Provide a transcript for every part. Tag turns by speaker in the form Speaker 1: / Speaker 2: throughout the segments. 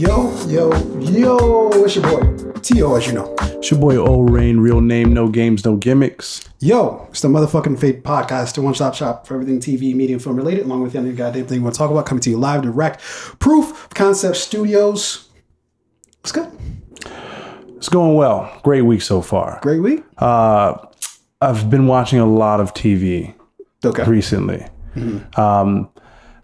Speaker 1: Yo, yo, yo, it's your boy, T.O., as you know.
Speaker 2: It's your boy O Rain, real name, no games, no gimmicks.
Speaker 1: Yo, it's the motherfucking Fade podcast, the one stop shop for everything TV, media, and film related, along with any goddamn thing you want to talk about, coming to you live, direct, proof, concept studios. It's good.
Speaker 2: It's going well. Great week so far.
Speaker 1: Great week.
Speaker 2: Uh, I've been watching a lot of TV
Speaker 1: Okay.
Speaker 2: recently. Um,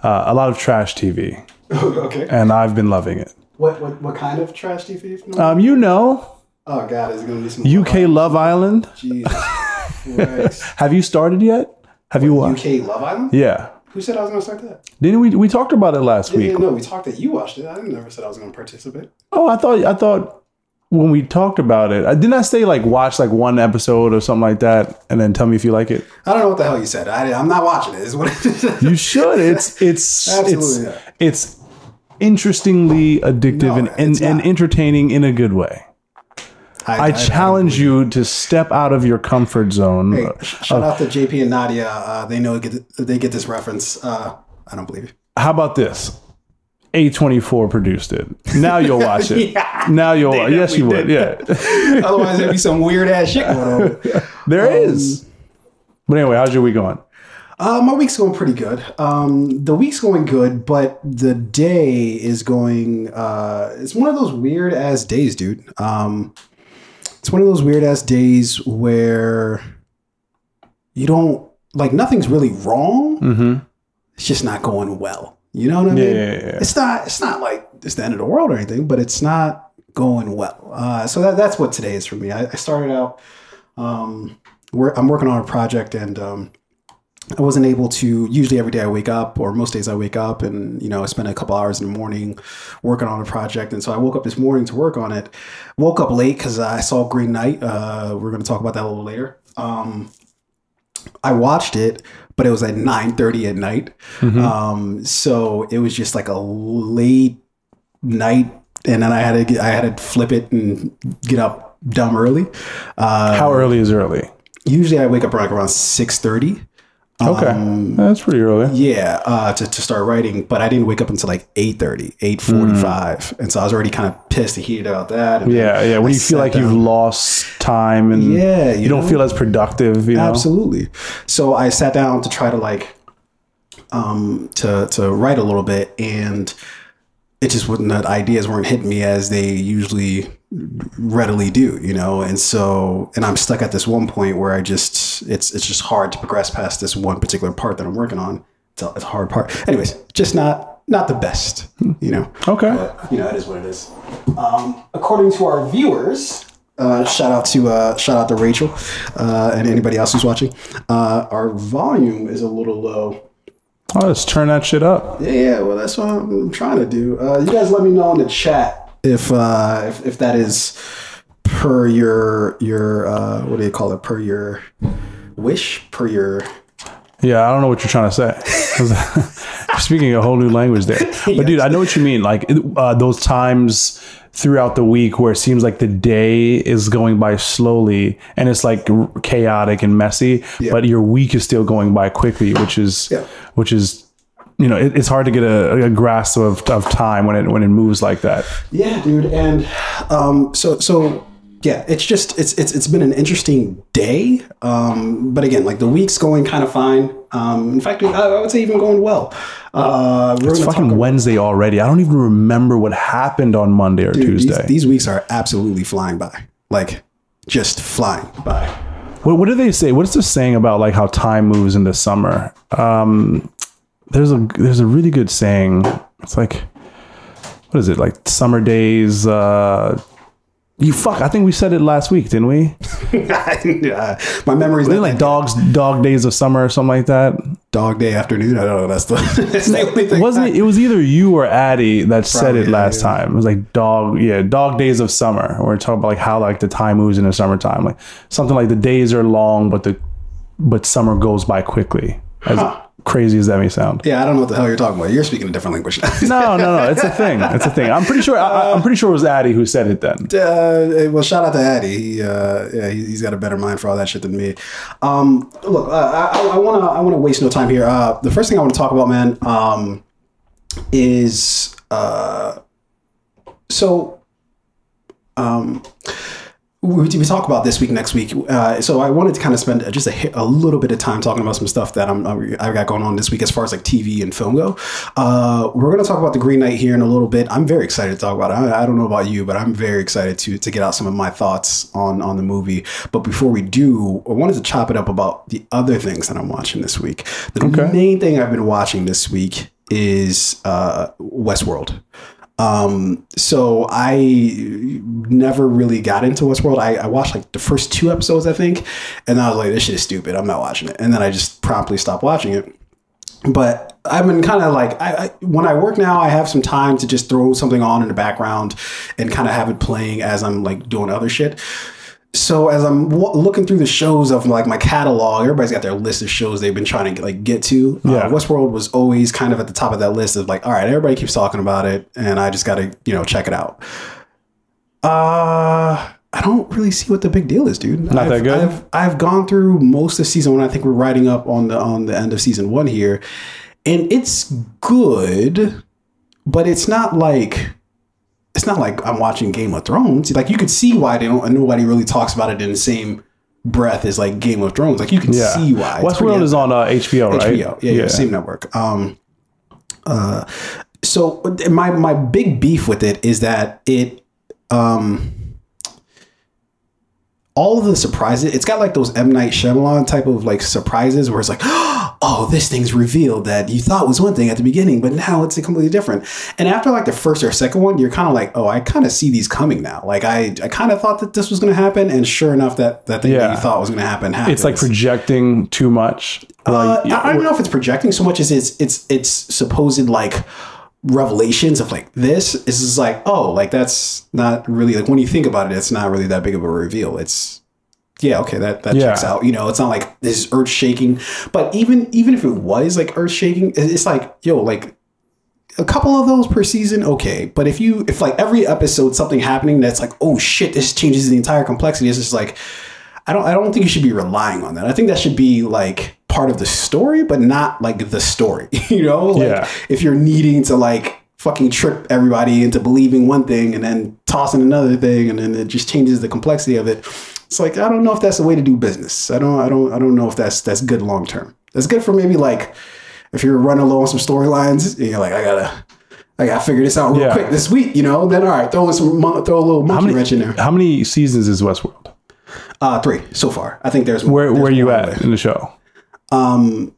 Speaker 2: uh, a lot of trash TV,
Speaker 1: okay.
Speaker 2: and I've been loving it.
Speaker 1: What, what what kind of trash TV? If you know?
Speaker 2: Um, you know,
Speaker 1: oh God, is it gonna be some
Speaker 2: UK Love Island.
Speaker 1: Jesus.
Speaker 2: Have you started yet? Have you watched?
Speaker 1: UK Love Island?
Speaker 2: Yeah.
Speaker 1: Who said I was gonna start that?
Speaker 2: Didn't we? We talked about it last week.
Speaker 1: Yeah, no, we talked that you watched it. I never said I was gonna participate.
Speaker 2: Oh, I thought I thought when we talked about it, I didn't I say like watch like one episode or something like that, and then tell me if you like it.
Speaker 1: I don't know what the hell you said. I, I'm not watching it. Is what it is.
Speaker 2: You should. It's it's
Speaker 1: Absolutely
Speaker 2: it's
Speaker 1: not.
Speaker 2: it's interestingly addictive
Speaker 1: No,
Speaker 2: and, and, and entertaining in a good way. I challenge you to step out of your comfort zone.
Speaker 1: Hey, sh- shout out to JP and Nadia. Uh, they know get they get this reference. Uh, I don't believe you.
Speaker 2: How about this? A24 produced it. Now you'll watch it. Now you'll watch Yes, you would. Yeah.
Speaker 1: Otherwise, there'd be some weird ass shit going on.
Speaker 2: There is. But anyway, how's your week going?
Speaker 1: Uh, my week's going pretty good. Um, the week's going good, but the day is going. Uh, it's one of those weird ass days, dude. Um, it's one of those weird ass days where you don't like nothing's really wrong.
Speaker 2: Mm-hmm.
Speaker 1: It's just not going well. You know what I mean?
Speaker 2: Yeah, yeah, yeah.
Speaker 1: It's not. It's not like it's the end of the world or anything, but it's not going well. Uh, so that, that's what today is for me. I, I started out. Um, I'm working on a project and. I wasn't able to. Usually, every day I wake up, or most days I wake up, and you know, I spend a couple hours in the morning working on a project. And so I woke up this morning to work on it. Woke up late because I saw Green Knight. Uh, we're going to talk about that a little later. Um, I watched it, but it was at nine thirty at night. Um, so it was just like a late night, and then I had to I had to flip it and get up dumb early. Uh,
Speaker 2: How early is early?
Speaker 1: usually I wake up like around six thirty.
Speaker 2: Okay.
Speaker 1: Um,
Speaker 2: That's pretty early.
Speaker 1: Yeah, uh, to, to start writing, but I didn't wake up until like 8.30, 8.45. And so I was already kind of pissed and heated about that. And
Speaker 2: Mm. Yeah, yeah. When
Speaker 1: I
Speaker 2: you feel like you've lost time and
Speaker 1: Yeah, you
Speaker 2: you, don't feel as productive, you know?
Speaker 1: Absolutely. So I sat down to try to like um to to write a little bit and it just wouldn't the ideas weren't hitting me as they usually readily do, you know? And so and I'm stuck at this one point where I just it's it's just hard to progress past this one particular part that I'm working on. It's a, it's a hard part. Anyways, just not not the best, you know.
Speaker 2: Okay.
Speaker 1: But, you know, it is what it is. Um, according to our viewers, uh, shout out to uh, shout out to Rachel uh, and anybody else who's watching. Uh, our volume is a little low.
Speaker 2: Oh, let's turn that shit up.
Speaker 1: Yeah, yeah, well, that's what I'm trying to do. Uh, you guys, let me know in the chat if uh, if, if that is per your your uh, what do you call it? Per your wish, per your
Speaker 2: Yeah, I don't know what you're trying to say. Speaking a whole new language there. But dude, I know what you mean. Like uh, those times throughout the week where it seems like the day is going by slowly and it's like chaotic and messy, but your week is still going by quickly, which is
Speaker 1: Yeah.
Speaker 2: which is you know, it, it's hard to get a, a grasp of, of time when it when it moves like that.
Speaker 1: Yeah, dude, and um, so so yeah, it's just it's it's it's been an interesting day. Um, but again, like the week's going kind of fine. Um, in fact, I, I would say even going well. Uh,
Speaker 2: It's fucking. Wednesday already. I don't even remember what happened on Monday or
Speaker 1: These,
Speaker 2: Tuesday.
Speaker 1: these weeks are absolutely flying by, like just flying by.
Speaker 2: What, what do they say? What's the saying about like how time moves in the summer? Um, there's a there's a really good saying. It's like what is it like summer days? Uh, you fuck. I think we said it last week, didn't we?
Speaker 1: yeah, my memory's not
Speaker 2: Like dogs, dog days of summer or something like that.
Speaker 1: dog day afternoon. I don't know. That's the, that's the only thing.
Speaker 2: Wasn't it? It was either you or Addie that said it last
Speaker 1: yeah.
Speaker 2: time. It was like dog, yeah, dog days of summer. We're talking about like how like the time moves in the summertime, like something like the days are long, but the but summer goes by quickly. As crazy as that may sound.
Speaker 1: Yeah, I don't know what the hell you're talking about. You're speaking a different language.
Speaker 2: No, no, no. It's a thing. It's a thing. I'm pretty sure. I, I'm pretty sure it was Addie who said it then.
Speaker 1: uh, well, shout out to Addy. He, uh, yeah, he, he's got a better mind for all that shit than me. Um, look, uh, I, I want to, I want to waste no time here. Uh, the first thing I want to talk about, man, um, is uh, so um we, we talk about this week next week. Uh, so i wanted to kind of spend just a, a little bit of time talking about some stuff that i'm i got going on this week as far as like tv and film go. Uh, we're going to talk about the green knight here in a little bit. I'm very excited to talk about it. I, I don't know about you but i'm very excited to to get out some of my thoughts on on the movie. But before we do i wanted to chop it up about the other things that i'm watching this week. The
Speaker 2: Okay.
Speaker 1: main thing i've been watching this week is uh westworld um, so I never really got into Westworld. I, I watched like the first two episodes, I think, and I was like, this shit is stupid. I'm not watching it. And then I just promptly stopped watching it. But I've been kind of like, I, I when I work now, I have some time to just throw something on in the background and kind of have it playing as I'm like doing other shit. So as I'm w- looking through the shows of like my catalog, everybody's got their list of shows they've been trying to like get to. Uh,
Speaker 2: Yeah.
Speaker 1: Westworld was always kind of at the top of that list of like, all right, everybody keeps talking about it, and I just got to you know check it out. Uh, I don't really see what the big deal is, dude.
Speaker 2: Not
Speaker 1: I've,
Speaker 2: that good?
Speaker 1: I've I've gone through most of season one. I think we're riding up on the on the end of season one here, and it's good, but it's not like it's not like I'm watching Game of Thrones. Like you could see why they don't. Nobody really talks about it in the same breath as like Game of Thrones. Like you can
Speaker 2: Yeah.
Speaker 1: see why.
Speaker 2: Westworld is on uh, HBO, right?
Speaker 1: HBO. Yeah, yeah, same network. Um, uh, so my my big beef with it is that it, um, all of the surprises. It's got like those M Night Shyamalan type of like surprises where it's like, oh, this thing's revealed that you thought was one thing at the beginning, but now it's completely different. And after like the first or second one, you're kind of like, oh, I kind of see these coming now. Like I, I kind of thought that this was going to happen, and sure enough, that that thing that you thought was going to happen happens.
Speaker 2: It's like projecting too much.
Speaker 1: Uh,
Speaker 2: Like,
Speaker 1: I I don't know if it's projecting so much as it's it's it's supposed like revelations of like this is like oh like that's not really like when you think about it it's not really that big of a reveal it's yeah okay that that
Speaker 2: Yeah.
Speaker 1: checks out you know it's not like this is earth shaking but even even if it was like earth shaking it's like yo like a couple of those per season okay but if you if like every episode something happening that's like oh shit this changes the entire complexity it's just like I don't I don't think you should be relying on that. I think that should be like part of the story, but not like the story. you know? Like
Speaker 2: Yeah.
Speaker 1: if you're needing to like fucking trick everybody into believing one thing and then tossing another thing and then it just changes the complexity of it. It's like I don't know if that's the way to do business. I don't I don't I don't know if that's that's good long term. That's good for maybe like if you're running low on some storylines and you're like, I gotta I gotta figure this out real
Speaker 2: Yeah.
Speaker 1: quick this week, you know, then all right, throw in some throw a little monkey wrench in there.
Speaker 2: How many seasons is Westworld?
Speaker 1: Uh three so far. I think there's
Speaker 2: Where
Speaker 1: there's
Speaker 2: where you at in the show?
Speaker 1: Um,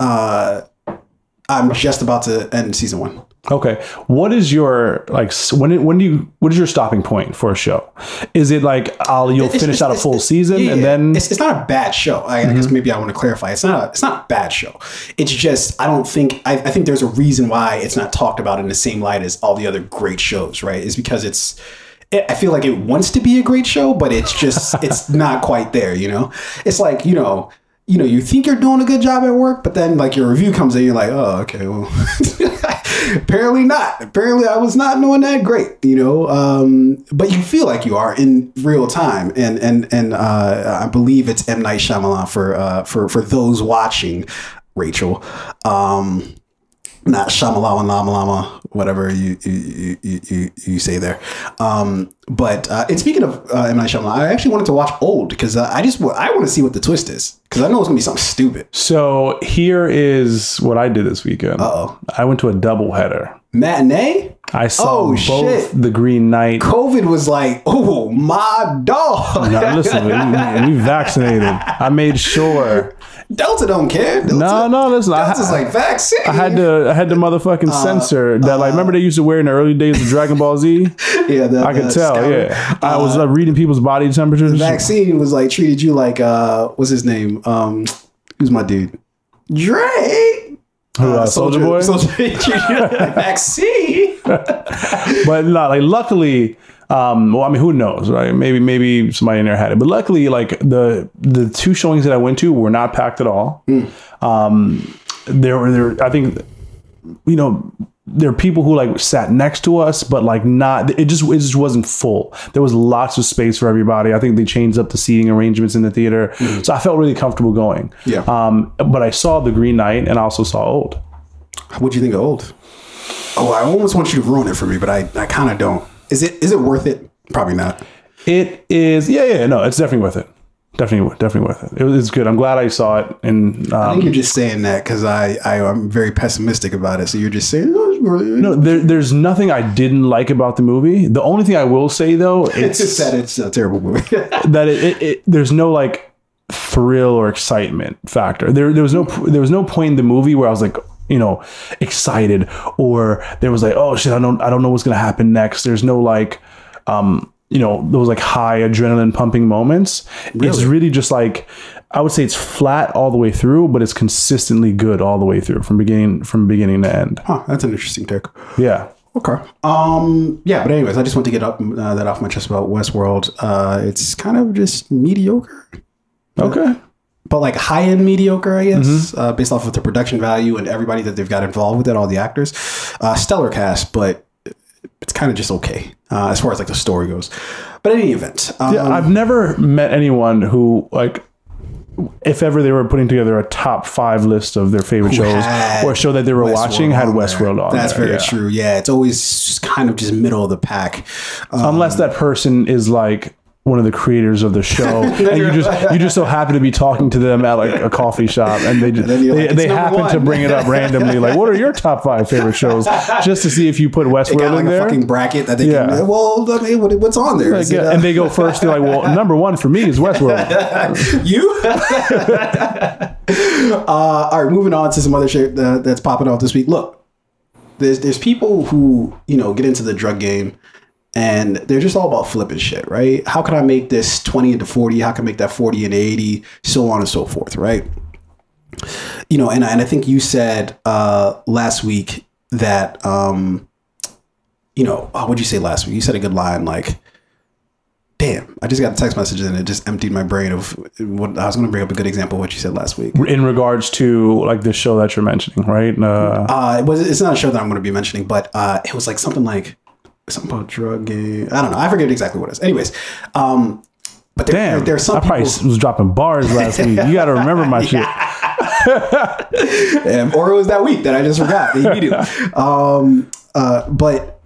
Speaker 1: uh, I'm just about to end season one.
Speaker 2: Okay. What is your like when when do you what is your stopping point for a show? Is it like I'll you'll
Speaker 1: It's-
Speaker 2: finish
Speaker 1: it's-
Speaker 2: out a full season
Speaker 1: yeah,
Speaker 2: and then Mm-hmm.
Speaker 1: it's, it's not a bad show. I, I guess maybe I want to clarify. It's not a, it's not a bad show. It's just I don't think I, I think there's a reason why it's not talked about in the same light as all the other great shows. Right? Is because it's I feel like it wants to be a great show, but it's just it's not quite there. You know, it's like you know. You know, you think you're doing a good job at work, but then like your review comes in, you're like, oh, okay, well, apparently not. Apparently, I was not doing that great. You know, um, but you feel like you are in real time, and and and uh, I believe it's M Night Shyamalan for uh, for for those watching, Rachel. Um, not Shamalama Lama Lama, whatever you you, you, you, you say there. Um, but uh, and speaking of uh, M Night Shyamalan, I actually wanted to watch Old because uh, I just I want to see what the twist is because I know it's gonna be something stupid.
Speaker 2: so here is what I did this weekend.
Speaker 1: Uh-oh.
Speaker 2: I went to a double header.
Speaker 1: Matinee.
Speaker 2: I saw
Speaker 1: Oh,
Speaker 2: both
Speaker 1: shit.
Speaker 2: the Green Knight.
Speaker 1: COVID was like, oh my dog.
Speaker 2: Now listen, we, we vaccinated. I made sure.
Speaker 1: Delta don't care. Delta,
Speaker 2: No, no, listen. I,
Speaker 1: Delta's like vaccine.
Speaker 2: I had to I had the motherfucking
Speaker 1: Uh,
Speaker 2: sensor that like remember they used to wear in the early days of Dragon Ball Z.
Speaker 1: yeah, the,
Speaker 2: I could tell.
Speaker 1: scout-
Speaker 2: Yeah, I was uh, reading people's body temperatures.
Speaker 1: Vaccine was like treated you like uh, what's his name? Um, who's my dude? Drake.
Speaker 2: Who, uh, Soldier Boy.
Speaker 1: Soldier, treated you like vaccine.
Speaker 2: but not like luckily um well i mean who knows right? Maybe maybe somebody in there had it. But luckily like the the two showings that i went to were not packed at all. Um there were there i think you know there are people who like sat next to us but like not it just it just wasn't full. There was lots of space for everybody. I think they changed up the seating arrangements in the theater. So i felt really comfortable going.
Speaker 1: Yeah.
Speaker 2: um but i saw the green knight and i also saw old.
Speaker 1: What do you think of old? Oh, I almost want you to ruin it for me, but I, I kind of don't. Is it is it worth it? Probably not.
Speaker 2: It is, yeah, yeah, no, it's definitely worth it. Definitely, definitely worth it. It was good. I'm glad I saw it. And
Speaker 1: I
Speaker 2: um,
Speaker 1: think you're just saying that because I, I I'm very pessimistic about it. So you're just saying, oh, it.
Speaker 2: no, there, there's nothing I didn't like about the movie. The only thing I will say though,
Speaker 1: it's that it's a terrible movie.
Speaker 2: that it, it, it there's no like thrill or excitement factor. There there was no there was no point in the movie where I was like you know excited or there was like oh shit I don't I don't know what's gonna happen next. There's no like um you know those like high adrenaline pumping moments. It's really just like I would say it's flat all the way through, but it's consistently good all the way through from beginning from beginning to end.
Speaker 1: huh, that's an interesting take.
Speaker 2: Yeah.
Speaker 1: Okay. Um. Yeah. But anyways, I just want to get up uh, that off my chest about Westworld. Uh, it's kind of just mediocre,
Speaker 2: Okay.
Speaker 1: But like high end mediocre, I guess, uh, based off of the production value and everybody that they've got involved with it, all the actors. Uh, stellar cast, but it's kind of just okay uh, as far as like the story goes. But in any event, um,
Speaker 2: Yeah, I've never met anyone who like if ever they were putting together a top five list of their favorite shows or a show that they were watching had. Westworld on
Speaker 1: That's
Speaker 2: there.
Speaker 1: very
Speaker 2: yeah.
Speaker 1: true. Yeah, it's always kind of just middle of the pack. Um,
Speaker 2: Unless that person is like one of the creators of the show, and you just you just so happen to be talking to them at like a coffee shop, and they just,
Speaker 1: you're
Speaker 2: they,
Speaker 1: like,
Speaker 2: they
Speaker 1: "It's number
Speaker 2: happen to bring it up randomly, like what are your top five favorite shows, just to see if you put
Speaker 1: They
Speaker 2: Westworld
Speaker 1: got like
Speaker 2: in
Speaker 1: a
Speaker 2: there.
Speaker 1: fucking bracket that they
Speaker 2: Yeah.
Speaker 1: can. Well, I mean, what, what's on there?
Speaker 2: Like,
Speaker 1: uh,
Speaker 2: and they go first. They're like, well, number one for me is Westworld.
Speaker 1: you. uh, all right, moving on to some other shit that's popping off this week. Look, there's there's people who you know get into the drug game. And they're just all about flipping shit, right? How can I make this 20 into 40? How can I make that 40 into 80? So on and so forth, right? You know, and, and I think you said uh, last week that, um, you know, oh, what'd you say last week? You said a good line like, damn, I just got a text message and it just emptied my brain of what I was going to bring up a good example of what you said last week.
Speaker 2: in regards to like the show that you're mentioning, right? Uh,
Speaker 1: Uh, it was, it's not a show that I'm going to be mentioning, but uh, it was like something like something about drug game. I don't know. I forget exactly what it is. Anyways, um, but there,
Speaker 2: Damn,
Speaker 1: there, there's some
Speaker 2: I probably
Speaker 1: people,
Speaker 2: was dropping bars last week. You got to remember my shit.
Speaker 1: or it was that week that I just forgot immediately. um, uh, but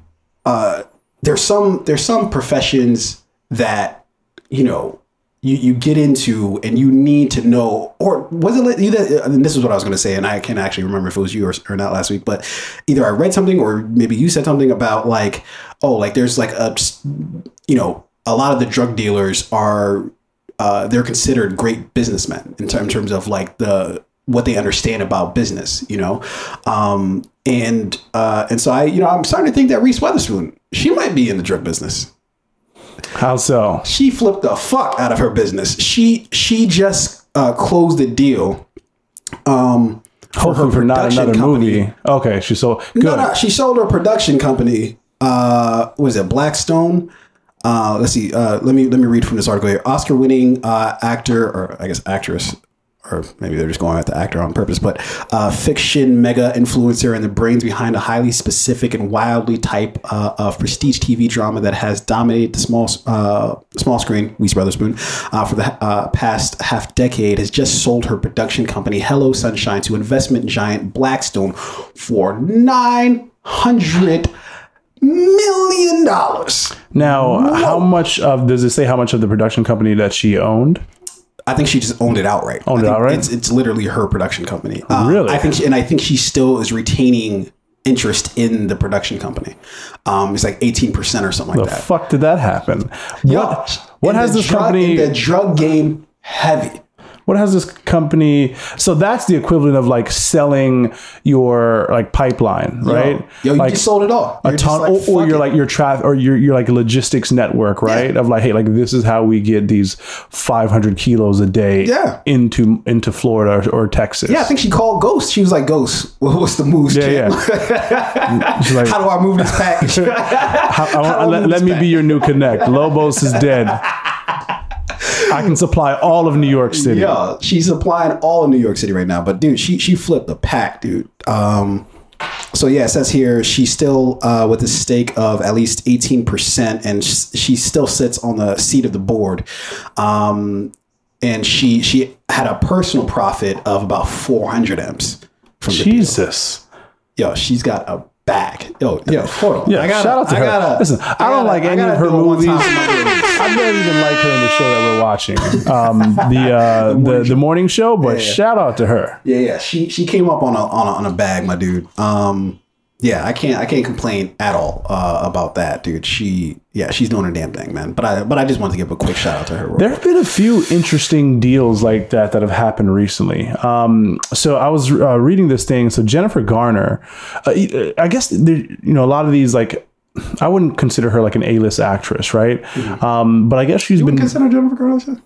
Speaker 1: uh, there's some there's some professions that you know you, you get into and you need to know or was it like you that and this is what I was going to say and I can't actually remember if it was you or, or not last week but either I read something or maybe you said something about like oh like there's like a you know a lot of the drug dealers are uh, they're considered great businessmen in term- terms of like the what they understand about business, you know, um, and uh, and so I, you know, I'm starting to think that Reese Witherspoon, she might be in the drug business.
Speaker 2: How so?
Speaker 1: She flipped the fuck out of her business. She she just uh, closed a deal. Um, for
Speaker 2: Hopefully for not
Speaker 1: production
Speaker 2: another
Speaker 1: company.
Speaker 2: movie. Okay, she's so good.
Speaker 1: No, no, she sold her production company. Uh, was it Blackstone? Uh, let's see. Uh, let me let me read from this article here. Oscar-winning uh, actor, or I guess actress, or maybe they're just going at the actor on purpose, but uh, fiction mega influencer and the brains behind a highly specific and wildly type uh, of prestige TV drama that has dominated the small uh, small screen, Reese Witherspoon, uh, for the uh, past half decade, has just sold her production company Hello Sunshine to investment giant Blackstone for nine hundred million dollars.
Speaker 2: Now, how much of does it say how much of the production company that she owned?
Speaker 1: I think she just owned it outright.
Speaker 2: Owned it outright?
Speaker 1: It's, it's literally her production company. Uh,
Speaker 2: Really?
Speaker 1: I think, she, and I think she still is retaining interest in the production company. Um, it's like eighteen percent or something like that.
Speaker 2: What The fuck did that happen?
Speaker 1: Yo,
Speaker 2: What what has
Speaker 1: the
Speaker 2: this
Speaker 1: drug,
Speaker 2: company
Speaker 1: the drug game heavy?
Speaker 2: What has this company so that's the equivalent of like selling your like pipeline, right?
Speaker 1: Yo, you
Speaker 2: like
Speaker 1: just sold it all.
Speaker 2: a
Speaker 1: You're
Speaker 2: ton
Speaker 1: like,
Speaker 2: or, or you're
Speaker 1: it.
Speaker 2: like your traffic or you're, you're like logistics network right of like hey like this is how we get these 500 kilos a day
Speaker 1: Yeah.
Speaker 2: into into florida or, or texas
Speaker 1: Yeah, I think she called Ghost. She was like, "Ghost, what's the moves?
Speaker 2: yeah,
Speaker 1: kid?
Speaker 2: yeah. She's like,
Speaker 1: How do I move this package?"
Speaker 2: "How- I want-
Speaker 1: I
Speaker 2: let, let me
Speaker 1: back?"
Speaker 2: be your new connect lobos is dead i can supply all of new york city
Speaker 1: Yeah, she's supplying all of New York City right now. But dude, she she flipped the pack, dude. Um, so yeah, it says here she's still uh, with a stake of at least eighteen percent, and she still sits on the seat of the board. Um, and she she had a personal profit of about four hundred m's from
Speaker 2: jesus
Speaker 1: yo. She's got a bag. Yo, yo, hold on.
Speaker 2: Yeah,
Speaker 1: I gotta,
Speaker 2: shout out to
Speaker 1: I
Speaker 2: her.
Speaker 1: Gotta,
Speaker 2: Listen, I, don't
Speaker 1: gotta-
Speaker 2: like
Speaker 1: I
Speaker 2: any of her movies.
Speaker 1: time for my baby.
Speaker 2: I don't even like her in the show that we're watching, um, the uh, the, the morning show. But
Speaker 1: Yeah, yeah.
Speaker 2: shout out to her.
Speaker 1: Yeah, yeah. She she came up on a on a, on a bag, my dude. Um, yeah, I can't I can't complain at all uh, about that, dude. She yeah, she's doing her damn thing, man. But I but I just wanted to give a quick shout out to her.
Speaker 2: There have been a few interesting deals like that that have happened recently. Um, so I was uh, reading this thing. So Jennifer Garner, uh, I guess there, you know a lot of these like. I wouldn't consider her like an A-list actress, right? Um, but I guess she's been
Speaker 1: Consider Jennifer Garner.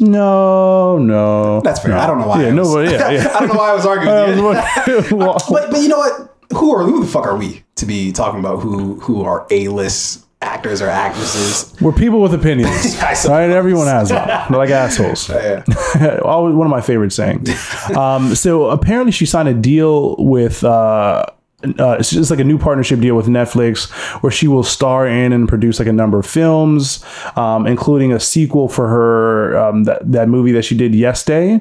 Speaker 2: No, no.
Speaker 1: That's fair.
Speaker 2: no.
Speaker 1: I don't know why.
Speaker 2: Yeah,
Speaker 1: I
Speaker 2: no,
Speaker 1: was-
Speaker 2: but yeah, yeah.
Speaker 1: I don't know why I was arguing. you.
Speaker 2: Well,
Speaker 1: but but you know what? Who are who the fuck are we to be talking about who who are A list actors or actresses?
Speaker 2: We're people with opinions, right? Everyone has them. They're like assholes.
Speaker 1: Yeah.
Speaker 2: Always one of my favorite sayings. Um, so apparently, she signed a deal with. Uh, uh, it's just like a new partnership deal with Netflix where she will star in and produce like a number of films, um, including a sequel for her um, that, that movie that she did yesterday,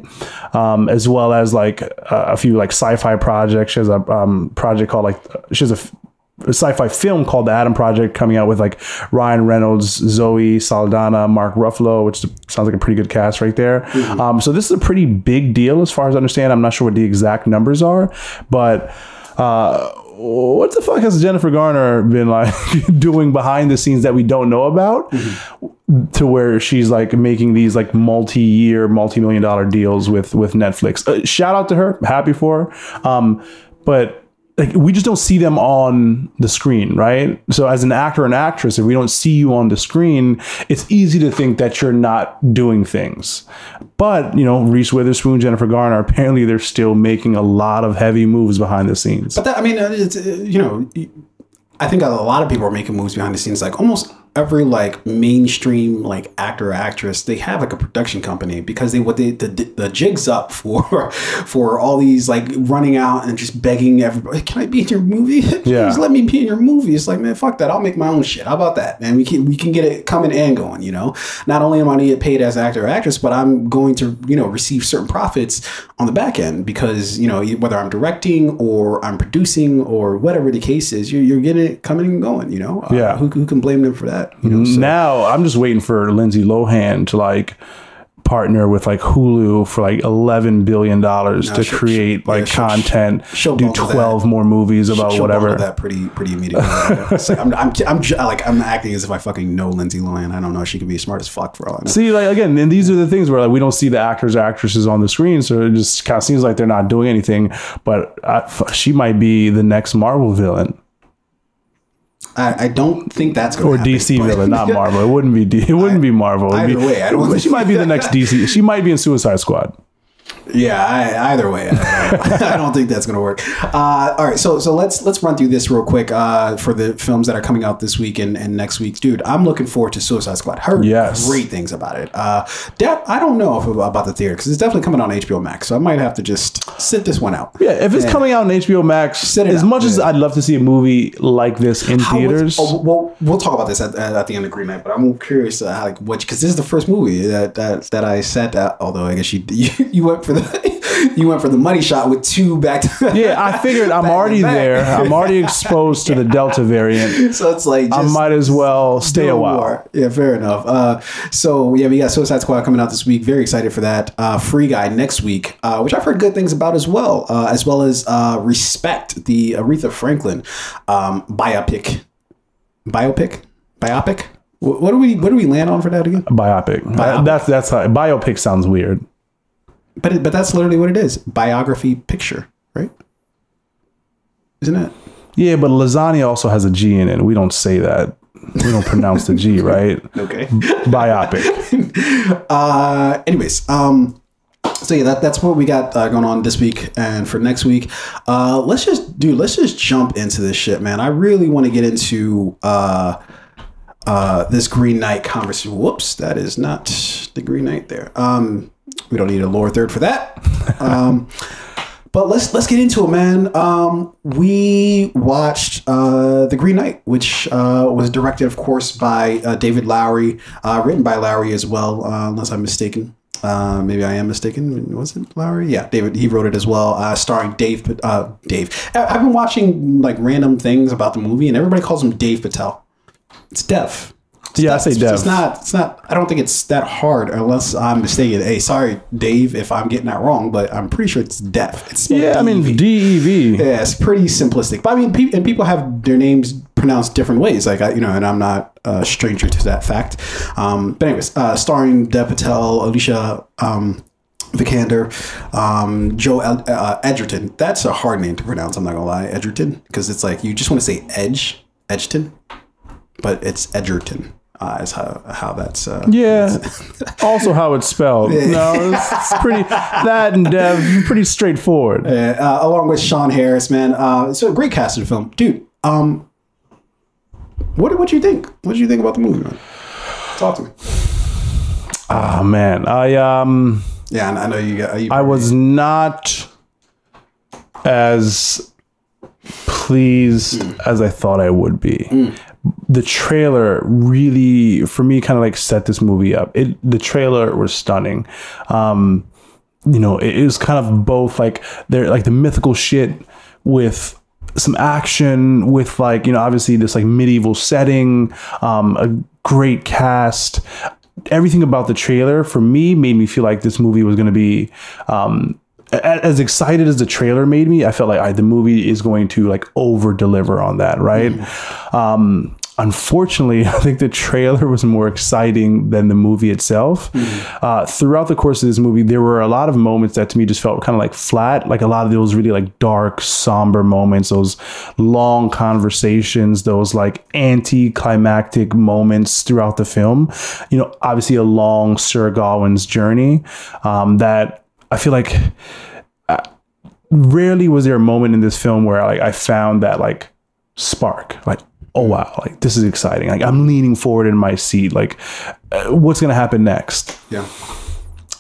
Speaker 2: um, as well as like a, a few like sci-fi projects. She has a um, project called like she has a f- a sci-fi film called The Adam Project coming out with like Ryan Reynolds, Zoe Saldana, Mark Ruffalo, which sounds like a pretty good cast right there. Um, so this is a pretty big deal as far as I understand. I'm not sure what the exact numbers are, but uh, what the fuck has Jennifer Garner been like doing behind the scenes that we don't know about? To where she's like making these like multi-year, multi-million dollar deals with with Netflix. Uh, shout out to her, happy for her. Um, but like we just don't see them on the screen, right? So as an actor and actress, if we don't see you on the screen, it's easy to think that you're not doing things. But you know, Reese Witherspoon, Jennifer Garner, apparently they're still making a lot of heavy moves behind the scenes.
Speaker 1: But that, I mean, it's, uh, you know, I think a lot of people are making moves behind the scenes. Like almost every like mainstream like actor or actress, they have like a production company because they what they the, the jigs up for for all these like running out and just begging everybody, can I be in your movie?
Speaker 2: Yeah.
Speaker 1: Please let me be in your movie. It's like man, fuck that. I'll make my own shit. How about that? And we can we can get it coming and going. You know, not only am I going to get paid as actor or actress, but I'm going to you know receive certain profits on the back end because you know whether I'm directing or I'm producing or whatever the case is, you're, you're getting it coming and going. You know, Uh,
Speaker 2: Yeah.
Speaker 1: who, who can blame them for that? You know, so,
Speaker 2: now I'm just waiting for Lindsay Lohan to like partner with like Hulu for like 11 billion dollars to
Speaker 1: she'll-
Speaker 2: create
Speaker 1: yeah,
Speaker 2: like
Speaker 1: she'll-
Speaker 2: content,
Speaker 1: she'll
Speaker 2: do
Speaker 1: bundle that.
Speaker 2: 12 more movies about
Speaker 1: she'll
Speaker 2: whatever.
Speaker 1: that pretty pretty immediately. Like, I'm, I'm, I'm, like I'm acting as if I fucking know Lindsay Lohan. I don't know. If she could be smart as fuck for all I know.
Speaker 2: See, like again, and these are the things where like we don't see the actors or actresses on the screen, so it just kind of seems like they're not doing anything. But uh, f- she might be the next Marvel villain
Speaker 1: I, I don't think that's going
Speaker 2: or
Speaker 1: to happen.
Speaker 2: DC
Speaker 1: but-
Speaker 2: villain, not Marvel. It wouldn't be. D- it wouldn't be Marvel. It'd
Speaker 1: either
Speaker 2: be-
Speaker 1: way, I don't
Speaker 2: she might be the next DC. She might be in Suicide Squad.
Speaker 1: Yeah, I, either way, I don't, I don't think that's going to work. Uh, all right, so so let's let's run through this real quick uh, for the films that are coming out this week and, and next week, dude. I'm looking forward to Suicide Squad. Heard
Speaker 2: Yes.
Speaker 1: great things about it. Uh, I don't know if, about the theater because it's definitely coming on HBO Max, so I might have to just sit this one out.
Speaker 2: Yeah, if it's coming out on HBO Max,
Speaker 1: Set it
Speaker 2: as
Speaker 1: up,
Speaker 2: much as. I'd love to see a movie like this in
Speaker 1: How was-
Speaker 2: theaters,
Speaker 1: oh, well, we'll talk about this at, at the end of Green Knight, but I'm curious uh, how, like what because this is the first movie that that, that I sat at. Although I guess you you, you went for the you went for the money shot with two back to
Speaker 2: yeah, I figured I'm already there. I'm already exposed to the Delta variant.
Speaker 1: So it's like
Speaker 2: I might as well stay a while.
Speaker 1: more. Yeah, fair enough. Uh, so yeah, we got Suicide Squad coming out this week. Very excited for that. Uh, Free Guy next week, uh, which I've heard good things about as well, uh, as well as uh, Respect, the Aretha Franklin um, biopic, biopic, biopic. What, do we what do we land on for that again?
Speaker 2: Biopic. Uh, That's that's how biopic sounds weird.
Speaker 1: But it, but that's literally what it is. Biography picture, right? Isn't it?
Speaker 2: Yeah, but lasagna also has a G in it. We don't say that. We don't pronounce the G, right?
Speaker 1: Okay.
Speaker 2: Biopic.
Speaker 1: uh anyways um so yeah that, that's what we got uh, going on this week and for next week uh let's just dude let's just jump into this shit man i really want to get into uh uh this green knight conversation whoops that is not the green knight there um we don't need a lower third for that um but let's let's get into it, man. Um, we watched uh, the Green Knight, which uh, was directed, of course, by uh, David Lowery, uh, written by Lowery as well, uh, unless I'm mistaken. Uh, maybe I am mistaken. Was it Lowry? Yeah, David. He wrote it as well, starring Dave. Dave. I- I've been watching like random things about the movie, and everybody calls him Dave Patel. It's Dev. It's
Speaker 2: Yeah, I say Dev.
Speaker 1: It's not. It's not. I don't think it's that hard, unless I'm mistaken. Hey, sorry, Dave, if I'm getting that wrong, but I'm pretty sure it's Dev. It's
Speaker 2: Yeah, I mean
Speaker 1: DEV. Yeah, it's pretty simplistic. But I mean, pe- and people have their names pronounced different ways. Like I, you know, and I'm not a stranger to that fact. Um, but anyways, uh, starring Dev Patel, Alicia um, Vikander, um, Joe uh, Edgerton. That's a hard name to pronounce. I'm not gonna lie, Edgerton, because it's like you just want to say Edge, Edgerton, but it's Edgerton. Uh, is how how that's uh,
Speaker 2: Yeah. also, how it's spelled. No, it's, it's pretty. That and Dev, pretty straightforward.
Speaker 1: uh, along with Sean Harris, man. Uh, so a great cast in the film, dude. Um, what what do you think? What did you think about the movie, man? Talk to me.
Speaker 2: Oh man, I um,
Speaker 1: Yeah, I I know you got. You,
Speaker 2: I was not as pleased as I thought I would be. The trailer really, for me, kind of like set this movie up. It the trailer was stunning. Um, you know, it, it was kind of both like they're like the mythical shit with some action with like you know obviously this like medieval setting um a great cast everything about the trailer for me made me feel like this movie was going to be um as excited as the trailer made me i felt like I, the movie is going to like over deliver on that right? Um unfortunately i think the trailer was more exciting than the movie itself. Uh, throughout the course of this movie there were a lot of moments that to me just felt kind of like flat. Like a lot of those really like dark somber moments those long conversations those like anticlimactic moments throughout the film. You know obviously a long sir gawain's journey um, that i feel like rarely was there a moment in this film where like I found that like spark, like oh wow, like this is exciting. Like I'm leaning forward in my seat. Like uh, what's gonna happen next?
Speaker 1: yeah.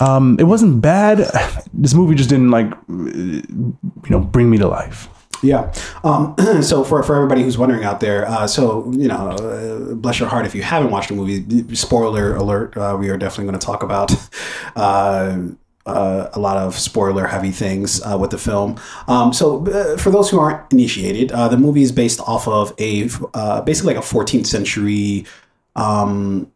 Speaker 2: Um, it wasn't bad. This movie just didn't like you know bring me to life.
Speaker 1: Yeah. Um, so for, for everybody who's wondering out there, uh, so you know, uh, bless your heart if you haven't watched the movie. Spoiler alert: uh, We are definitely going to talk about uh, a lot of spoiler heavy things uh, with the film. Um, so uh, for those who aren't initiated, uh, the movie is based off of a uh, basically like a 14th century. Um,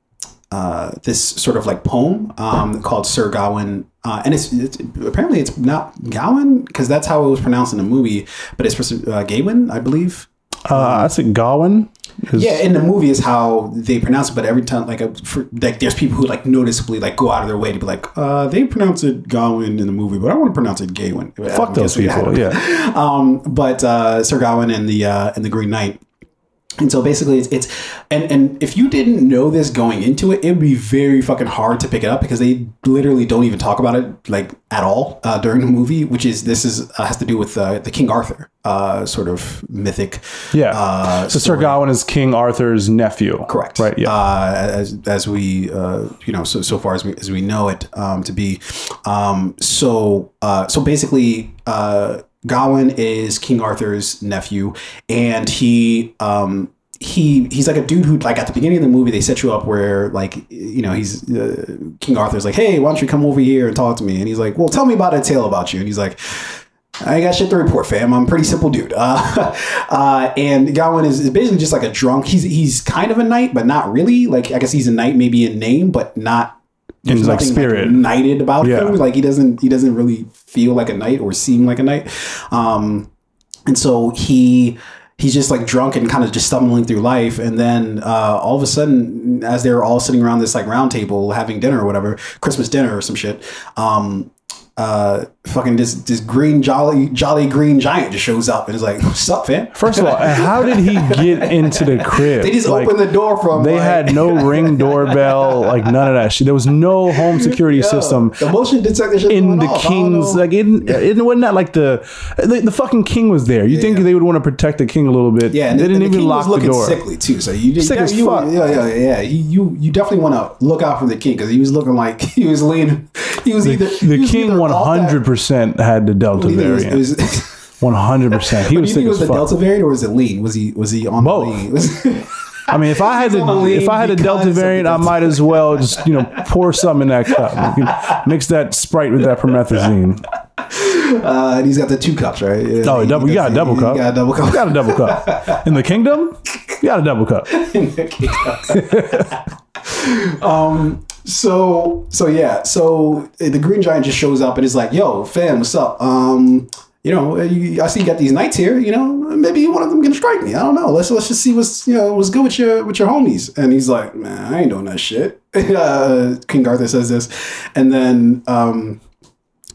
Speaker 1: uh, this sort of like poem um, called Sir Gawain, and it's, it's apparently it's not Gawain because that's how it was pronounced in the movie, but it's uh, Gawain, I believe.
Speaker 2: Uh, I think Gawain. Is,
Speaker 1: Yeah, in the movie is how they pronounce it, but every time like, for, like there's people who like noticeably like go out of their way to be like, uh, they pronounce it Gawain in the movie, but I want to pronounce it Gawain.
Speaker 2: Fuck those people. Yeah.
Speaker 1: Um, but uh, Sir Gawain and the uh, and the Green Knight. And so basically, it's, it's and and if you didn't know this going into it, it would be very fucking hard to pick it up because they literally don't even talk about it like at all uh, during the movie. Which is this is uh, has to do with uh, the King Arthur uh, sort of mythic.
Speaker 2: Yeah.
Speaker 1: Uh,
Speaker 2: so Sir Gawain is King Arthur's nephew.
Speaker 1: Correct.
Speaker 2: Right. Yeah.
Speaker 1: Uh, as as we uh, you know so so far as we as we know it um, to be, um, so uh, so basically. Gawain is King Arthur's nephew, and he um, he he's like a dude who like at the beginning of the movie they set you up where like you know he's uh, King Arthur's like hey why don't you come over here and talk to me and he's like well tell me about a tale about you and he's like I got shit to report, fam. I'm a pretty simple dude. Uh, uh, and Gawain is, is basically just like a drunk. He's he's kind of a knight, but not really. Like I guess he's a knight, maybe in name, but not
Speaker 2: In
Speaker 1: there's
Speaker 2: like
Speaker 1: nothing,
Speaker 2: spirit.
Speaker 1: knighted about
Speaker 2: Yeah.
Speaker 1: him. Like he doesn't he doesn't really feel like a knight or seem like a knight. Um, and so he he's just like drunk and kind of just stumbling through life. And then uh, all of a sudden, as they're all sitting around this like round table having dinner or whatever, Christmas dinner or some shit. Um, uh, fucking this this green jolly jolly green giant just shows up and is like, "What's up, fam?"
Speaker 2: First of all, how did he get into the crib?
Speaker 1: They just
Speaker 2: Like,
Speaker 1: opened the door from.
Speaker 2: They
Speaker 1: like,
Speaker 2: had no ring doorbell, like none of that shit. There was no home security
Speaker 1: Yo,
Speaker 2: system
Speaker 1: The motion detector
Speaker 2: in the
Speaker 1: off.
Speaker 2: King's like it, it wasn't that like the, the the fucking king was there. You think
Speaker 1: yeah.
Speaker 2: they would want to protect the king a little bit?
Speaker 1: Yeah, and
Speaker 2: they
Speaker 1: the,
Speaker 2: didn't
Speaker 1: and the
Speaker 2: even lock
Speaker 1: was
Speaker 2: the door.
Speaker 1: sickly too. So you
Speaker 2: Sick
Speaker 1: yeah,
Speaker 2: as
Speaker 1: you,
Speaker 2: fuck.
Speaker 1: Yeah, yeah, yeah. You you definitely want to look out for the king because he was looking like he was leaning. He was either
Speaker 2: The king one hundred percent had the Delta
Speaker 1: You think it was-
Speaker 2: variant.
Speaker 1: was-
Speaker 2: hundred percent. He
Speaker 1: Do
Speaker 2: was sick
Speaker 1: think it was
Speaker 2: as
Speaker 1: the
Speaker 2: fuck.
Speaker 1: Delta variant or was it lean? Was he was he on
Speaker 2: Both.
Speaker 1: the lean?
Speaker 2: I mean, if I had to, if I had a Delta variant, I might as well just you know pour some in that cup. Mix that Sprite with that promethazine.
Speaker 1: Uh, and he's got the two cups, right? Yeah,
Speaker 2: Oh, double- you got a double cup.
Speaker 1: got a double cup.
Speaker 2: You got a double cup in the kingdom. You got a double cup.
Speaker 1: So so yeah, so the Green Giant just shows up and is like, "Yo, fam, what's up? Um, you know, I see you got these knights here. You know, maybe one of them can strike me. I don't know. Let's let's just see what's you know what's good with your with your homies." And he's like, "Man, I ain't doing that shit." uh, King Arthur says this, and then um,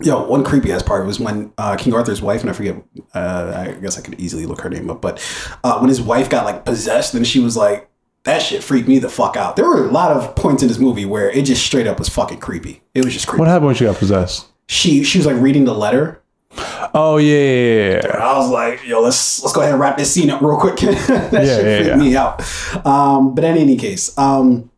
Speaker 1: Yo, one creepy ass part was when uh, King Arthur's wife, and I forget, uh, I guess I could easily look her name up, but uh, when his wife got like possessed, and she was like, that shit freaked me the fuck out. There were a lot of points in this movie where it just straight up was fucking creepy. It was just creepy.
Speaker 2: What happened when she got possessed?
Speaker 1: She she was like reading the letter.
Speaker 2: Oh yeah, yeah, yeah, yeah.
Speaker 1: I was like, yo, let's let's go ahead and wrap this scene up real quick. that
Speaker 2: Yeah,
Speaker 1: shit freaked me out. Um, but in any case, um,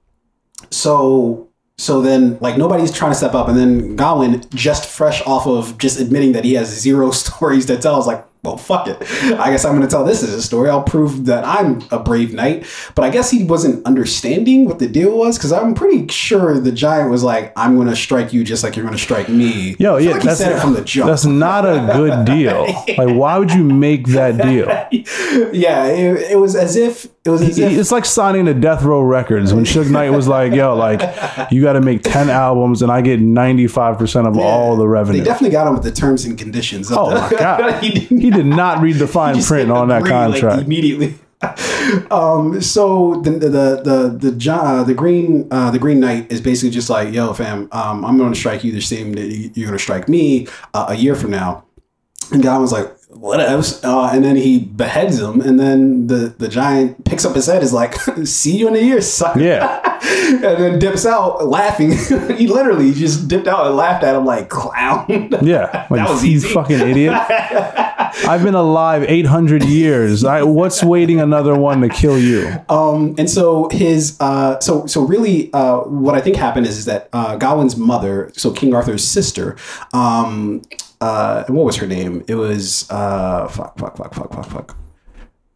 Speaker 1: so so then like nobody's trying to step up, and then Gawain just fresh off of just admitting that he has zero stories to tell is like. Well, fuck it. I guess I'm going to tell this as a story. I'll prove that I'm a brave knight. But I guess he wasn't understanding what the deal was because I'm pretty sure the giant was like, "I'm going to strike you just like you're going to strike me."
Speaker 2: Yo, yeah,
Speaker 1: like
Speaker 2: that's
Speaker 1: said it from the jump.
Speaker 2: That's not a good deal. Like, why would you make that deal?
Speaker 1: yeah, it, it was as if it was as if
Speaker 2: It's like signing to Death Row Records when Suge Knight was like, "Yo, like, you got to make ten albums and I get ninety five percent of all the
Speaker 1: They
Speaker 2: revenue."
Speaker 1: definitely got him with the terms and conditions.
Speaker 2: Oh
Speaker 1: the,
Speaker 2: my god,
Speaker 1: he
Speaker 2: he did not read the fine print on that
Speaker 1: agree, like,
Speaker 2: contract.
Speaker 1: immediately. um, so the the the the Gi- uh, the green uh, the Green Knight is basically just like, yo, fam, um, I'm going to strike you the same that you- you're going to strike me uh, a year from now. And God was like, whatever. Uh, and then he beheads him, and then the the giant picks up his head, is like, see you in a year, sucker.
Speaker 2: Yeah.
Speaker 1: and then dips out laughing. he literally just dipped out and laughed at him like clown.
Speaker 2: Yeah, like
Speaker 1: was
Speaker 2: you
Speaker 1: easy.
Speaker 2: fucking idiot. I've been alive 800 years. I, what's waiting another one to kill you?
Speaker 1: Um, and so his, uh, so so really, uh, what I think happened is, is that uh, Gawain's mother, so King Arthur's sister, um, uh, what was her name? It was uh, fuck, fuck, fuck, fuck, fuck, fuck.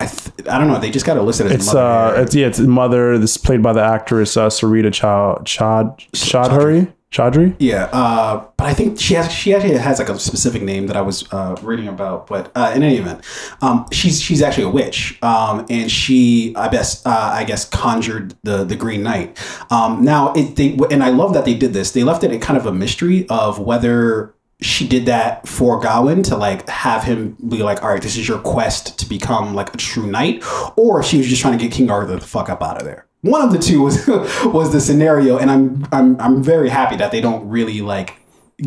Speaker 1: I, th- I don't know. They just got it listed as
Speaker 2: It's
Speaker 1: mother.
Speaker 2: uh, it's yeah, it's mother. This is played by the actress uh, Sarita Chad Chad Chadhuri Choudhury.
Speaker 1: Yeah, uh, but I think she has she actually has like a specific name that I was uh, reading about. But uh, in any event, um, she's she's actually a witch, um, and she I guess uh, I guess conjured the the Green Knight. Um, now it they and I love that they did this. They left it a kind of a mystery of whether she did that for Gawain to like have him be like, all right, this is your quest to become like a true knight, or she was just trying to get King Arthur the fuck up out of there. One of the two was was the scenario, and I'm I'm I'm very happy that they don't really like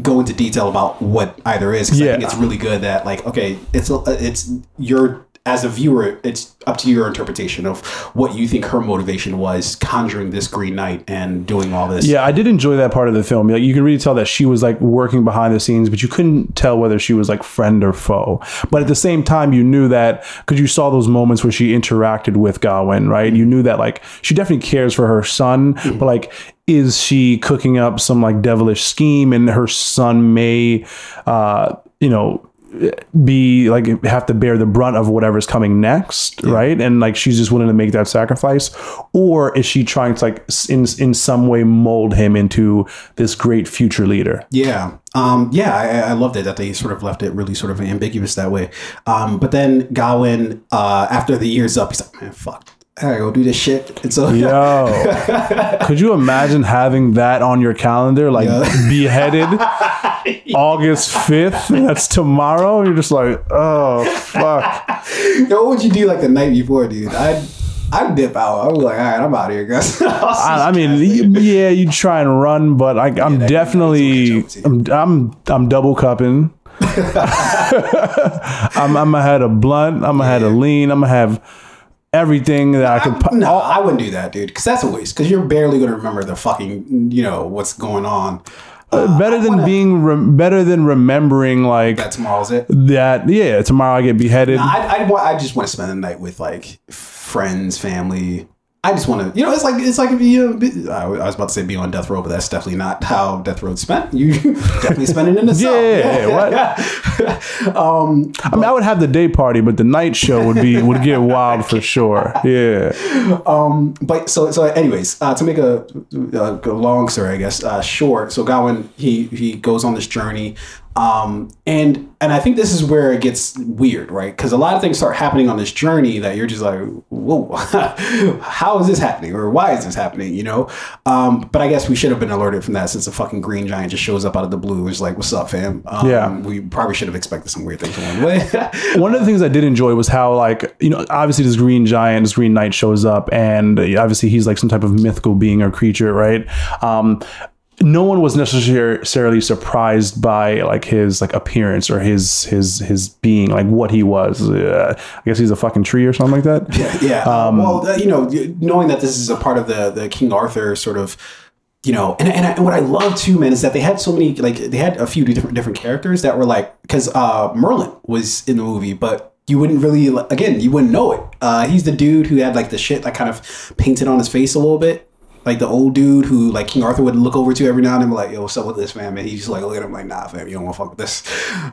Speaker 1: go into detail about what either is. 'cause I think it's really good that like okay, it's uh, it's your as a viewer, it's up to your interpretation of what you think her motivation was conjuring this Green Knight and doing all this.
Speaker 2: Yeah, I did enjoy that part of the film. Like, you can really tell that she was like working behind the scenes, but you couldn't tell whether she was like friend or foe. But at the same time, you knew that because you saw those moments where she interacted with Gawain, right? You knew that like she definitely cares for her son, but like is she cooking up some like devilish scheme and her son may uh you know be like have to bear the brunt of whatever's coming next right and like she's just willing to make that sacrifice or is she trying to like in in some way mold him into this great future leader
Speaker 1: Yeah. Um, yeah, I, I loved it that they sort of left it really sort of ambiguous that way. Um, but then Gawain, uh, after the year's up, he's like, man, fuck. I gotta go do this shit. And so,
Speaker 2: yo could you imagine having that on your calendar like beheaded august 5th that's tomorrow you're just like oh fuck
Speaker 1: Yo, what would you do like the night before, dude? I'd, I'd dip out. I was like, all right, I'm out of here, guys.
Speaker 2: I, I mean, y- yeah, you try and run, but I, I'm
Speaker 1: that-
Speaker 2: definitely, I'm, I'm, I'm double cupping. I'm, I'm gonna have a blunt. I'm gonna have a lean. I'm gonna have everything that I could. po-
Speaker 1: no, I wouldn't do that, dude, because that's a waste. Because you're barely gonna remember the fucking, you know, what's going on.
Speaker 2: Uh, uh, better than being, rem- better than remembering like
Speaker 1: That tomorrow's it.
Speaker 2: that. Yeah, tomorrow I get beheaded.
Speaker 1: I, I, I just want to spend the night with like friends, family. I just want to, you know, it's like it's like if you. I was about to say be on death row, but that's definitely not how death row spent. You definitely spent it in the cell.
Speaker 2: Yeah, what? um, I mean, I would have the day party, but the night show would be would get wild for sure. Yeah.
Speaker 1: Um, but so so, anyways, uh, to make a, a, long story, I guess, uh, short. So Gawain he he goes on this journey. Um, and and I think this is where it gets weird, right? Because a lot of things start happening on this journey that you're just like, whoa, how is this happening, or why is this happening? You know. Um, but I guess we should have been alerted from that since the fucking green giant just shows up out of the blue. It's like, what's up, fam? Um,
Speaker 2: yeah.
Speaker 1: We probably should have expected some weird things along the way.
Speaker 2: One of the things I did enjoy was how like you know obviously this green giant, this green knight shows up, and obviously he's like some type of mythical being or creature, right? No one was necessarily surprised by like his like appearance or his his his being like what he was. Uh, I guess he's a fucking tree or something like that.
Speaker 1: Yeah, yeah. Um, well, uh, you know, knowing that this is a part of the the King Arthur sort of you know, and, and, I, and, what I love too, man, is that they had so many, like, they had a few different different characters that were like, because uh, Merlin was in the movie, but you wouldn't really, again, you wouldn't know it. Uh, he's the dude who had like the shit that kind of painted on his face a little bit like the old dude who like King Arthur would look over to every now and then, be like, "Yo, what's up with this man?" And he's just like, look at him like, "Nah, fam, you don't want to fuck with this."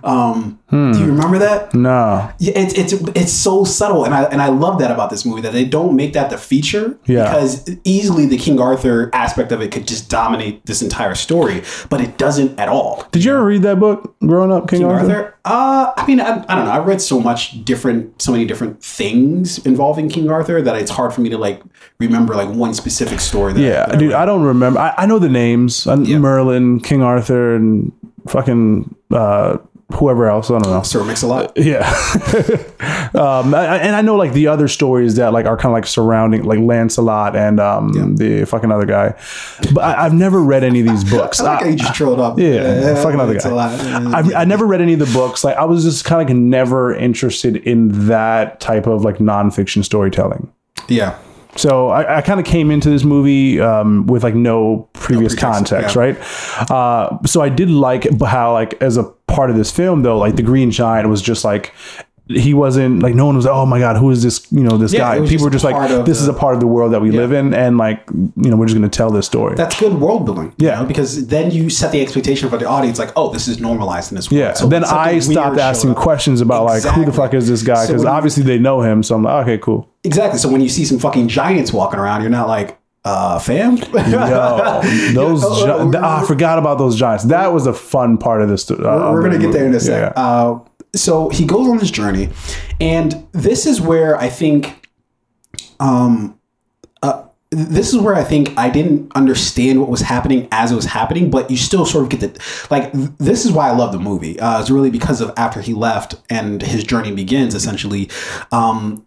Speaker 1: Um, hmm. Do you remember that?
Speaker 2: No.
Speaker 1: Yeah, it's it's it's so subtle, and I and I love that about this movie that they don't make that the feature.
Speaker 2: Yeah.
Speaker 1: Because easily the King Arthur aspect of it could just dominate this entire story, but it doesn't at all.
Speaker 2: Did you ever read that book growing up, King, King Arthur? Arthur?
Speaker 1: Uh, I mean, I, I don't know. I read so much different, so many different things involving King Arthur that it's hard for me to like remember like one specific story. That
Speaker 2: yeah,
Speaker 1: I,
Speaker 2: dude, I don't remember. I, I know the names: yeah. Merlin, King Arthur, and fucking uh, whoever else. I don't know.
Speaker 1: Sir Mix a lot.
Speaker 2: Yeah. um, I, and I know like the other stories that like are kind of like surrounding like Lancelot and um, yeah. the fucking other guy. But I, have never read any of these books.
Speaker 1: I like I, you just trolled up.
Speaker 2: Yeah, yeah fucking other guy. I, I never read any of the books. Like I was just kind of like never interested in that type of like nonfiction storytelling.
Speaker 1: Yeah.
Speaker 2: So I, I kind of came into this movie um, with like no previous no context, yeah. right? Uh, so I did like how like as a part of this film though, like the Green Giant was just like he wasn't like no one was like, oh my god who is this you know this yeah, guy? people were just like this the, is a part of the world that we yeah. live in and like you know we're just going to tell this story.
Speaker 1: That's good world building
Speaker 2: yeah.
Speaker 1: know, because then you set the expectation for the audience like oh this is normalized in this world.
Speaker 2: Yeah. So then i stopped asking questions about exactly. like who the fuck is this guy? Because so obviously you, they know him so i'm like okay cool.
Speaker 1: Exactly. So when you see some fucking giants walking around you're not like uh, fam. Yo,
Speaker 2: those gi- oh, I forgot about those giants. That was a fun part of this. Uh,
Speaker 1: we're, we're gonna get there in a second. Yeah. Uh, so he goes on this journey, and this is where I think, um, uh, this is where I think I didn't understand what was happening as it was happening, but you still sort of get the like. This is why I love the movie. Uh, it's really because of after he left and his journey begins. Essentially, um,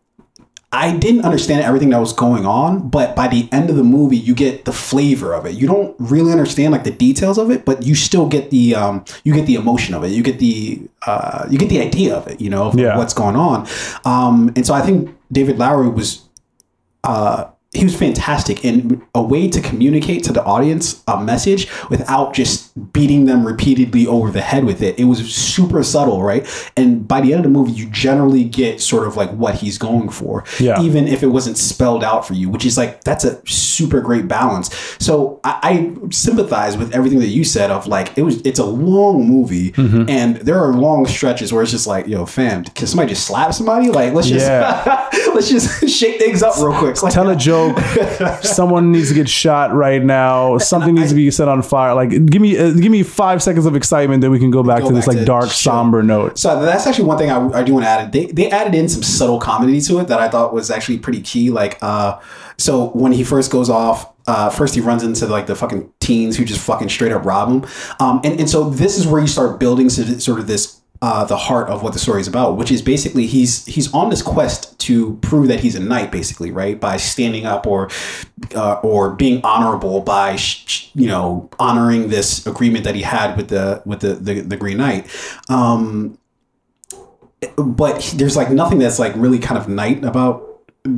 Speaker 1: I didn't understand everything that was going on, but by the end of the movie, you get the flavor of it. You don't really understand like the details of it, but you still get the um, you get the emotion of it. You get the uh, you get the idea of it. You know, of yeah. what's going on. Um, and so I think David Lowery was uh, he was fantastic in a way to communicate to the audience a message without just beating them repeatedly over the head with it. It was super subtle, right? And by the end of the movie, you generally get sort of like what he's going for,
Speaker 2: yeah.
Speaker 1: even if it wasn't spelled out for you, which is like that's a super great balance. So I, I sympathize with everything that you said of like it was it's a long movie mm-hmm. and there are long stretches where it's just like yo fam, can somebody just slap somebody? Like let's just yeah. let's just shake things up real quick.
Speaker 2: Like, Tell a joke. Someone needs to get shot right now. Something needs to be set on fire. Like give me uh, give me five seconds of excitement, then we can go back go to back this like dark, somber note.
Speaker 1: So that's actually one thing I, I do want to add. They they added in some subtle comedy to it that I thought was actually pretty key. Like uh, so when he first goes off uh, first he runs into like the fucking teens who just fucking straight up rob him. Um, and, and so this is where you start building sort of this uh, the heart of what the story is about, which is basically he's he's on this quest to prove that he's a knight, basically, right? By standing up or uh, or being honorable by you know honoring this agreement that he had with the with the the, the Green Knight. Um, but there's like nothing that's like really kind of knight about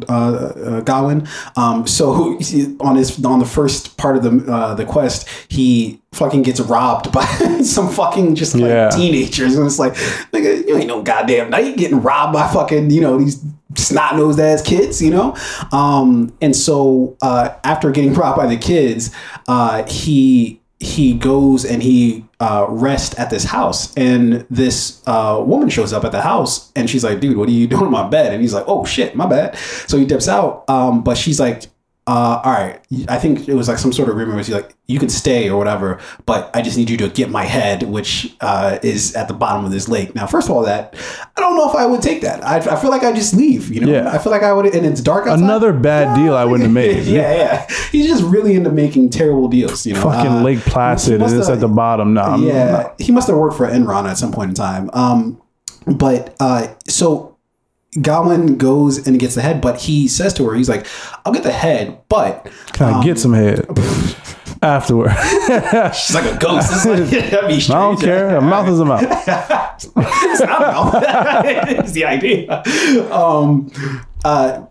Speaker 1: uh, uh, Gawain. Um, so on his on the first part of the uh, the quest, he fucking gets robbed by some fucking just like yeah. teenagers, and it's like, nigga, you ain't no goddamn knight getting robbed by fucking you know these snot nosed ass kids, you know? Um, and so uh, after getting robbed by the kids, uh, he he goes and he uh, rests at this house, and this uh, woman shows up at the house, and she's like, "Dude, what are you doing in my bed?" And he's like, "Oh shit, my bad." So he dips out, um, but she's like, uh, all right, I think it was like some sort of agreement was like, you can stay or whatever, but I just need you to get my head, which uh, is at the bottom of this lake. Now, first of all, that I don't know if I would take that. I, I feel like I just leave, you know.
Speaker 2: Yeah.
Speaker 1: I feel like I would, and it's dark outside.
Speaker 2: Another bad deal I wouldn't have made.
Speaker 1: yeah, yeah. He's just really into making terrible deals, you know.
Speaker 2: Fucking
Speaker 1: Uh,
Speaker 2: Lake Placid and it's at the bottom. No, I'm-
Speaker 1: yeah, he must have worked for Enron at some point in time. Um, but uh, so Gawain goes and gets the head, but he says to her, he's like, "I'll get the head, but
Speaker 2: Can I get some head afterward?
Speaker 1: she's like a ghost." It's like, that'd be
Speaker 2: I don't care. A mouth is a mouth.
Speaker 1: It's not a mouth. it's the idea. Um, uh,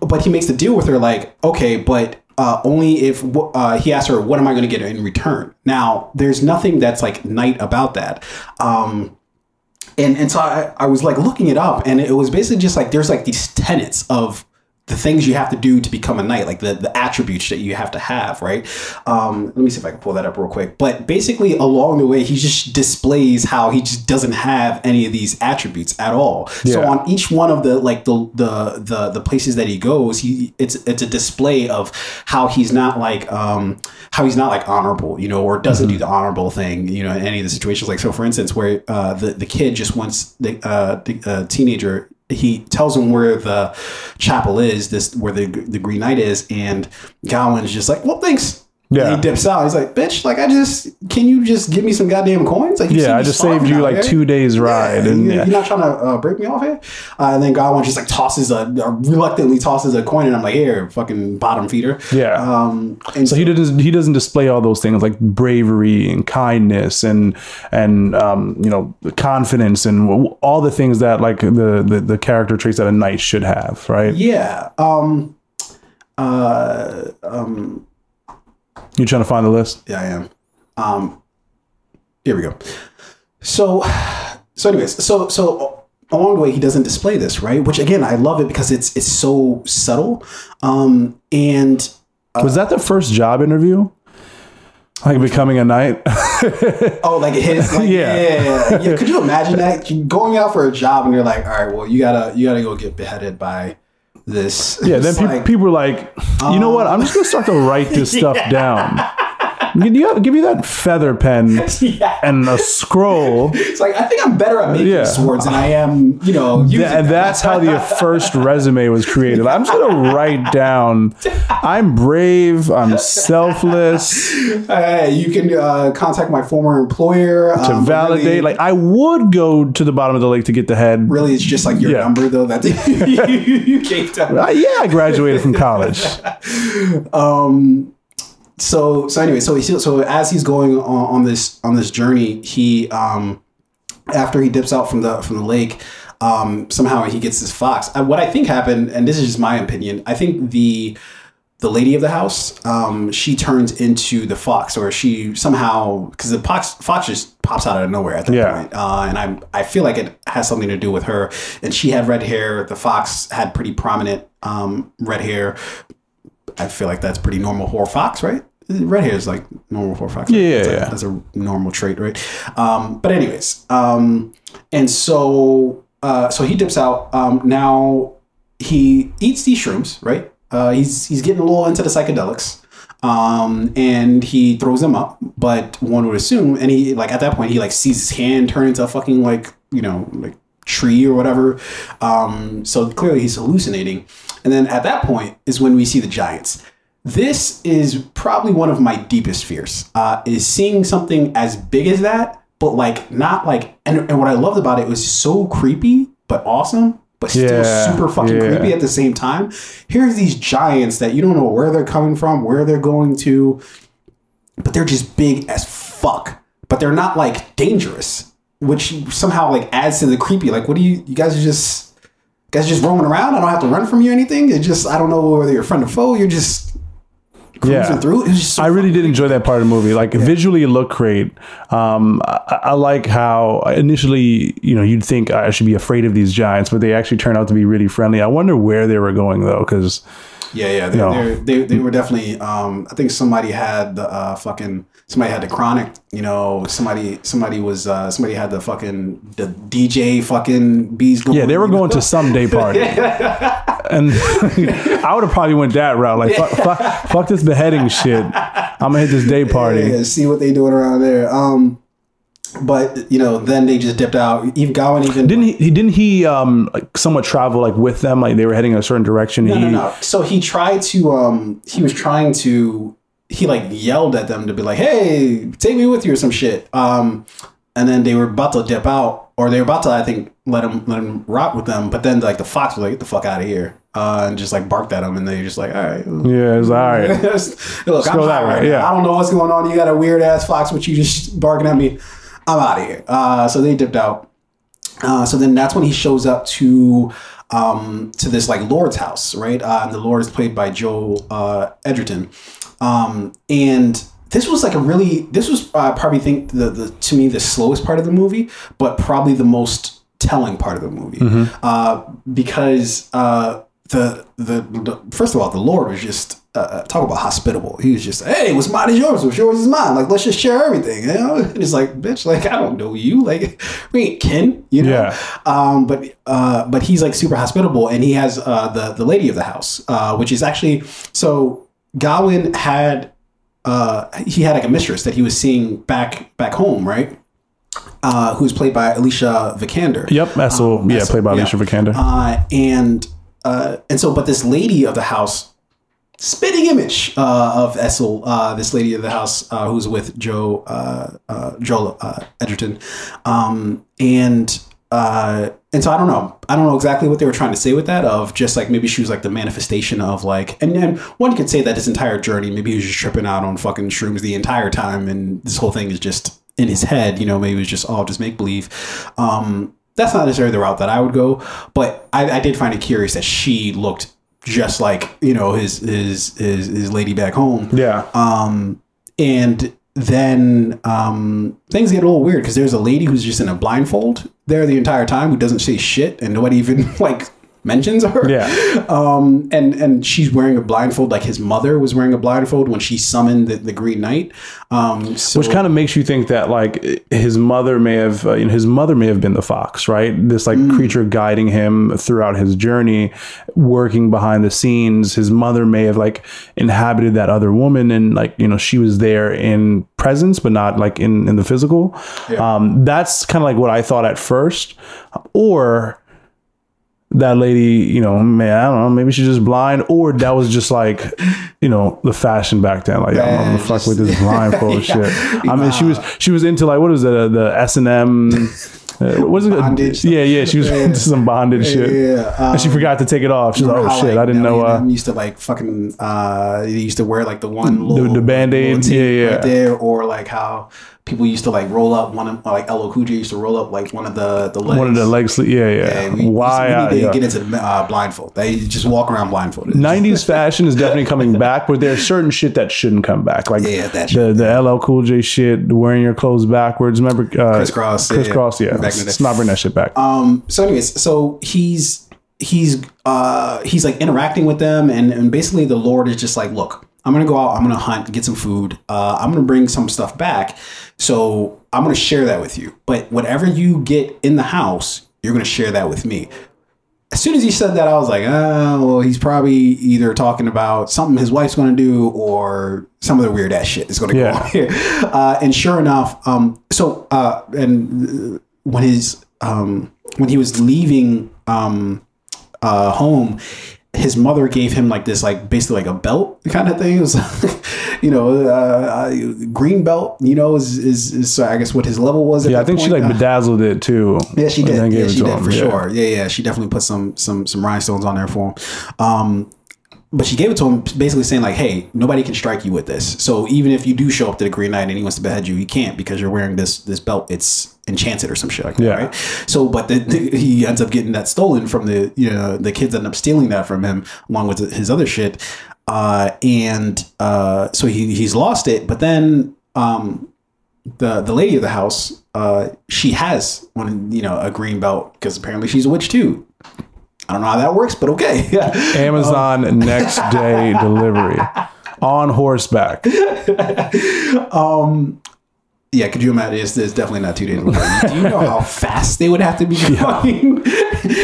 Speaker 1: but he makes the deal with her, like, okay, but uh, only if uh, he asks her, "What am I going to get in return?" Now, there's nothing that's like night about that. Um, and and so I, I was like looking it up, and it was basically just like there's like these tenets of the things you have to do to become a knight, like the, the attributes that you have to have, right? Um, let me see if I can pull that up real quick. But basically, along the way, he just displays how he just doesn't have any of these attributes at all. So on each one of the like the the the the places that he goes, he it's it's a display of how he's not like um how he's not like honorable, you know, or doesn't do the honorable thing, you know, in any of the situations. Like so, for instance, where uh, the the kid just wants the uh, the uh, teenager. He tells him where the chapel is, this where the the Green Knight is, and Gawain's just like, "Well, thanks."
Speaker 2: Yeah.
Speaker 1: And he dips out. He's like, "Bitch, like I just can you just give me some goddamn coins? Like,
Speaker 2: Yeah, I just saved you like
Speaker 1: here?
Speaker 2: two days ride,
Speaker 1: Yeah,
Speaker 2: and
Speaker 1: you,
Speaker 2: yeah.
Speaker 1: you're not trying to uh, break me off here. Uh, and then Gawain just like tosses a, uh, reluctantly tosses a coin, and I'm like, here, fucking bottom feeder.
Speaker 2: Yeah.
Speaker 1: Um, and
Speaker 2: So he doesn't he doesn't display all those things like bravery and kindness and and um, you know confidence and w- all the things that like the, the the character traits that a knight should have, right?
Speaker 1: yeah. Um, uh, um,
Speaker 2: You're trying to find the list.
Speaker 1: Yeah, I am. Um, here we go. So, so anyways, so so along the way he doesn't display this, right? Which again, I love it because it's it's so subtle. Um, and
Speaker 2: Was that the first job interview? Like becoming a knight?
Speaker 1: oh, like his, like,
Speaker 2: Yeah.
Speaker 1: yeah. yeah, yeah. Could you imagine that You going out for a job and you're like, all right, well, you gotta you gotta go get beheaded by this.
Speaker 2: yeah. Then pe-
Speaker 1: like,
Speaker 2: people were like, you know what? I'm just gonna start to write this stuff down. Give you give me that feather pen
Speaker 1: yeah.
Speaker 2: and a scroll.
Speaker 1: It's like I think I'm better at making
Speaker 2: Yeah.
Speaker 1: swords than I am, you know.
Speaker 2: Th- and that's how the first resume was created. I'm just gonna write down. I'm brave. I'm selfless.
Speaker 1: Hey, you can uh, contact my former employer
Speaker 2: To
Speaker 1: um,
Speaker 2: validate,
Speaker 1: Really,
Speaker 2: like I would go to the bottom of the lake to get the head.
Speaker 1: really, it's just like your
Speaker 2: Yeah.
Speaker 1: number, though. That you, you gave to.
Speaker 2: Uh, yeah, I graduated from college.
Speaker 1: Um. So so anyway, so he so as he's going on, on this on this journey, he um after he dips out from the from the lake, um somehow he gets this fox. Uh, what I think happened, and this is just my opinion, I think the the lady of the house, um, she turns into the fox, or she somehow because the fox fox just pops out of nowhere at that
Speaker 2: Yeah.
Speaker 1: point, uh, and I I feel like it has something to do with her. And she had red hair. The fox had pretty prominent um, red hair. I feel like that's pretty normal for a fox, right? Red hair is like normal for a fox. right?
Speaker 2: Yeah,
Speaker 1: that's,
Speaker 2: yeah.
Speaker 1: that's a normal trait, right? Um, but anyways, um, and so uh, so he dips out. Um, now he eats these shrooms, right? Uh, he's he's getting a little into the psychedelics. Um, and he throws them up, but one would assume, and he like at that point he like sees his hand turn into a fucking like you know like tree or whatever. Um, so clearly he's hallucinating. And then at that point is when we see the giants. This is probably one of my deepest fears. Uh, is seeing something as big as that, but like not like. And, and what I loved about it was so creepy but awesome, but still
Speaker 2: Yeah,
Speaker 1: super fucking
Speaker 2: yeah.
Speaker 1: creepy at the same time. Here's these giants that you don't know where they're coming from, where they're going to, but they're just big as fuck. But they're not like dangerous, which somehow like adds to the creepy. Like, what do you? You guys are just guys are just roaming around. I don't have to run from you or anything. It just I don't know whether you're friend or foe. You're just cruising
Speaker 2: Yeah.
Speaker 1: through. It was just so
Speaker 2: I really did enjoy that part of the movie. Like visually, it looked great. Um, I, I like how initially, you know, you'd think I should be afraid of these giants, but they actually turned out to be really friendly. I wonder where they were going though, because
Speaker 1: Yeah, yeah, they, they they were definitely. Um, I think somebody had the uh, fucking somebody had the chronic. You know, somebody somebody was uh, somebody had the fucking the DJ fucking bees. Going,
Speaker 2: yeah, they were
Speaker 1: you know?
Speaker 2: going to some day party, and I would have probably went that route. Like, fuck, fuck, fuck this beheading shit. I'm gonna hit this day party.
Speaker 1: Yeah, see what they doing around there. Um, but you know, then they just dipped out. Even Gawain even
Speaker 2: Didn't he? he- Didn't he? Um, like somewhat travel like with them. Like they were heading a certain direction.
Speaker 1: No,
Speaker 2: he,
Speaker 1: no, no. So he tried to. Um, he was trying to. He like yelled at them to be like, "Hey, take me with you" or some shit. Um, and then they were about to dip out, or they were about to, I think, let him let him rot with them. But then like the fox was like, "Get the fuck out of here," uh, and just like barked at him, and they just like, "All right."
Speaker 2: Yeah, it's all right.
Speaker 1: Look, I'm
Speaker 2: that way,
Speaker 1: right
Speaker 2: yeah.
Speaker 1: I don't know what's going on. You got a weird ass fox, but you just barking at me. I'm out of here. Uh, so they dipped out. Uh, so then that's when he shows up to um, to this like Lord's house, right? Uh, and the Lord is played by Joe uh, Edgerton. Um, and this was like a really this was uh, probably think the, the to me the slowest part of the movie, but probably the most telling part of the movie uh, because uh, the, the the first of all the Lord was just uh, talk about hospitable. He was just hey, what's mine is yours, what's yours is mine. Like let's just share everything. You know, and it's like bitch, like I don't know you, like we ain't kin, you know.
Speaker 2: Yeah.
Speaker 1: Um, but uh, but he's like super hospitable, and he has uh, the the lady of the house, uh, which is actually so. Gawain had uh, he had like a mistress that he was seeing back back home, right? Uh, who's played by Alicia Vikander.
Speaker 2: Yep, Essel. yeah,
Speaker 1: Essel,
Speaker 2: played by
Speaker 1: yeah.
Speaker 2: Alicia Vikander.
Speaker 1: Uh, and uh, and so, but this lady of the house, spitting image uh, of Essel, uh, this lady of the house uh, who's with Joe uh, uh, Joel uh, Edgerton, um, and uh, and so I don't know, I don't know exactly what they were trying to say with that. Of just like maybe she was like the manifestation of like, and then one could say that his entire journey, maybe he was just tripping out on fucking shrooms the entire time, and this whole thing is just in his head. You know, maybe it was just all just make believe. Um, that's not necessarily the route that I would go, but I, I did find it curious that she looked just like you know his his his, his lady back home.
Speaker 2: yeah.
Speaker 1: Um, and then um, things get a little weird because there's a lady who's just in a blindfold there the entire time who doesn't say shit and nobody even like mentions her.
Speaker 2: Yeah.
Speaker 1: Um, and and she's wearing a blindfold like his mother was wearing a blindfold when she summoned the, the Green Knight. Um, so,
Speaker 2: Which kind of makes you think that like his mother may have, uh, you know, his mother may have been the fox, right? This like
Speaker 1: Mm.
Speaker 2: creature guiding him throughout his journey, working behind the scenes. His mother may have like inhabited that other woman, and like you know, she was there in presence, but not like in in the physical. Um, that's kind of like what I thought at first, or that lady, you know, man, I don't know, maybe she's just blind, or that was just like, you know, the fashion back then. Like, I'm gonna fuck with this blindfold
Speaker 1: Yeah.
Speaker 2: shit. I mean, she was she was into like what was it, uh, the S and M. uh, it?
Speaker 1: Bondage
Speaker 2: Yeah, yeah. She was into some bondage shit.
Speaker 1: Yeah,
Speaker 2: and she
Speaker 1: um,
Speaker 2: forgot to take it off. She's like, oh
Speaker 1: how,
Speaker 2: shit,
Speaker 1: like,
Speaker 2: I didn't know. Uh,
Speaker 1: used to like fucking. Uh, they used to wear like the one little,
Speaker 2: the Band-Aid, yeah, yeah.
Speaker 1: right there, or like how people used to like roll up one of like LL Cool J used to roll up like one of the the legs.
Speaker 2: one of the leg sleeve. Yeah, yeah.
Speaker 1: Yeah, we,
Speaker 2: Why?
Speaker 1: we, need to
Speaker 2: yeah.
Speaker 1: get into the uh, blindfold. They just walk around blindfolded.
Speaker 2: 90s fashion is definitely coming back, but there's certain shit that shouldn't come back. Like
Speaker 1: Yeah, that
Speaker 2: the, the LL Cool J shit, wearing your clothes backwards. Remember uh,
Speaker 1: Kris Kross, yeah,
Speaker 2: Kris Kross, yeah.
Speaker 1: back the
Speaker 2: Let's, let's not bring that shit back.
Speaker 1: Um. So, anyways, so he's he's uh he's like interacting with them, and and basically the Lord is just like, look, I'm gonna go out, I'm gonna hunt, get some food, uh, I'm gonna bring some stuff back, so I'm gonna share that with you. But whatever you get in the house, you're gonna share that with me. As soon as he said that, I was like, oh, well, he's probably either talking about something his wife's to do or some other weird ass shit is going to
Speaker 2: Yeah.
Speaker 1: go on here. Uh, and sure enough, um, so uh, and uh, when his um, when he was leaving um, uh, home, his mother gave him like this, like basically like a belt kind of thing. It was, you know, uh, uh, green belt. You know, is, is is I guess what his level was. At
Speaker 2: yeah, I think she like
Speaker 1: Uh,
Speaker 2: bedazzled it too.
Speaker 1: yeah, she did. Yeah, she did
Speaker 2: him.
Speaker 1: for
Speaker 2: Yeah.
Speaker 1: sure. Yeah, yeah, she definitely put some some some rhinestones on there for him. Um, but she gave it to him, basically saying like, "Hey, nobody can strike you with this. So even if you do show up to the Green Knight and he wants to behead you, he can't because you're wearing this this belt. It's enchanted or some shit like that,
Speaker 2: Yeah.
Speaker 1: right? So, but the, the- he ends up getting that stolen from the you know the kids end up stealing that from him along with his other shit. uh, and uh, so he he's lost it. But then um, the the lady of the house, uh, she has one, you know, a green belt because apparently she's a witch too. I don't know how that works, but okay.
Speaker 2: Amazon next day delivery on horseback.
Speaker 1: um, Yeah, could you imagine? It's, it's definitely not two days. Do you know how fast they would have to be going,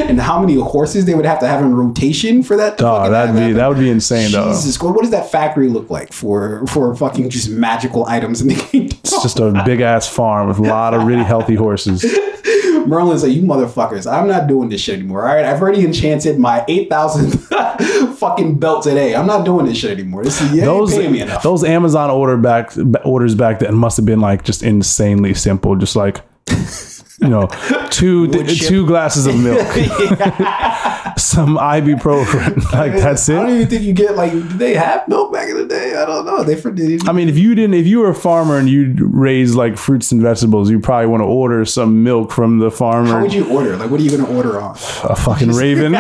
Speaker 1: and how many horses they would have to have in rotation for that?
Speaker 2: Oh, that'd be
Speaker 1: happen?
Speaker 2: that would be insane though.
Speaker 1: Jesus, what does that factory look like for for fucking just magical items in the kingdom?
Speaker 2: It's just a big ass farm with a lot of really healthy horses.
Speaker 1: Merlin's like, you motherfuckers, I'm not doing this shit anymore. All right, I've already enchanted my eight thousand fucking belt today. I'm not doing this shit anymore. This is you
Speaker 2: Those
Speaker 1: me enough.
Speaker 2: those Amazon order back orders back then must have been like just insanely simple. Just like you know, two two glasses of milk, some ibuprofen. Like that's it.
Speaker 1: I don't even think you get like. Did they have milk back in the day? I don't know. They for did.
Speaker 2: I mean, if you didn't, if you were a farmer and you raise like fruits and vegetables, you probably want to order some milk from the farmer.
Speaker 1: How would you order? Like, what are you going to order on?
Speaker 2: a fucking raven.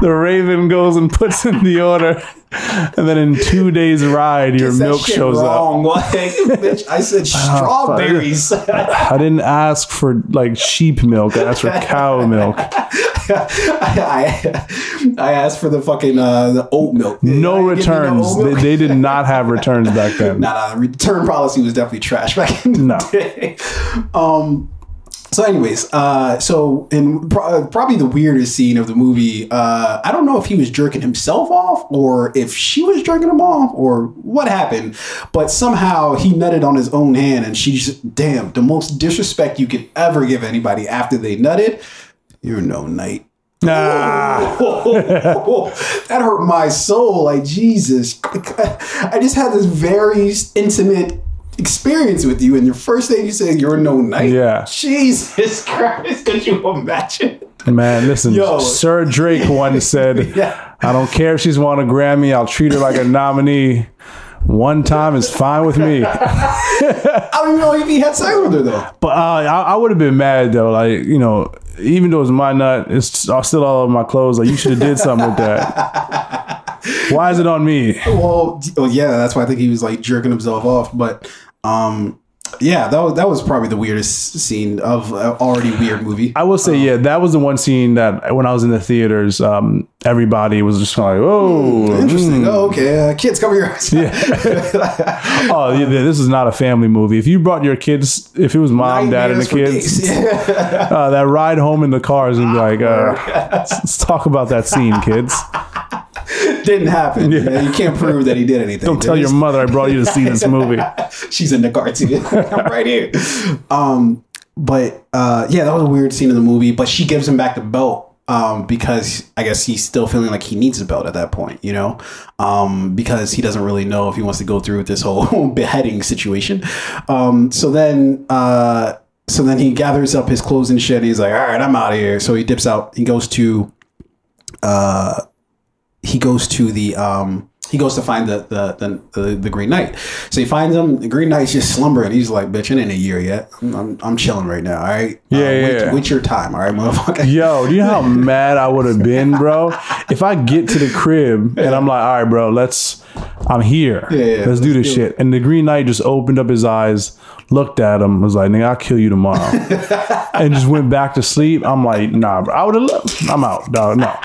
Speaker 2: The raven goes and puts in the order, and then in two days' ride, your milk shows up.
Speaker 1: wrong? Like, bitch, I said strawberries.
Speaker 2: I didn't ask for like sheep milk. I asked for cow milk.
Speaker 1: I, I asked for the fucking uh, the oat milk.
Speaker 2: No
Speaker 1: I didn't get me no
Speaker 2: returns.
Speaker 1: oat
Speaker 2: They, they did not have returns back then.
Speaker 1: Nah, nah, the return policy was definitely trash back in the
Speaker 2: No.
Speaker 1: day. Um. So, anyways, uh, so in pro- uh, probably the weirdest scene of the movie, uh, I don't know if he was jerking himself off or if she was jerking him off or what happened, but somehow he nutted on his own hand, and she just, damn, the most disrespect you could ever give anybody after they nutted. You're no knight.
Speaker 2: Nah.
Speaker 1: that hurt my soul. Like Jesus, I just had this very intimate experience with you, and your first thing you said you're no knight.
Speaker 2: Yeah.
Speaker 1: Jesus Christ, could you imagine?
Speaker 2: Man, listen,
Speaker 1: Yo.
Speaker 2: Sir Drake once said,
Speaker 1: Yeah.
Speaker 2: I don't care if she's won a Grammy, I'll treat her like a nominee. One time is fine with me.
Speaker 1: I don't even know if he had sex with her though.
Speaker 2: But uh, I, I would have been mad though. Like you know, even though it's my nut, it's still all over my clothes. Like you should have did something with that. Why is it on me?
Speaker 1: Well, oh yeah, that's why I think he was like jerking himself off. But um, yeah, that was that was probably the weirdest scene of an already weird movie.
Speaker 2: I will say, yeah, that was the one scene that when I was in the theaters, um, everybody was just like, "Oh,
Speaker 1: Interesting. Oh, okay. Uh, kids, cover your eyes. yeah.
Speaker 2: oh, yeah, this is not a family movie." If you brought your kids, if it was mom, dad, and the kids.
Speaker 1: Yeah.
Speaker 2: uh, that ride home in the cars and be like, uh, let's, let's talk about that scene, kids.
Speaker 1: Didn't happen. Yeah, you can't prove that he did anything.
Speaker 2: Don't tell your mother I brought you to see this movie.
Speaker 1: She's in the car too. I'm right here. Um, but uh, yeah, that was a weird scene in the movie. But she gives him back the belt um, because I guess he's still feeling like he needs the belt at that point, you know, um, because he doesn't really know if he wants to go through with this whole beheading situation. Um, so then. Uh, so then he gathers up his clothes and shit. And he's like, "All right, I'm out of here." So he dips out. He goes to uh, he goes to the um he goes to find the the the, the, Green Knight. So he finds him. The Green Knight's just slumbering. He's like, "Bitch, it ain't a year yet. I'm, I'm, I'm chilling right now. All right.
Speaker 2: Yeah,
Speaker 1: uh,
Speaker 2: yeah,
Speaker 1: wait,
Speaker 2: yeah.
Speaker 1: wait your time. All right, motherfucker.
Speaker 2: Yo, do you know how mad I would have been, bro? If I get to the crib and I'm like, all right, bro, let's, I'm here.
Speaker 1: Yeah, yeah,
Speaker 2: let's do
Speaker 1: let's
Speaker 2: this
Speaker 1: do
Speaker 2: shit. And the Green Knight just opened up his eyes, looked at him, was like, nigga, I'll kill you tomorrow. and just went back to sleep. I'm like, nah, bro. I would have. I'm out, dog. No.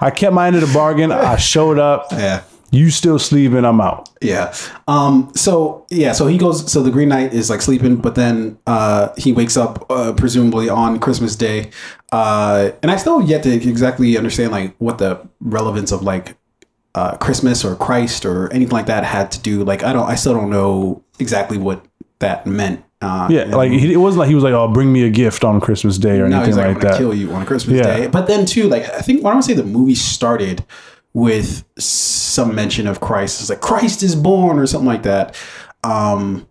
Speaker 2: I kept my end of the bargain. I showed up.
Speaker 1: Yeah."
Speaker 2: You still sleeping. I'm out.
Speaker 1: Yeah. Um. So yeah. So he goes. So the Green Knight is like sleeping, but then uh he wakes up uh, presumably on Christmas Day. Uh, and I still yet to exactly understand like what the relevance of like uh Christmas or Christ or anything like that had to do. Like I don't. I still don't know exactly what that meant. Uh,
Speaker 2: Yeah, like he, it wasn't like he was like, "Oh, bring me a gift on Christmas Day" or
Speaker 1: no,
Speaker 2: anything
Speaker 1: like,
Speaker 2: like
Speaker 1: I'm
Speaker 2: that.
Speaker 1: kill you on Christmas
Speaker 2: Yeah.
Speaker 1: Day. But then too, like I think when I want to say the movie started with some mention of Christ. It's like Christ is born or something like that. Um,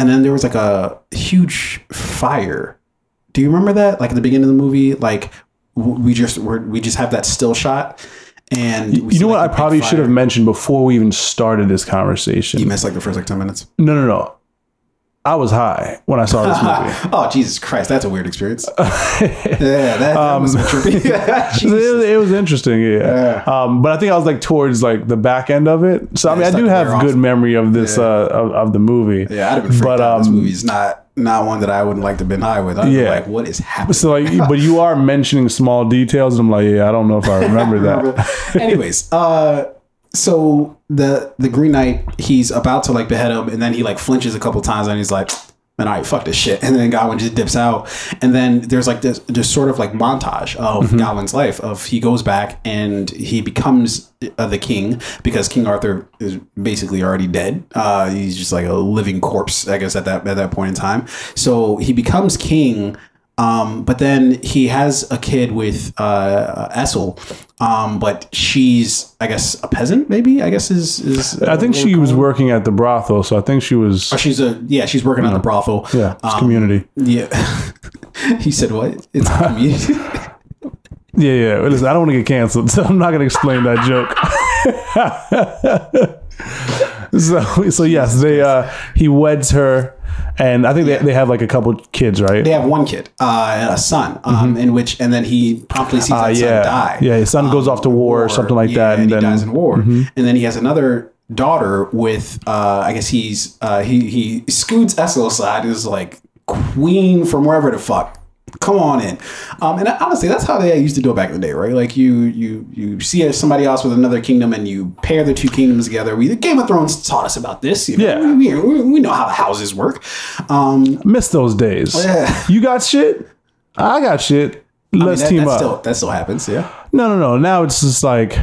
Speaker 1: and then there was like a huge fire. Do you remember that? Like at the beginning of the movie, like we just we're, we just have that still shot. And we
Speaker 2: You know what? I probably should have mentioned before we even started this conversation.
Speaker 1: You missed like the first like ten minutes.
Speaker 2: No, no, no. I was high when I saw this movie.
Speaker 1: oh Jesus Christ, that's a weird experience. yeah, that, that
Speaker 2: Um,
Speaker 1: been trippy.
Speaker 2: it, it was interesting, yeah. Um, but I think I was like towards like the back end of it. So I mean, I do have good
Speaker 1: off.
Speaker 2: memory of this uh, of, of the movie.
Speaker 1: Yeah, I'd have been freaked
Speaker 2: But,
Speaker 1: out. This
Speaker 2: um,
Speaker 1: movie's not not one that I wouldn't like to have been high with. I'd be
Speaker 2: Yeah.
Speaker 1: like, what is happening?
Speaker 2: So like, but you are mentioning small details, and I'm like, yeah, I don't know if I remember that.
Speaker 1: Anyways, uh, so the the Green Knight, he's about to like behead him, and then he like flinches a couple times, and he's like, "Man, all right, fuck this shit." And then Gawain just dips out, and then there's like this just sort of like montage of
Speaker 2: Mm-hmm.
Speaker 1: Gawain's life. Of he goes back and he becomes uh, the king because King Arthur is basically already dead. Uh, he's just like a living corpse, I guess at that at that point in time. So he becomes king. Um, but then he has a kid with uh, Essel, um, but she's, I guess, a peasant. Maybe I guess is is.
Speaker 2: I think she was working at the brothel, so I think she was
Speaker 1: Oh, she's a yeah. She's working at the brothel.
Speaker 2: yeah, it's
Speaker 1: Um,
Speaker 2: community.
Speaker 1: Yeah. he said what? It's community.
Speaker 2: Yeah, yeah. Listen, I don't want to get canceled, so I'm not going to explain that joke. so, so yes, they uh, he weds her, and I think they, they have like a couple kids, right?
Speaker 1: they have one kid, uh, a son, um, in which, and then he promptly sees that
Speaker 2: Uh,
Speaker 1: son
Speaker 2: yeah,
Speaker 1: die.
Speaker 2: yeah. His son goes off to war, or something like
Speaker 1: yeah,
Speaker 2: that,
Speaker 1: and,
Speaker 2: and then Mm-hmm.
Speaker 1: dies in war. And then he has another daughter with, uh, I guess he's uh, he he scoots Essel aside. Is like queen from wherever the fuck. Come on in, um, and honestly, that's how they used to do it back in the day, right? Like you, you, you see somebody else with another kingdom, and you pair the two kingdoms together. We, the Game of Thrones taught us about this. You know?
Speaker 2: Yeah.
Speaker 1: we, we, we know how the houses work. Um,
Speaker 2: miss those days.
Speaker 1: Yeah.
Speaker 2: You got shit. I got shit.
Speaker 1: I mean,
Speaker 2: Let's
Speaker 1: that,
Speaker 2: team
Speaker 1: that
Speaker 2: up.
Speaker 1: still that still happens, yeah.
Speaker 2: No, no, no. Now it's just like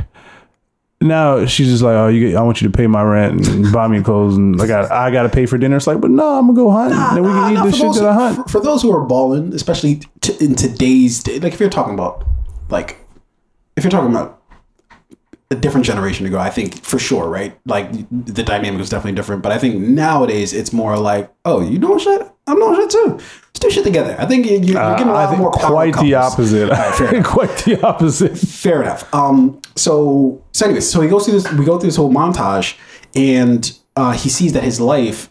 Speaker 2: now she's just like, oh, you, get- I want you to pay my rent and buy me clothes, and I got, I got to pay for dinner. It's like, but no, I'm gonna go hunt, and then we
Speaker 1: Nah,
Speaker 2: can eat
Speaker 1: nah,
Speaker 2: the shit
Speaker 1: those,
Speaker 2: that I hunt.
Speaker 1: For, for those who are balling, especially t- in today's day, like if you're talking about like if you're talking about a different generation ago, I think for sure, right? Like the dynamic was definitely different. But I think nowadays it's more like, oh, you doing shit? I'm doing shit too. Let's do shit together. I think you- you're, you're getting a lot
Speaker 2: I think
Speaker 1: more
Speaker 2: quite the opposite.
Speaker 1: Right,
Speaker 2: quite the opposite.
Speaker 1: Fair enough. Um, so so anyways, so he goes through this. We go through this whole montage, and uh, he sees that his life.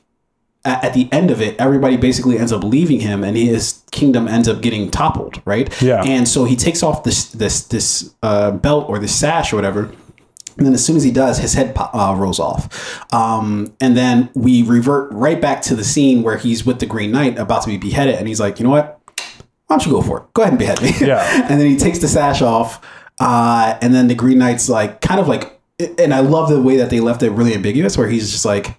Speaker 1: At, at the end of it, everybody basically ends up leaving him, and his kingdom ends up getting toppled, right?
Speaker 2: Yeah.
Speaker 1: And so he takes off this this this uh, belt or this sash or whatever, and then as soon as he does, his head uh, rolls off. Um, and then we revert right back to the scene where he's with the Green Knight about to be beheaded, and he's like, you know what? Why don't you go for it? Go ahead and behead me.
Speaker 2: Yeah.
Speaker 1: and then he takes the sash off, uh, and then the Green Knight's like, kind of like, and I love the way that they left it really ambiguous, where he's just like,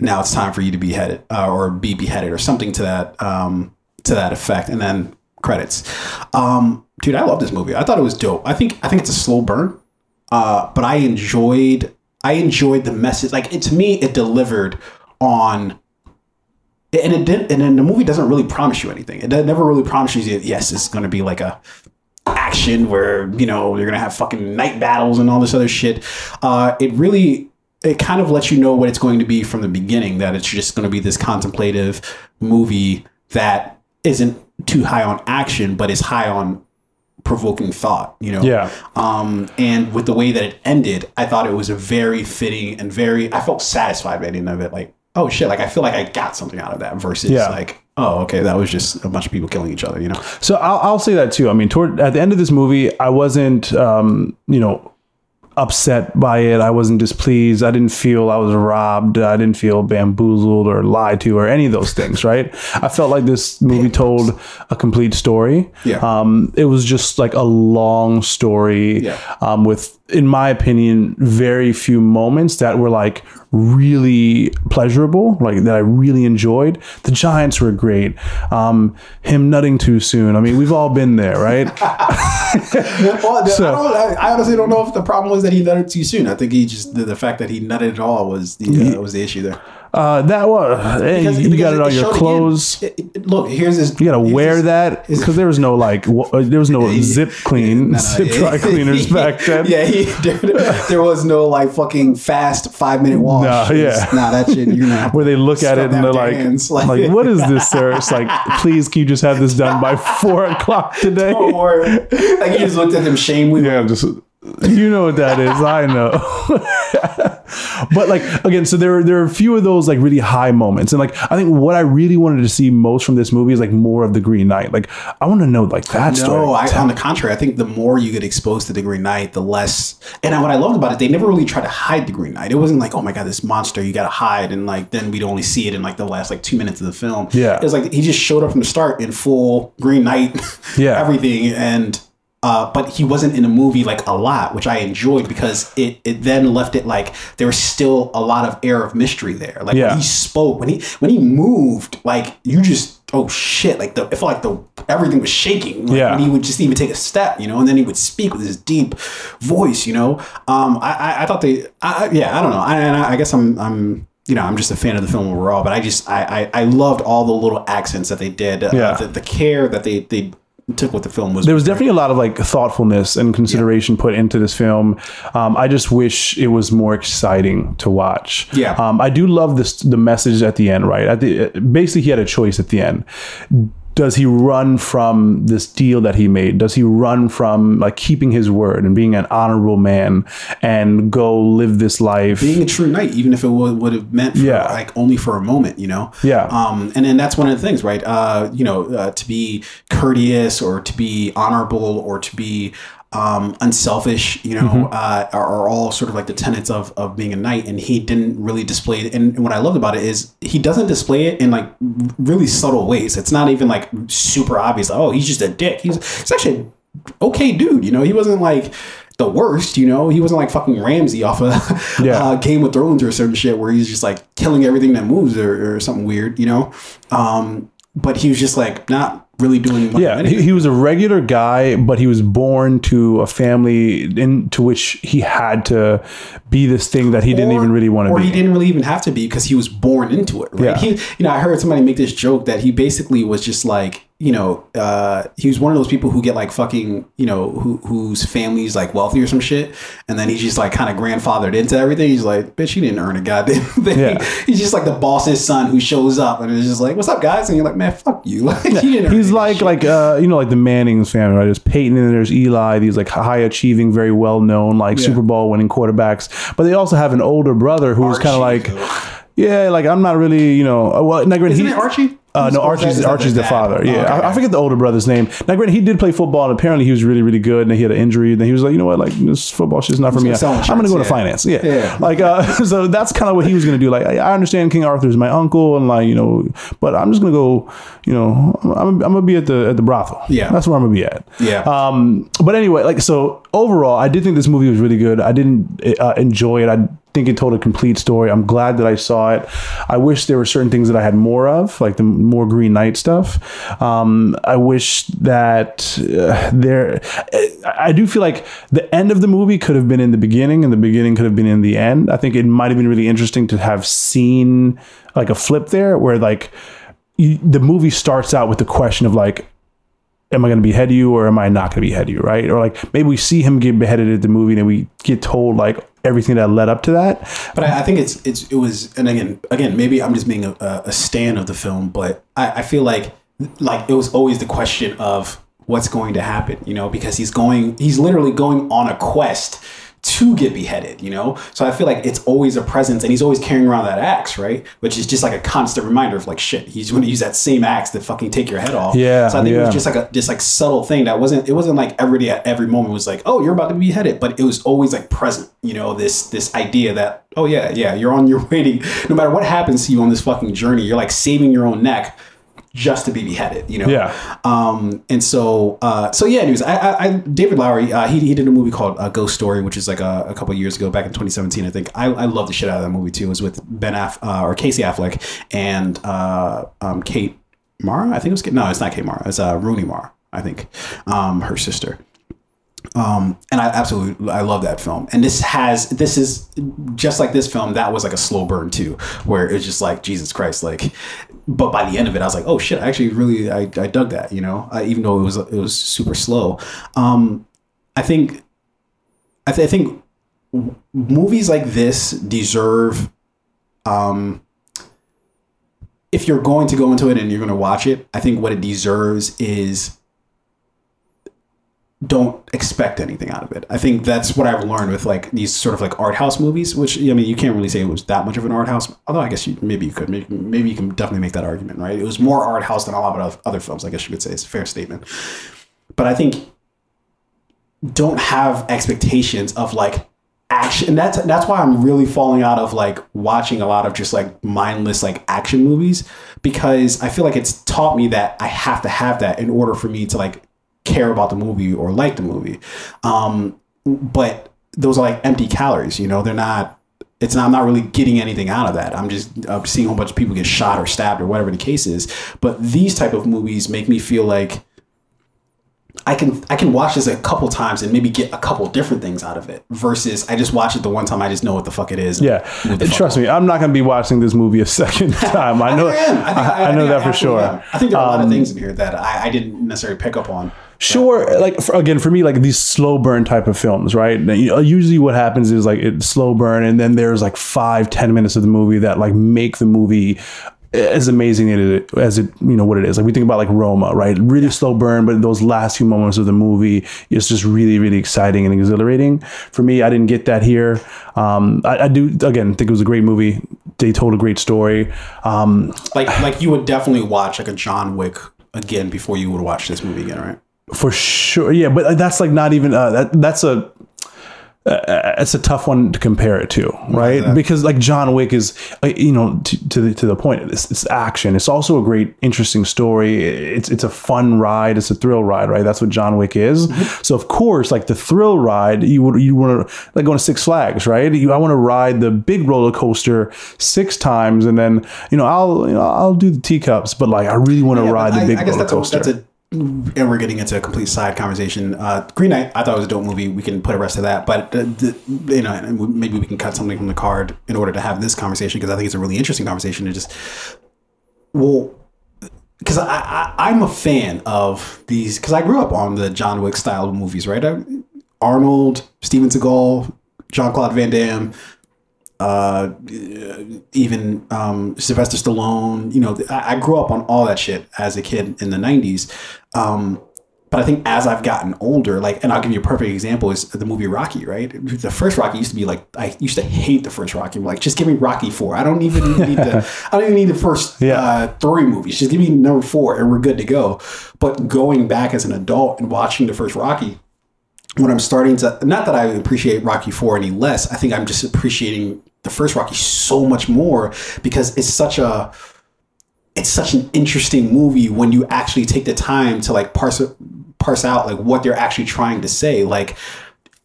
Speaker 1: now it's time for you to be beheaded uh, or be beheaded or something to that um, to that effect, and then credits. Um, dude, I love this movie. I thought it was dope. I think I think it's a slow burn, uh, but I enjoyed I enjoyed the message. Like it, to me, it delivered on. And it did, and then the movie doesn't really promise you anything. It never really promises you, yes, it's going to be like a action where you know you're gonna have fucking night battles and all this other shit. Uh, it really it kind of lets you know what it's going to be from the beginning. That it's just going to be this contemplative movie that isn't too high on action, but is high on provoking thought. You know.
Speaker 2: Yeah.
Speaker 1: Um, and with the way that it ended, I thought it was a very fitting and very. I felt satisfied by the end of it. Like, oh shit! Like I feel like I got something out of that versus
Speaker 2: Yeah.
Speaker 1: like, oh okay, that was just a bunch of people killing each other. You know.
Speaker 2: So I'll, I'll say that too. I mean, toward at the end of this movie, I wasn't, um, you know, upset by it. I wasn't displeased. I didn't feel I was robbed. I didn't feel bamboozled or lied to or any of those things. Right? I felt like this movie told a complete story.
Speaker 1: Yeah.
Speaker 2: Um, it was just like a long story.
Speaker 1: Yeah.
Speaker 2: Um, with, in my opinion, very few moments that were like really pleasurable, like that I really enjoyed. The Giants were great. Um, him nutting too soon. I mean, we've all been there, right?
Speaker 1: Well,
Speaker 2: So-
Speaker 1: I, don't, I, I honestly don't know if the problem was that he nutted too soon. I think he just the, the fact that he nutted at all was the uh, was the issue there.
Speaker 2: Uh, that was hey,
Speaker 1: Because-
Speaker 2: you got
Speaker 1: because
Speaker 2: it on your clothes.
Speaker 1: it- it- look, here's his.
Speaker 2: You gotta wear that because there was no like w- uh, there was no zip clean,
Speaker 1: No, no,
Speaker 2: zip dry cleaners back then.
Speaker 1: Yeah, he, there, there was no like fucking fast five minute wash.
Speaker 2: No,
Speaker 1: It
Speaker 2: yeah.
Speaker 1: nah, that shit. You're gonna
Speaker 2: Where they look at it and they're like,
Speaker 1: hands,
Speaker 2: like, what is this, sir? It's like, please, can you just have this done by four o'clock today?
Speaker 1: Or like you just looked at them shamefully.
Speaker 2: Yeah, just you know what that is. I know. but like again, so there there are a few of those like really high moments, and like I think what I really wanted to see most from this movie is like more of the Green Knight. Like I want to know like that story.
Speaker 1: No, on the contrary, I think the more you get exposed to the Green Knight, the less. And what I loved about it, they never really tried to hide the Green Knight. It wasn't like, oh my god, this monster you got to hide, and like then we'd only see it in like the last like two minutes of the film.
Speaker 2: Yeah.
Speaker 1: it was like he just showed up from the start in full Green Knight,
Speaker 2: Yeah.
Speaker 1: everything, and. Uh, but he wasn't in a movie like a lot, which I enjoyed because it, it then left it like there was still a lot of air of mystery there. Like
Speaker 2: Yeah.
Speaker 1: he spoke, when he when he moved, like you just oh shit, like the it felt like the everything was shaking. Like,
Speaker 2: Yeah.
Speaker 1: when he would just even take a step, you know, and then he would speak with his deep voice, you know. Um, I, I, I thought they, I, yeah, I don't know. I, and I, I guess I'm, I'm, you know, I'm just a fan of the film overall. But I just, I, I, I loved all the little accents that they did. Uh,
Speaker 2: Yeah.
Speaker 1: the, the care that they, they took what the film was.
Speaker 2: there was definitely a lot of like thoughtfulness and consideration put into this film. Um, I just wish it was more exciting to watch.
Speaker 1: Yeah.
Speaker 2: Um, I do love this the message at the end. Right. At the basically he had a choice at the end. Does he run from this deal that he made? Does he run from like keeping his word and being an honorable man and go live this life?
Speaker 1: being a true knight, even if it would, would have meant for,
Speaker 2: Yeah.
Speaker 1: like only for a moment, you know.
Speaker 2: Yeah.
Speaker 1: Um, and then that's one of the things, right? Uh, you know, uh, to be courteous or to be honorable or to be um, unselfish, you know,
Speaker 2: Mm-hmm.
Speaker 1: uh, are, are all sort of like the tenets of, of being a knight. And he didn't really display it. And, and what I loved about it is he doesn't display it in like really subtle ways. It's not even like super obvious. Oh, he's just a dick. He's, he's actually an okay dude. You know, he wasn't like the worst. You know, he wasn't like fucking Ramsay off of
Speaker 2: Yeah.
Speaker 1: uh, Game of Thrones or certain shit where he's just like killing everything that moves or, or something weird. You know, um, but he was just like not really doing much
Speaker 2: Yeah, he, he was a regular guy, but he was born to a family into which he had to be this thing that he didn't even really want to
Speaker 1: or
Speaker 2: be.
Speaker 1: he didn't really even have to be because he was born into it. Right?
Speaker 2: Yeah.
Speaker 1: He, you know, I heard somebody make this joke that he basically was just like, you know, uh, he was one of those people who get like fucking, you know, who whose family's like wealthy or some shit, and then he's just like kind of grandfathered into everything. He's like, bitch, you didn't earn a goddamn thing.
Speaker 2: Yeah.
Speaker 1: He's just like the boss's son who shows up and is just like, what's up, guys? And you're like, man, fuck you. Like, you didn't
Speaker 2: He's like
Speaker 1: shit.
Speaker 2: like uh you know like the Manning's family right? There's Peyton and there's Eli. These like high achieving, very well known like Super Bowl winning quarterbacks. But they also have an older brother who's kind of like,
Speaker 1: though.
Speaker 2: yeah, like I'm not really you know. uh, Well, granted,
Speaker 1: Isn't
Speaker 2: he,
Speaker 1: it Archie?
Speaker 2: Uh, no, Archie's Archie's the
Speaker 1: dad?
Speaker 2: father. Yeah,
Speaker 1: okay.
Speaker 2: I, I forget the older brother's name. Now, granted, he did play football, and apparently he was really, really good. And he had an injury, and then he was like, you know what, like this football shit's not for me. I'm going to go to finance. Yeah,
Speaker 1: Yeah.
Speaker 2: like uh, so that's kind of what he was going to do. Like I, I understand King Arthur's my uncle, and like you know, but I'm just going to go. You know, I'm, I'm going to be at the at the brothel.
Speaker 1: Yeah.
Speaker 2: that's where I'm going to be at.
Speaker 1: Yeah.
Speaker 2: Um, but anyway, like so overall, I did think this movie was really good. I didn't uh, enjoy it. I think it told a complete story. I'm glad that I saw it. I wish there were certain things that I had more of, like the more Green Knight stuff. Um, I wish that uh, there. I do feel like the end of the movie could have been in the beginning, and the beginning could have been in the end. I think it might have been really interesting to have seen like a flip there, where like. You, the movie starts out with the question of like am I going to behead you or am I not going to behead you, right? Or like maybe we see him get beheaded at the movie and we get told like everything that led up to that.
Speaker 1: But I, I think it's it's it was, and again, again, maybe I'm just being a, a stan of the film, but I, I feel like like it was always the question of what's going to happen, you know, because he's going, he's literally going on a quest to get beheaded, you know. So I feel like it's always a presence, and he's always carrying around that axe, right? Which is just like a constant reminder of like shit. He's going to use that same axe to fucking take your head off.
Speaker 2: Yeah,
Speaker 1: So I think it was just like a just like subtle thing that wasn't. It wasn't like every day at every moment was like, oh, you're about to be beheaded, but it was always like present. You know, this this idea that oh yeah yeah you're on your waiting. No matter what happens to you on this fucking journey, you're like saving your own neck just to be beheaded. You know.
Speaker 2: Yeah.
Speaker 3: Um, and so, uh, so yeah, anyways, I, I, I David Lowery, uh, he, he did a movie called uh, Ghost Story, which is like a, a couple of years ago, back in 2017, I think. I, I love the shit out of that movie too. It was with Ben Aff, uh, or Casey Affleck and, uh, um, Kate Mara. I think it was, Kate- no, it's not Kate Mara. It's, uh, Rooney Mara, I think, um, her sister. Um, and I absolutely I love that film. And this has this is just like this film. That was like a slow burn too, where it's just like Jesus Christ, like. But by the end of it, I was like, oh shit! I actually really I, I dug that. You know, uh, even though it was it was super slow. Um, I think I, th- I think movies like this deserve. Um, if you're going to go into it and you're going to watch it, I think what it deserves is
Speaker 1: don't expect anything out of it. I think that's what I've learned with like these sort of like art house movies, which I mean, you can't really say it was that much of an art house. Although I guess you, maybe you could, maybe, maybe you can definitely make that argument, right? It was more art house than a lot of other films. I guess you could say it's a fair statement. But I think don't have expectations of like action. And that's that's why I'm really falling out of like watching a lot of just like mindless like action movies because I feel like it's taught me that I have to have that in order for me to like care about the movie or like the movie. Um, but those are like empty calories, you know, they're not, it's not, I'm not really getting anything out of that. I'm just I'm seeing a whole bunch of people get shot or stabbed or whatever the case is. But these type of movies make me feel like I can I can watch this a couple times and maybe get a couple different things out of it versus I just watch it the one time I just know what the fuck it is.
Speaker 2: Yeah, trust me, I'm not going to be watching this movie a second time. I know, I, I, I, I know that for sure.
Speaker 1: Am. I think there are um, a lot of um, things in here that I, I didn't necessarily pick up on.
Speaker 2: Sure, like for, again for me, like these slow burn type of films, right? Usually, what happens is like it's slow burn, and then there's like five, ten minutes of the movie that like make the movie as amazing as it you know what it is. Like we think about like roma right? Really slow burn but those last few moments of the movie is just really really exciting and exhilarating. For me i didn't get that here. Um, I, I, do again think it was a great movie. They told a great story. Um,
Speaker 1: like like you would definitely watch like a john wick again before you would watch this movie again right
Speaker 2: for sure yeah but that's like not even uh, that that's a uh, it's a tough one to compare it to, right? Because like John Wick is, uh, you know, to, to the to the point, it's, it's action. It's also a great, interesting story. It's it's a fun ride. It's a thrill ride, right? That's what John Wick is. Mm-hmm. So of course, like the thrill ride, you would you want to like going to Six Flags, right? You, I want to ride the big roller coaster six times, and then you know I'll you know I'll do the teacups, but like I really want to yeah, ride the big I, I roller coaster.
Speaker 1: A, that's a and we're getting into a complete side conversation. Uh, Green Knight, I thought it was a dope movie. We can put a rest of that, but uh, the, you know, maybe we can cut something from the card in order to have this conversation because I think it's a really interesting conversation to just well, because I, I am a fan of these because I grew up on the John Wick style movies, right? I, Arnold, Steven Seagal, Jean Claude Van Damme, uh, even um, Sylvester Stallone. You know, I, I, grew up on all that shit as a kid in the '90s. Um, but I think as I've gotten older, like, and I'll give you a perfect example is the movie Rocky, right? The first Rocky used to be like, I used to hate the first Rocky. Like, just give me Rocky four. I don't even need the, I don't even need the first yeah. uh, three movies. Just give me number four, and we're good to go. But going back as an adult and watching the first Rocky, when I'm starting to, not that I appreciate Rocky four any less, I think I'm just appreciating the first Rocky so much more because it's such a it's such an interesting movie when you actually take the time to like parse parse out like what they're actually trying to say. Like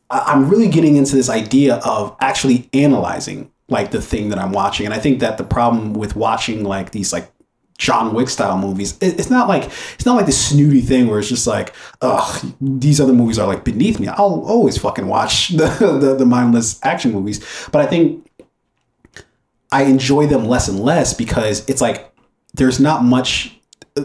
Speaker 1: I'm really getting into this idea of actually analyzing like the thing that I'm watching. And I think that the problem with watching like these like John Wick style movies. It's not like it's not like this snooty thing where it's just like, ugh, these other movies are like beneath me. I'll always fucking watch the, the, the mindless action movies. But I think I enjoy them less and less because it's like there's not much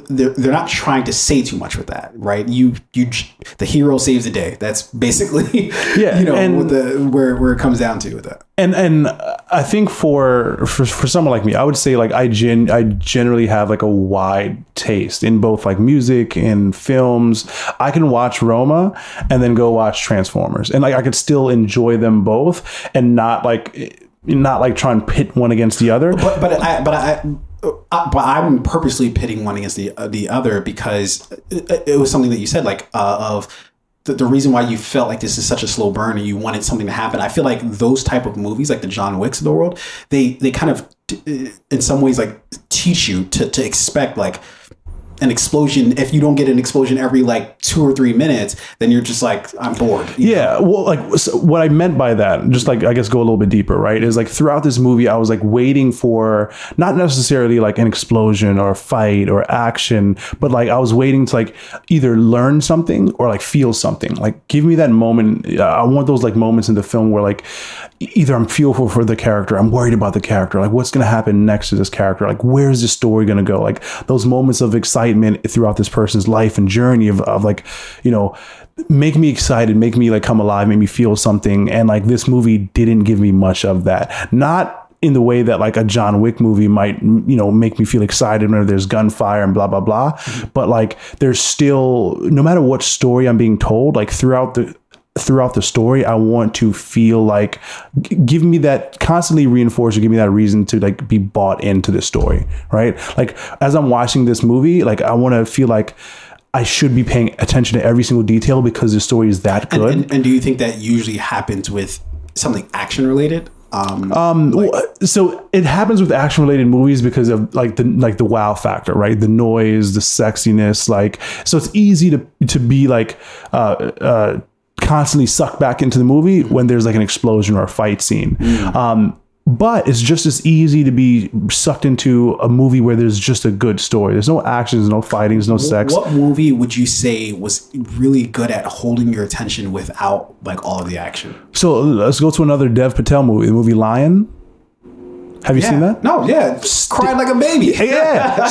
Speaker 1: they're, they're not trying to say too much with that, right? You you the hero saves the day. That's basically yeah, you know and, the, where where it comes down to with that.
Speaker 2: And and I think for for for someone like me, I would say like I gen I generally have like a wide taste in both like music and films. I can watch Roma and then go watch Transformers, and like I could still enjoy them both and not like not like try and pit one against the other.
Speaker 1: But but I but I. Uh, but I'm purposely pitting one against the uh, the other because it, it, was something that you said, like uh, of the, the, reason why you felt like this is such a slow burn and you wanted something to happen. I feel like those type of movies, like the John Wicks of the world, they they kind of in some ways like teach you to to expect like an explosion. If you don't get an explosion every like two or three minutes then you're just like i'm bored
Speaker 2: yeah know? well like so what i meant by that just like i guess go a little bit deeper right is like throughout this movie i was like waiting for not necessarily like an explosion or a fight or action but like i was waiting to like either learn something or like feel something. Like give me that moment uh, i want those like moments in the film where like either i'm fearful for the character i'm worried about the character like what's going to happen next to this character like where's this story going to go? Like those moments of excitement excitement throughout this person's life and journey of, of like, you know, make me excited, make me like come alive, make me feel something. And like this movie didn't give me much of that. Not in the way that like a John Wick movie might, you know, make me feel excited whenever there's gunfire and blah blah blah. Mm-hmm. But like, there's still no matter what story I'm being told, like throughout the throughout the story, I want to feel like g- give me that constantly reinforce or give me that reason to like be bought into the story, right? Like as I'm watching this movie, like I want to feel like I should be paying attention to every single detail because the story is that good.
Speaker 1: And, and do you think that usually happens with something action related? Um,
Speaker 2: Well, so it happens with action related movies because of like the like the wow factor right the noise the sexiness like so it's easy to to be like uh uh constantly sucked back into the movie when there's like an explosion or a fight scene um but it's just as easy to be sucked into a movie where there's just a good story. There's no actions, no fighting, there's no sex.
Speaker 1: what movie would you say was really good at holding your attention without like all of the action?
Speaker 2: So let's go to another Dev Patel movie, the movie Lion. Have you seen that?
Speaker 1: No, yeah, cried like a baby.
Speaker 2: Yeah.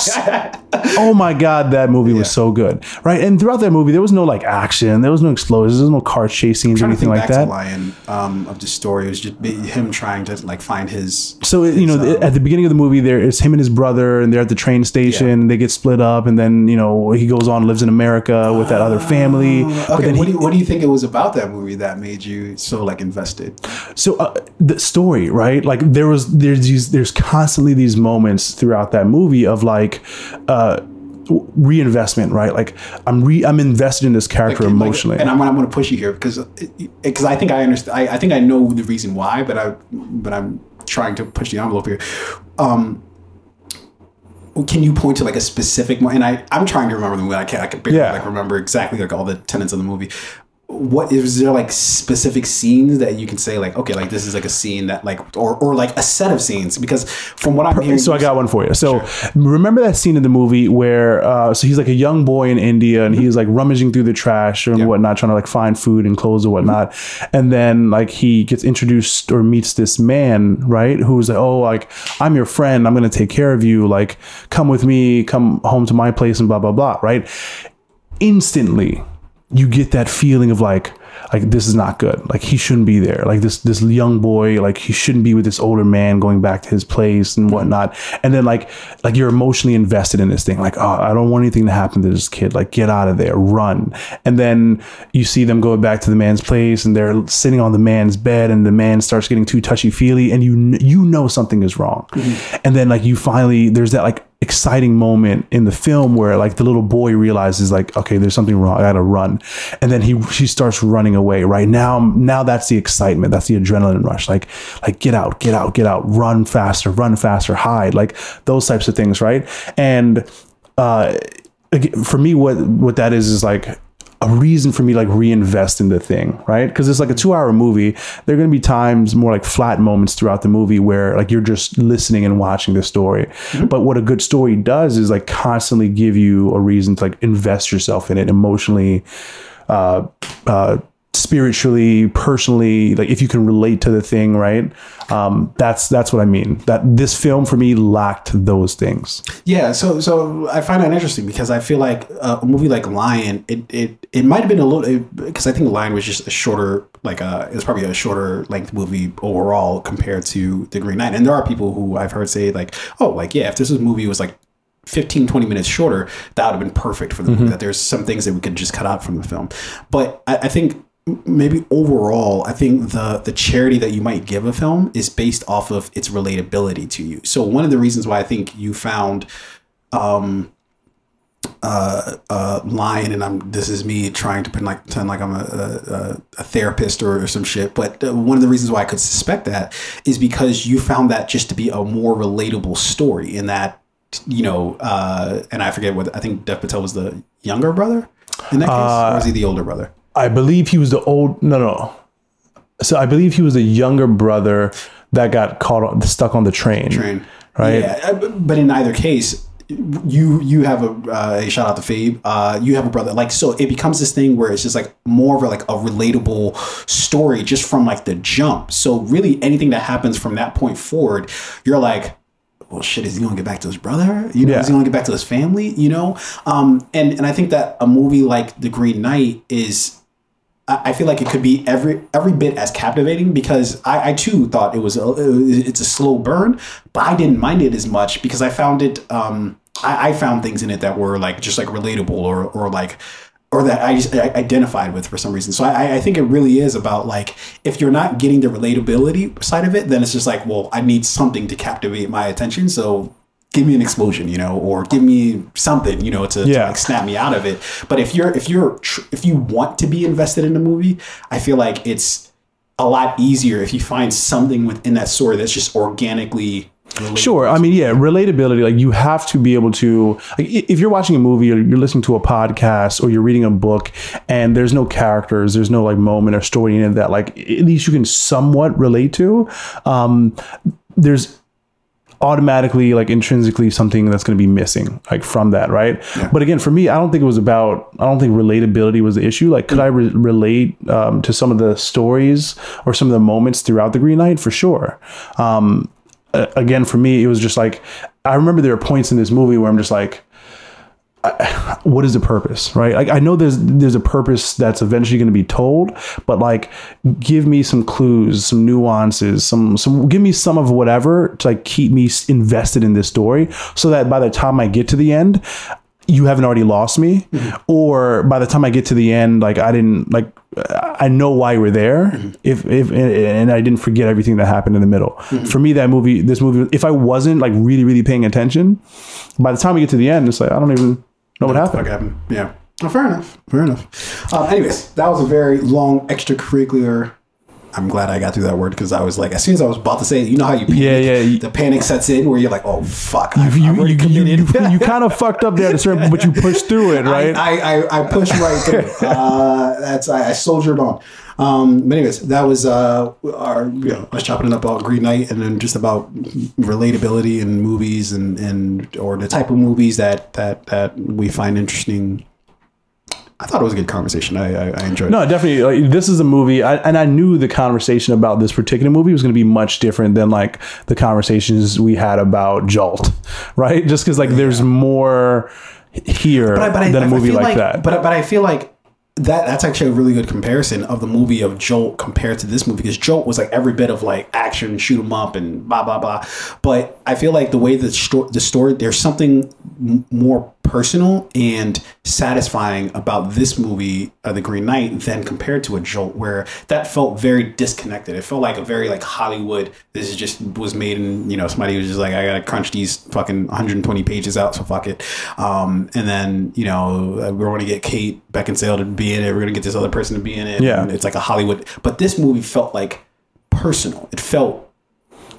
Speaker 2: oh my god, that movie was so good, right? And throughout that movie, there was no like action, there was no explosions, there was no car chase scenes or anything like that.
Speaker 1: Lion um, of the story. It was just him trying to like find his.
Speaker 2: So you know,
Speaker 1: um,
Speaker 2: at the beginning of the movie, there is him and his brother, and they're at the train station.
Speaker 1: Yeah.
Speaker 2: And they get split up, and then you know he goes on, lives in America with that other family. but
Speaker 1: Okay,
Speaker 2: then
Speaker 1: what, do you, what do you think it was about that movie that made you so like invested?
Speaker 2: so uh, the story right like there was there's these there's constantly these moments throughout that movie of like uh reinvestment right like i'm re i'm invested in this character
Speaker 1: Like,
Speaker 2: emotionally
Speaker 1: and I'm, I'm going to push you here because because I think I understand. I, I think I know the reason why, but I but I'm trying to push the envelope here. Um, can you point to like a specific mo- and I I'm trying to remember the movie. I can't I can barely
Speaker 2: Yeah.
Speaker 1: like remember exactly like all the tenets of the movie. What is there like specific scenes that you can say like okay like this is like a scene that like or or like a set of scenes because from what I'm hearing
Speaker 2: so I got one for you. So remember that scene in the movie where uh, so he's like a young boy in India and he's like rummaging through the trash and whatnot, trying to like find food and clothes or whatnot. And then like he gets introduced or meets this man, right? Who's like, oh, like I'm your friend. I'm gonna take care of you. Like come with me. Come home to my place and blah blah blah. Right? Instantly, you get that feeling of like like this is not good. Like he shouldn't be there. Like this this young boy like he shouldn't be with this older man going back to his place and whatnot. And then like like you're emotionally invested in this thing. Like oh i don't want anything to happen to this kid. Like get out of there. Run. And then you see them go back to the man's place and they're sitting on the man's bed and the man starts getting too touchy feely and you you know something is wrong. Mm-hmm. And then like you finally there's that like exciting moment in the film where like the little boy realizes like okay there's something wrong i gotta run. And then he she starts running away right? Now now that's the excitement that's the adrenaline rush. Like like get out get out get out run faster run faster hide like those types of things right? And uh for me what what that is is like a reason for me to like reinvest in the thing, right? Because it's like a two hour movie. There are going to be times, more like flat moments throughout the movie where like you're just listening and watching the story. But what a good story does is like constantly give you a reason to like invest yourself in it emotionally, uh, uh, spiritually, personally. Like if you can relate to the thing, right? Um, that's that's what I mean. That this film for me lacked those things.
Speaker 1: Yeah, so so I find that interesting because I feel like uh, a movie like Lion, it it, it might have been a little because I think Lion was just a shorter, like a it was probably a shorter length movie overall compared to The Green Knight. And there are people who I've heard say like, oh, like yeah, if this was movie was like 15 20 minutes shorter that would have been perfect for the movie that there's some things that we could just cut out from the film but i, I think maybe overall i think the the charity that you might give a film is based off of its relatability to you so one of the reasons why i think you found um uh uh lion and i'm this is me trying to pretend like, pretend like i'm a, a, a therapist or, or some shit but uh, one of the reasons why i could suspect that is because you found that just to be a more relatable story in that you know, uh, and I forget what I think Dev Patel was the younger brother in that case, or was he the older brother?
Speaker 2: I believe he was the old no no. So I believe he was the younger brother that got caught on, stuck on the train.
Speaker 1: Train,
Speaker 2: Right.
Speaker 1: Yeah, but in either case, you you have a, uh, shout out to Fabe. Uh, you have a brother, like so. It becomes this thing where it's just like more of a, like a relatable story just from like the jump. So really, anything that happens from that point forward, you're like. Well, shit, is he gonna get back to his brother? You know,
Speaker 2: Yeah.
Speaker 1: is he gonna get back to his family? You know, um, and and I think that a movie like The Green Knight is I feel like it could be every every bit as captivating because I, I too thought it was a, it's a slow burn, but I didn't mind it as much because I found it. Um, I, I found things in it that were like just like relatable or or like or that I just identified with for some reason. So I, I think it really is about like if you're not getting the relatability side of it, then it's just like, well, I need something to captivate my attention. So give me an explosion, you know, or give me something, you know, to, to like snap me out of it. But if you're if you're tr- if you want to be invested in a movie, I feel like it's a lot easier if you find something within that story that's just organically relatable.
Speaker 2: Sure. I mean, yeah, relatability. Like you have to be able to. Like, if you're watching a movie or you're listening to a podcast or you're reading a book, and there's no characters, there's no like moment or story in it that like at least you can somewhat relate to. Um, there's automatically like intrinsically something that's going to be missing like from that right? But again for me i don't think it was about i don't think relatability was the issue. Like could i re- relate um, to some of the stories or some of the moments throughout the green knight? For sure. Um, again for me it was just like i remember there are points in this movie where i'm just like what is the purpose right? Like i know there's there's a purpose that's eventually going to be told but like give me some clues some nuances some some give me some of whatever to like keep me invested in this story so that by the time i get to the end you haven't already lost me. Mm-hmm. Or by the time i get to the end like i didn't like i know why were there. Mm-hmm. If if and i didn't forget everything that happened in the middle. Mm-hmm. For me that movie this movie if i wasn't like really really paying attention by the time we get to the end it's like i don't even know what happened
Speaker 1: happened. Yeah. Oh, fair enough. Fair enough. Um, anyways, that was a very long extracurricular. I'm glad I got through that word because I was like, as soon as I was about to say it, you know how you panic,
Speaker 2: Yeah, yeah,
Speaker 1: the panic sets in where you're like, oh fuck, I've,
Speaker 2: you,
Speaker 1: I've
Speaker 2: you, you,
Speaker 1: committed.
Speaker 2: you, you kind of fucked up there at a certain but you pushed through it right
Speaker 1: I, I, I pushed right through. Uh, that's I, I soldiered on. Um, but anyways, that was uh, our you know us chopping it up about Green Knight and then just about relatability in movies and, and or the type of movies that that that we find interesting. I thought it was a good conversation. I I, I enjoyed. it.
Speaker 2: No, definitely. Like, this is a movie, I, and I knew the conversation about this particular movie was going to be much different than like the conversations we had about Jolt, right? Just because like there's more here
Speaker 1: But I- but
Speaker 2: than a
Speaker 1: I
Speaker 2: movie
Speaker 1: feel
Speaker 2: like, that.
Speaker 1: But but I feel like that that's actually a really good comparison of the movie of Jolt compared to this movie because Jolt was like every bit of like action, shoot 'em up, and blah blah blah. But I feel like the way the the story, there's something m- more personal and satisfying about this movie, uh, The Green Knight, than compared to a Jolt, where that felt very disconnected. It felt like a very like Hollywood. This is just was made in you know somebody was just like I gotta crunch these fucking 120 pages out, so fuck it. Um, and then you know uh, we're to get Kate Beckinsale to be in it. We're to get this other person to be in it.
Speaker 2: Yeah.
Speaker 1: and it's like a Hollywood. But this movie felt like personal. It felt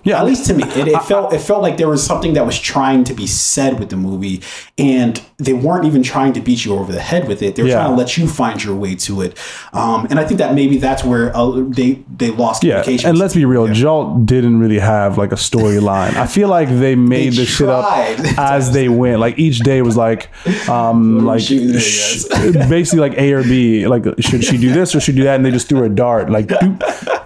Speaker 2: yeah,
Speaker 1: at least to me, it, it felt it felt like there was something that was trying to be said with the movie, and they weren't even trying to beat you over the head with it. They were
Speaker 2: Yeah.
Speaker 1: trying to let you find your way to it, um, and I think that maybe that's where uh, they they lost
Speaker 2: yeah. And let's be real, Jolt didn't really have like a storyline. I feel like they made
Speaker 1: They
Speaker 2: this shit up as they went. Like each day was like, um, like
Speaker 1: shooting it,
Speaker 2: sh- basically like A or B. Like should she do this or should she do that? And they just threw a dart. Like,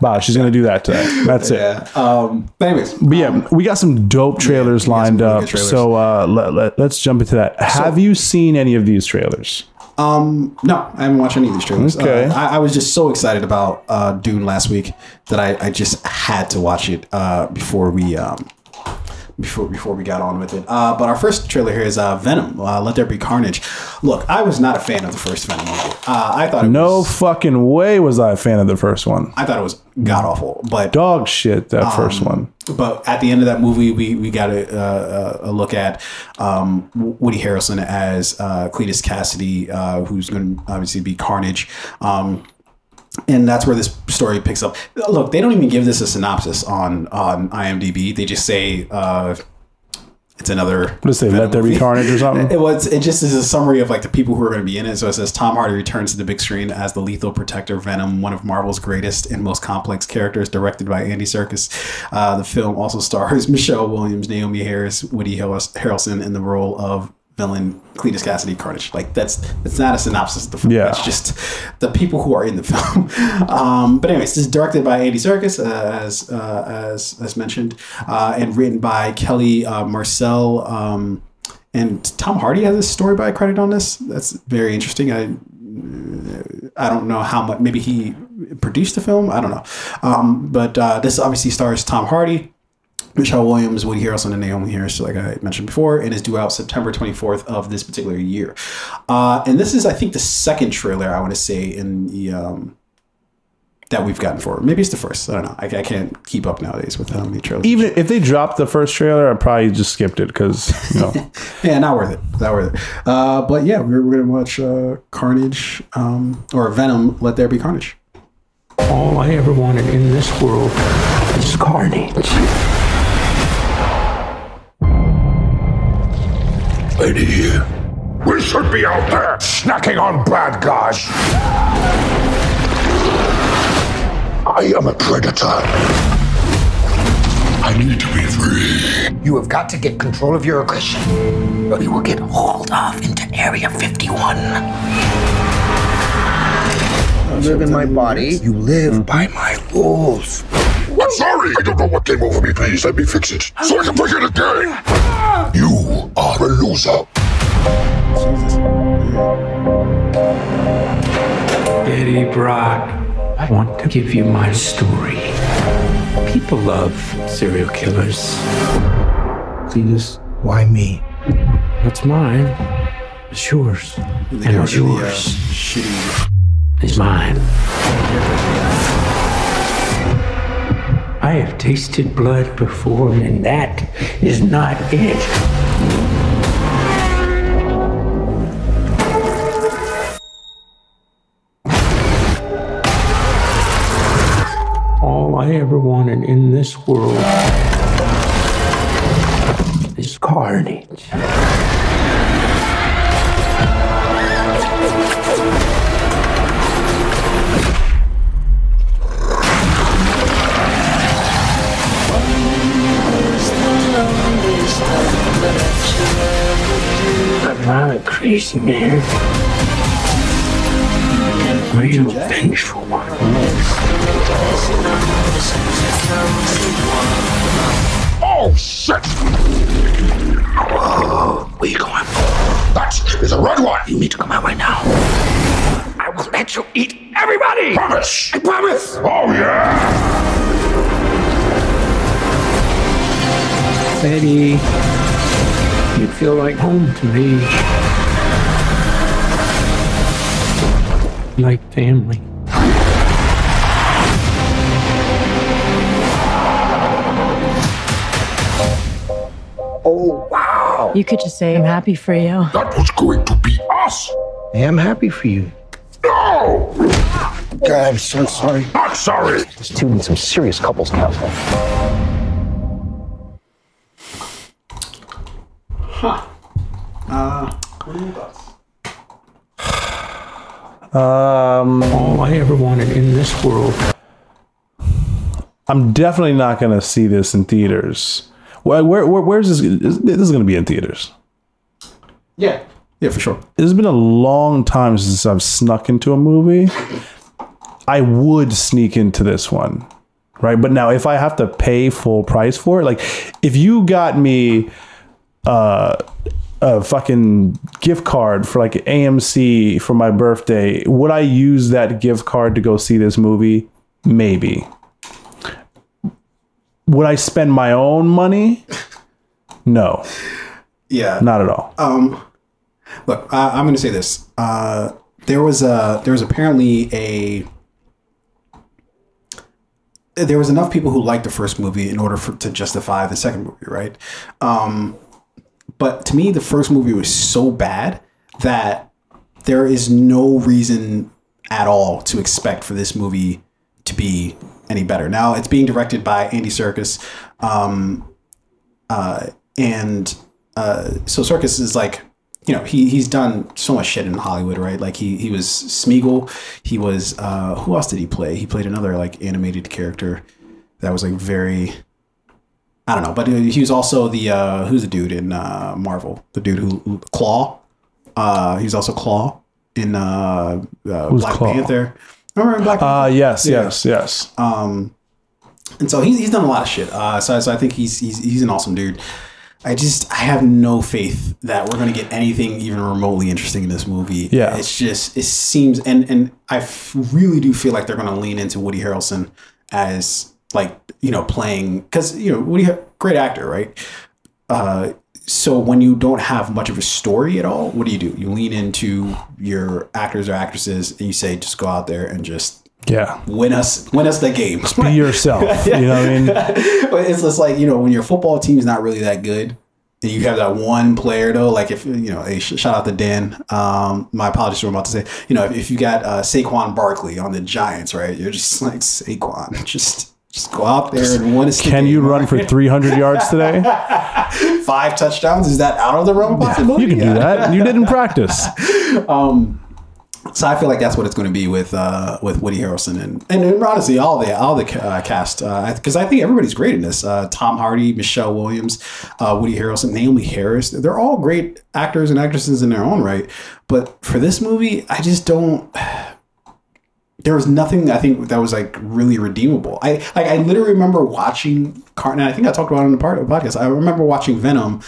Speaker 2: wow, she's gonna do that today. That's it.
Speaker 1: Um, anyways,
Speaker 2: But yeah, we got some dope trailers
Speaker 1: some
Speaker 2: lined
Speaker 1: really
Speaker 2: up.
Speaker 1: trailers.
Speaker 2: So uh, let, let, us jump into that. Have you seen any of these trailers?
Speaker 1: Um, no, I haven't watched any of these trailers.
Speaker 2: Okay.
Speaker 1: Uh, I, I was just so excited about uh, Dune last week that I, I just had to watch it uh, before we um, before before we got on with it. Uh, but our first trailer here is uh, Venom. Uh, Let there be carnage. Look, I was not a fan of the first Venom movie. Uh, I thought it
Speaker 2: No
Speaker 1: was,
Speaker 2: fucking way was I a fan of the first one.
Speaker 1: I thought it was god awful. But
Speaker 2: Dog shit, that
Speaker 1: Um,
Speaker 2: first one.
Speaker 1: but at the end of that movie, we we got a, uh, a look at um, Woody Harrelson as uh, Cletus Kasady, uh, who's going to obviously be Carnage. Um, and that's where this story picks up. Look, they don't even give this a synopsis on on IMDb. They just say uh, it's another.
Speaker 2: What does it say? Let there be carnage or something?
Speaker 1: It was. It just is a summary of like the people who are going to be in it. So it says Tom Hardy returns to the big screen as the lethal protector Venom, one of Marvel's greatest and most complex characters, directed by Andy Serkis. Uh, the film also stars Michelle Williams, Naomie Harris, Woody Harrelson in the role of villain Cletus Kasady Carnage. Like that's that's not a synopsis of the film.
Speaker 2: Yeah.
Speaker 1: It's just the people who are in the film. um, but anyways, this is directed by Andy Serkis, uh, as uh, as as mentioned, uh, and written by Kelly uh, Marcel. Um, and Tom Hardy has a story by credit on this. That's very interesting. I I don't know how much. Maybe he produced the film. I don't know. Um, but uh, this obviously stars Tom Hardy, Michelle Williams, Woody Harrelson, and Naomie Harris, like I mentioned before, and is due out September 24th of this particular year. Uh, and this is, I think, the second trailer I want to say in the um, that we've gotten for. Maybe it's the first. I don't know. I, I can't keep up nowadays with how many trailers.
Speaker 2: Even if they dropped the first trailer, I probably just skipped it because you know.
Speaker 1: yeah, not worth it. Not worth it. Uh, but yeah, we're, we're gonna watch uh, Carnage um, or Venom. Let there be carnage.
Speaker 4: All I ever wanted in this world is carnage.
Speaker 5: Lady, we should be out there snacking on bad guys. I am a predator. I need to be free.
Speaker 6: You have got to get control of your aggression. Or you will get hauled off into Area 51. You live in my body. You live by my rules.
Speaker 5: I'm sorry. I don't know what came over me. Please let me fix it so I can play it again. You are a loser.
Speaker 4: Eddie Brock, I want to give you my story. People love serial killers.
Speaker 6: See this? Why me?
Speaker 4: What's mine It's yours.
Speaker 1: They
Speaker 4: And
Speaker 1: got
Speaker 4: what's
Speaker 1: rid of the, uh,
Speaker 4: yours
Speaker 1: shitty.
Speaker 4: is mine. I have tasted blood before, and that is not it. All I ever wanted in this world is carnage. Crazy man. I am a vengeful one.
Speaker 5: Oh, shit!
Speaker 6: Where you going?
Speaker 5: That is a red one.
Speaker 6: You need to come out right now. I will let you eat everybody.
Speaker 5: Promise.
Speaker 6: I promise.
Speaker 5: Oh, yeah.
Speaker 4: Betty, you feel like home to me. Like family.
Speaker 6: Oh, wow.
Speaker 7: You could just say, I'm happy for you.
Speaker 5: That was going to be us.
Speaker 6: I am happy for you.
Speaker 5: No!
Speaker 6: God, I'm so sorry.
Speaker 5: Not sorry.
Speaker 6: This dude needs some serious couples counseling.
Speaker 2: Um,
Speaker 4: All I ever wanted in this world
Speaker 2: I'm definitely not going to see this in theaters. Where, where, where where's this? This is going to be in theaters.
Speaker 1: Yeah. Yeah, for sure.
Speaker 2: It's been a long time since I've snuck into a movie. I would sneak into this one, right? But now, if I have to pay full price for it, like if you got me uh, a fucking gift card for like AMC for my birthday, would I use that gift card to go see this movie? Maybe. Would I spend my own money? No,
Speaker 1: Yeah.
Speaker 2: not at all.
Speaker 1: Um, look, I, I'm going to say this. Uh, there was a there was apparently a there was enough people who liked the first movie in order for to justify the second movie, right? Um, but to me, the first movie was so bad that there is no reason at all to expect for this movie to be any better. Now it's being directed by Andy Serkis, um, uh, and uh, so Serkis is like, you know, he he's done so much shit in Hollywood, right? Like he he was Smeagol. He was uh, who else did he play? He played another like animated character that was like very. I don't know, but he was also the uh, who's the dude in uh, Marvel? The dude who, who Claw. Uh, he was also Claw in uh, uh, Black
Speaker 2: Claw?
Speaker 1: Panther. Remember in Black
Speaker 2: Uh,
Speaker 1: Panther?
Speaker 2: yes,
Speaker 1: Yeah.
Speaker 2: yes, yes.
Speaker 1: Um, and so he's, he's done a lot of shit. Uh, so, so I think he's, he's he's an awesome dude. I just I have no faith that we're going to get anything even remotely interesting in this movie.
Speaker 2: Yeah.
Speaker 1: it's just it seems and and I f- really do feel like they're going to lean into Woody Harrelson as like you know playing because you know Woody Har- great actor right. Uh, so when you don't have much of a story at all, what do you do? You lean into your actors or actresses and you say just go out there and just
Speaker 2: Yeah.
Speaker 1: win us win us the game.
Speaker 2: Just Be yourself. You know what I mean?
Speaker 1: But it's just like you know when your football team is not really that good and you have that one player though like if you know hey, shout out to dan um my apologies for what i'm about to say you know if, if you got uh saquon barkley on the giants right you're just like saquon just just go out there and win a
Speaker 2: Can you run for 300 yards today?
Speaker 1: five touchdowns is that out of the realm of possibility
Speaker 2: You can do that. You did in practice.
Speaker 1: so I feel like that's what it's going to be with uh, with Woody Harrelson and, and and honestly all the all the uh, cast because I think everybody's great in this. Uh, Tom Hardy, Michelle Williams, uh, Woody Harrelson, Naomie Harris. They're all great actors and actresses in their own right. But for this movie, I just don't. There was nothing I think that was like really redeemable. I like I literally remember watching Carton. I think I talked about it on the part of the podcast. I remember watching Venom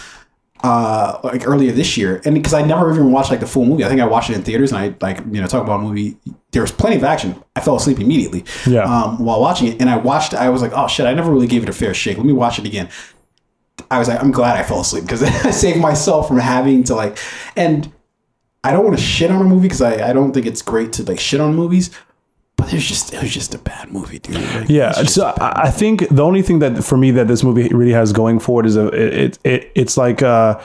Speaker 1: uh like earlier this year and because i never even watched like the full movie i think i watched it in theaters and i like you know talk about a movie there was plenty of action i fell asleep immediately
Speaker 2: Yeah.
Speaker 1: um while watching it and i watched i was like oh shit i never really gave it a fair shake let me watch it again i was like i'm glad i fell asleep because i saved myself from having to like and i don't want to shit on a movie because I, I don't think it's great to like shit on movies but it's just it was just a bad movie dude Like,
Speaker 2: Yeah, so I I think the only thing that for me that this movie really has going for it is a it, it it's like uh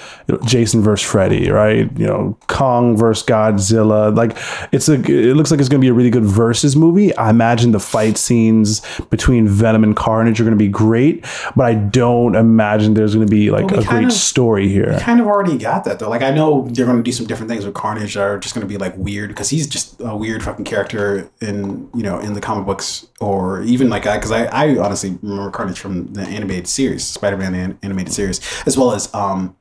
Speaker 2: Jason versus Freddy, right? You know, Kong versus Godzilla. Like it's a it looks like it's going to be a really good versus movie. I imagine the fight scenes between Venom and Carnage are going to be great, but I don't imagine there's going to be like
Speaker 1: Well, we
Speaker 2: a great
Speaker 1: of-
Speaker 2: story here.
Speaker 1: You kind of already got that though. Like I know they're going to do some different things with Carnage that are just going to be like weird because he's just a weird fucking character in you know in the comic books or even like I because I, I honestly remember Carnage from the animated series, Spider Man an- animated series, as well as um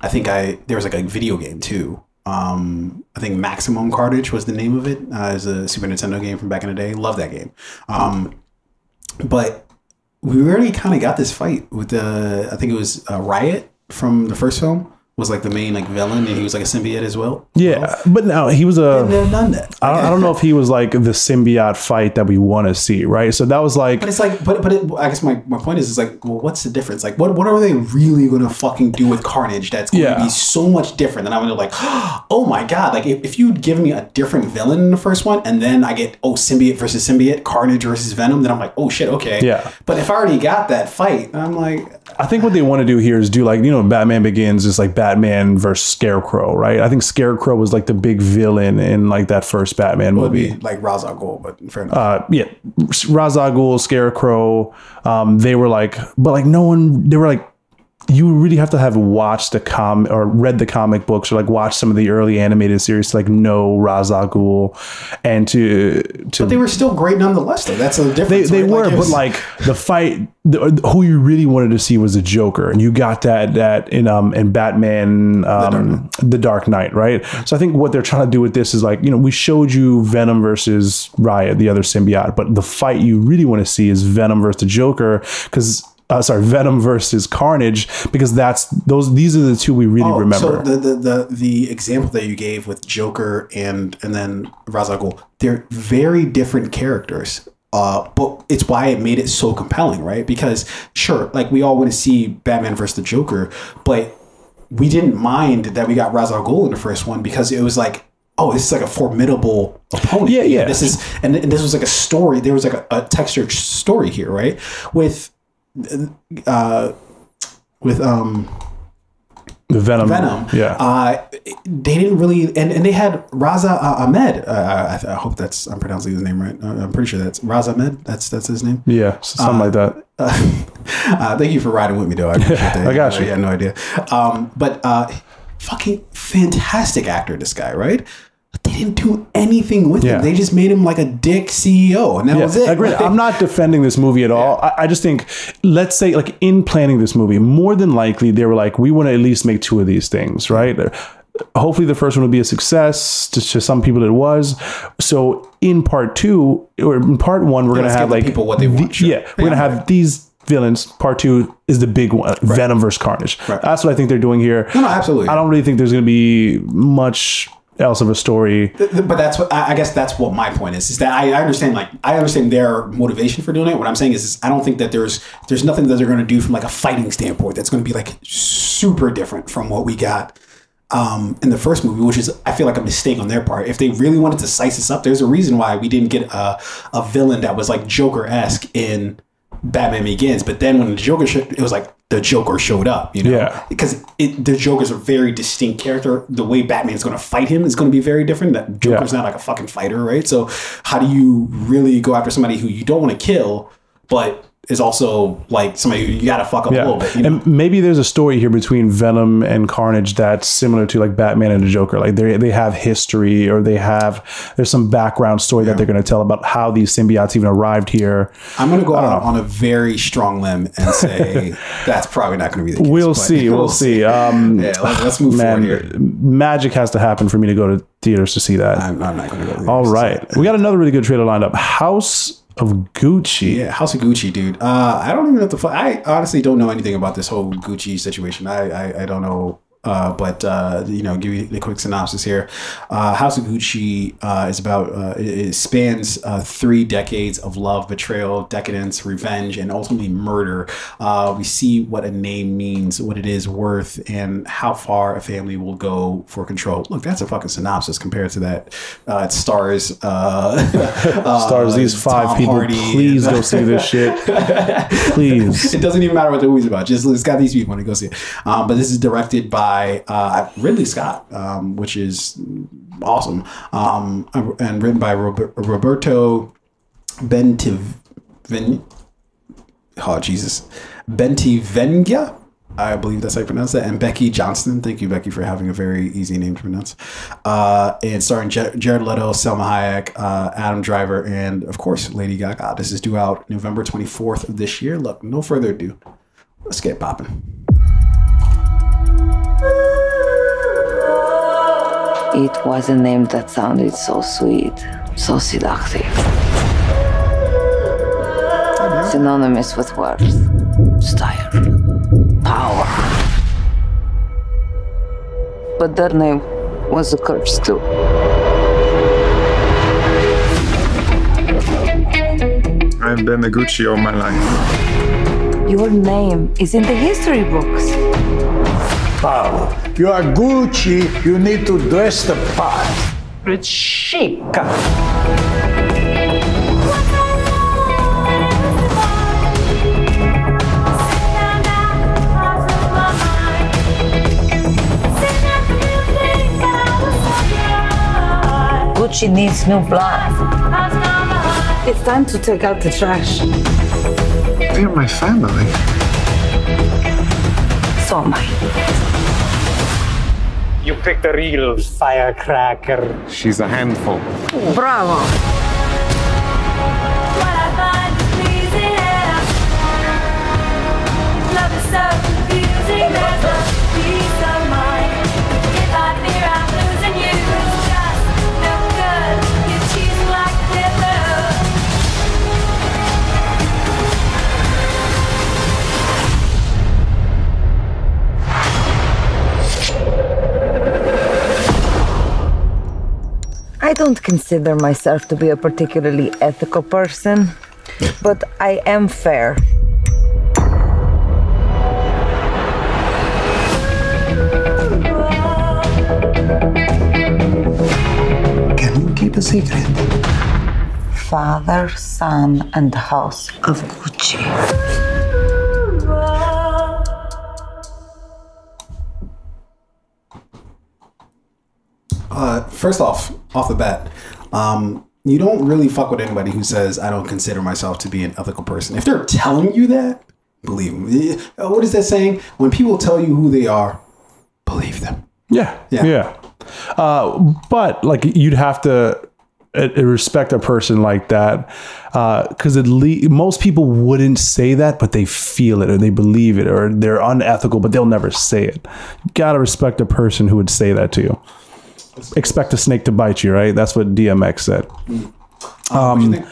Speaker 1: I think I there was like a video game too. Um, I think Maximum Carnage was the name of it. Uh, as a Super Nintendo game from back in the day. Love that game. Um, but we already kind of got this fight with the I think it was uh, Riot from the first film was like the main like villain and he was like a symbiote as well.
Speaker 2: Yeah, but no, he was a.
Speaker 1: They've done that.
Speaker 2: I don't, I don't know if he was like the symbiote fight that we want to see, right? So that was like
Speaker 1: But it's like, but but it, I guess my, my point is, is like, well, what's the difference? Like, what what are they really going to fucking do with Carnage that's going to
Speaker 2: Yeah.
Speaker 1: be so much different? And I'm going to like, oh my god! Like, if, if you'd give me a different villain in the first one, and then I get oh symbiote versus symbiote, Carnage versus Venom, then I'm like, oh shit, okay.
Speaker 2: Yeah.
Speaker 1: But if I already got that fight, I'm like,
Speaker 2: I think what they want to do here is do like you know Batman Begins is like Batman versus Scarecrow, right? I think Scarecrow was like the big villain in like that first Batman movie.
Speaker 1: like Ra's al Ghul, but fair enough.
Speaker 2: Uh, yeah, Ra's al Ghul, Scarecrow. Um, they were like, but like no one. They were like, you really have to have watched the com or read the comic books or like watch some of the early animated series to like know Ra's al Ghul, and to to But
Speaker 1: they were still great nonetheless, though. That's a
Speaker 2: they,
Speaker 1: difference.
Speaker 2: they
Speaker 1: right?
Speaker 2: were,
Speaker 1: it
Speaker 2: but like the fight, the, who you really wanted to see was the Joker, and you got that that in um in Batman um the Dark Knight, right? So I think what they're trying to do with this is like you know we showed you Venom versus Riot, the other symbiote, but the fight you really want to see is Venom versus the Joker because. Uh, sorry, Venom versus Carnage, because that's those. These are the two we really
Speaker 1: Oh,
Speaker 2: remember.
Speaker 1: So the, the the the example that you gave with Joker and and then Ra's al Ghul, they're very different characters. Uh, but it's why it made it so compelling, right? Because sure, like we all want to see Batman versus the Joker, but we didn't mind that we got Ra's al Ghul in the first one because it was like. Oh, this is like a formidable opponent.
Speaker 2: Yeah, yeah.
Speaker 1: This is, and, and this was like a story. There was like a, a textured story here, right? With, uh, with um,
Speaker 2: Venom,
Speaker 1: Venom.
Speaker 2: yeah,
Speaker 1: Uh, they didn't really, and, and they had Raza uh, Ahmed. Uh, I, I hope that's I'm pronouncing his name right. Uh, I'm pretty sure that's Raza Ahmed. That's that's his name.
Speaker 2: yeah, so something like that.
Speaker 1: Uh, thank you for riding with me, though. I appreciate that.
Speaker 2: I got you.
Speaker 1: I had no idea. Um, but uh, fucking fantastic actor, this guy, right? Didn't do anything with
Speaker 2: Yeah.
Speaker 1: him. They just made him like a dick CEO, and that was it.
Speaker 2: Agreed. I'm not defending this movie at all. I, I just think, let's say, like in planning this movie, more than likely they were like, we want to at least make two of these things, right? Hopefully, the first one will be a success. To, to some people, it was. So, in part two or in part one, we're gonna have like
Speaker 1: people what they
Speaker 2: the-
Speaker 1: want, sure.
Speaker 2: Yeah, we're gonna
Speaker 1: Yeah.
Speaker 2: have these villains. Part two is the big one, Venom versus Carnage.
Speaker 1: Right.
Speaker 2: That's what I think they're doing here.
Speaker 1: No, no, absolutely.
Speaker 2: I don't really think there's going to be much else of a story.
Speaker 1: but that's what I guess that's what my point is. Is that I, I understand like I understand their motivation for doing it. What I'm saying is, is I don't think that there's there's nothing that they're going to do from like a fighting standpoint that's going to be like super different from what we got um, in the first movie, which is I feel like a mistake on their part. If they really wanted to size this up, there's a reason why we didn't get a a villain that was like Joker esque in Batman Begins. But then when the Joker, sh- it was like the Joker showed up, you know,
Speaker 2: Yeah.
Speaker 1: because it, the Joker's a very distinct character. The way Batman's going to fight him is going to be very different. That Joker's
Speaker 2: Yeah.
Speaker 1: not like a fucking fighter, right? So how do you really go after somebody who you don't want to kill, but is also like somebody you got to fuck up a little bit? You know?
Speaker 2: and maybe there's a story here between Venom and Carnage that's similar to like Batman and the Joker. Like they they have history, or they have there's some background story that they're going to tell about how these symbiotes even arrived here.
Speaker 1: I'm going to go out on a very strong limb and say that's probably not going to be the case.
Speaker 2: We'll see. We'll see. Um,
Speaker 1: Yeah, let, us move
Speaker 2: man,
Speaker 1: forward here.
Speaker 2: magic has to happen for me to go to theaters to see that.
Speaker 1: I'm, I'm not going to go.
Speaker 2: All right, we got another really good trailer lined up. House of Gucci.
Speaker 1: Yeah, House of Gucci, dude. Uh, I don't even know what the. I honestly don't know anything about this whole Gucci situation. I I, I don't know. Uh, but uh, you know, give you the quick synopsis here. Uh, House of Gucci uh, is about uh, it, it spans uh, three decades of love, betrayal, decadence, revenge, and ultimately murder. Uh, we see what a name means, what it is worth, and how far a family will go for control. Look, that's a fucking synopsis compared to that. Uh, it stars uh,
Speaker 2: Stars these five
Speaker 1: Tom
Speaker 2: people.
Speaker 1: Hardy
Speaker 2: Please
Speaker 1: and-
Speaker 2: go see this shit. Please.
Speaker 1: it doesn't even matter what the movie's about. Just it's got these people when you go see it. Um, but this is directed by uh, Ridley Scott, um, which is awesome, um, and written by Robert, Roberto Bentiveglia. Oh Jesus, Bentiveglia. I believe that's how you pronounce that. And Becky Johnston. Thank you, Becky, for having a very easy name to pronounce. Uh, and starring Jar- Jared Leto, Salma Hayek, uh, Adam Driver, and of course, Lady Gaga. This is due out November 24th of this year. Look, no further ado. Let's get popping.
Speaker 8: It was a name that sounded so sweet, so seductive. Synonymous with worth, style, power. But that name was a curse too.
Speaker 9: I've been a Gucci all my life.
Speaker 8: Your name is in the history books.
Speaker 10: Paolo, you are Gucci, you need to dress the part.
Speaker 4: It's chic.
Speaker 8: Gucci needs new blood. It's time to take out the trash.
Speaker 9: They're my family.
Speaker 8: So am I.
Speaker 11: You picked a real firecracker.
Speaker 9: She's a handful.
Speaker 8: Bravo. I don't consider myself to be a particularly ethical person, but I am fair.
Speaker 6: Can you keep a secret?
Speaker 8: Father, son, and house of Gucci.
Speaker 1: Uh, first off, off the bat, um, you don't really fuck with anybody who says I don't consider myself to be an ethical person. If they're telling you that, believe them. Eh, What is that saying? When people tell you who they are, believe them.
Speaker 2: Yeah,
Speaker 1: Yeah.
Speaker 2: yeah. Uh, but like you'd have to uh, respect a person like that because at least most people wouldn't say that, but they feel it or they believe it or they're unethical, but they'll never say it. You gotta respect a person who would say that to you. Expect a snake to bite you, right? That's what DMX said.
Speaker 1: Um, what you think?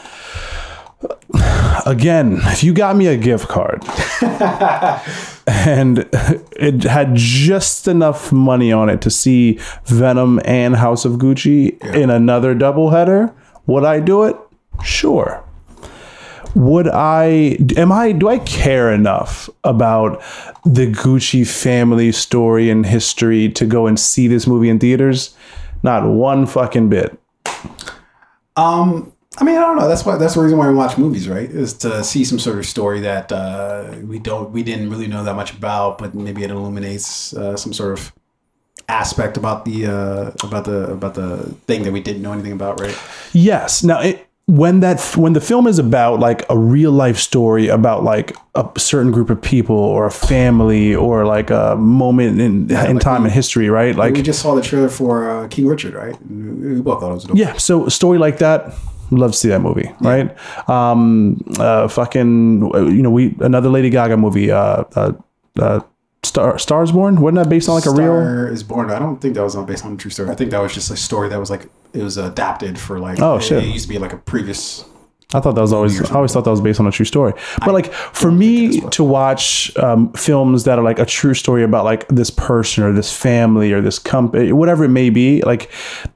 Speaker 2: again, if you got me a gift card and it had just enough money on it to see Venom and House of Gucci in another doubleheader, would I do it? Sure. Would I am I do I care enough about the Gucci family story and history to go and see this movie in theaters? Not one fucking bit.
Speaker 1: Um, I mean, I don't know. That's why that's the reason why we watch movies, right? Is to see some sort of story that uh, we don't we didn't really know that much about, but maybe it illuminates uh, some sort of aspect about the uh, about the about the thing that we didn't know anything about, right?
Speaker 2: Yes. Now, it, when that when the film is about like a real life story about like a certain group of people or a family or like a moment in in
Speaker 1: like
Speaker 2: time
Speaker 1: we-
Speaker 2: in history, right?
Speaker 1: Like we just saw the trailer for uh, King Richard, right? We both thought it was dope.
Speaker 2: yeah, so a story like that. Love to see that movie, right? Um, uh, fucking, you know, we another Lady Gaga movie, uh, uh, uh, Star Stars Born. Wasn't that based on like a real?
Speaker 1: Star is Born. I don't think that was not based on a true story. I think that was just a story that was like it was adapted for like.
Speaker 2: Oh, shit.
Speaker 1: It used to be like a previous.
Speaker 2: I thought that was always. I always thought that was based on a true story. But like for me to watch um, films that are like a true story about like this person or this family or this company, whatever it may be, like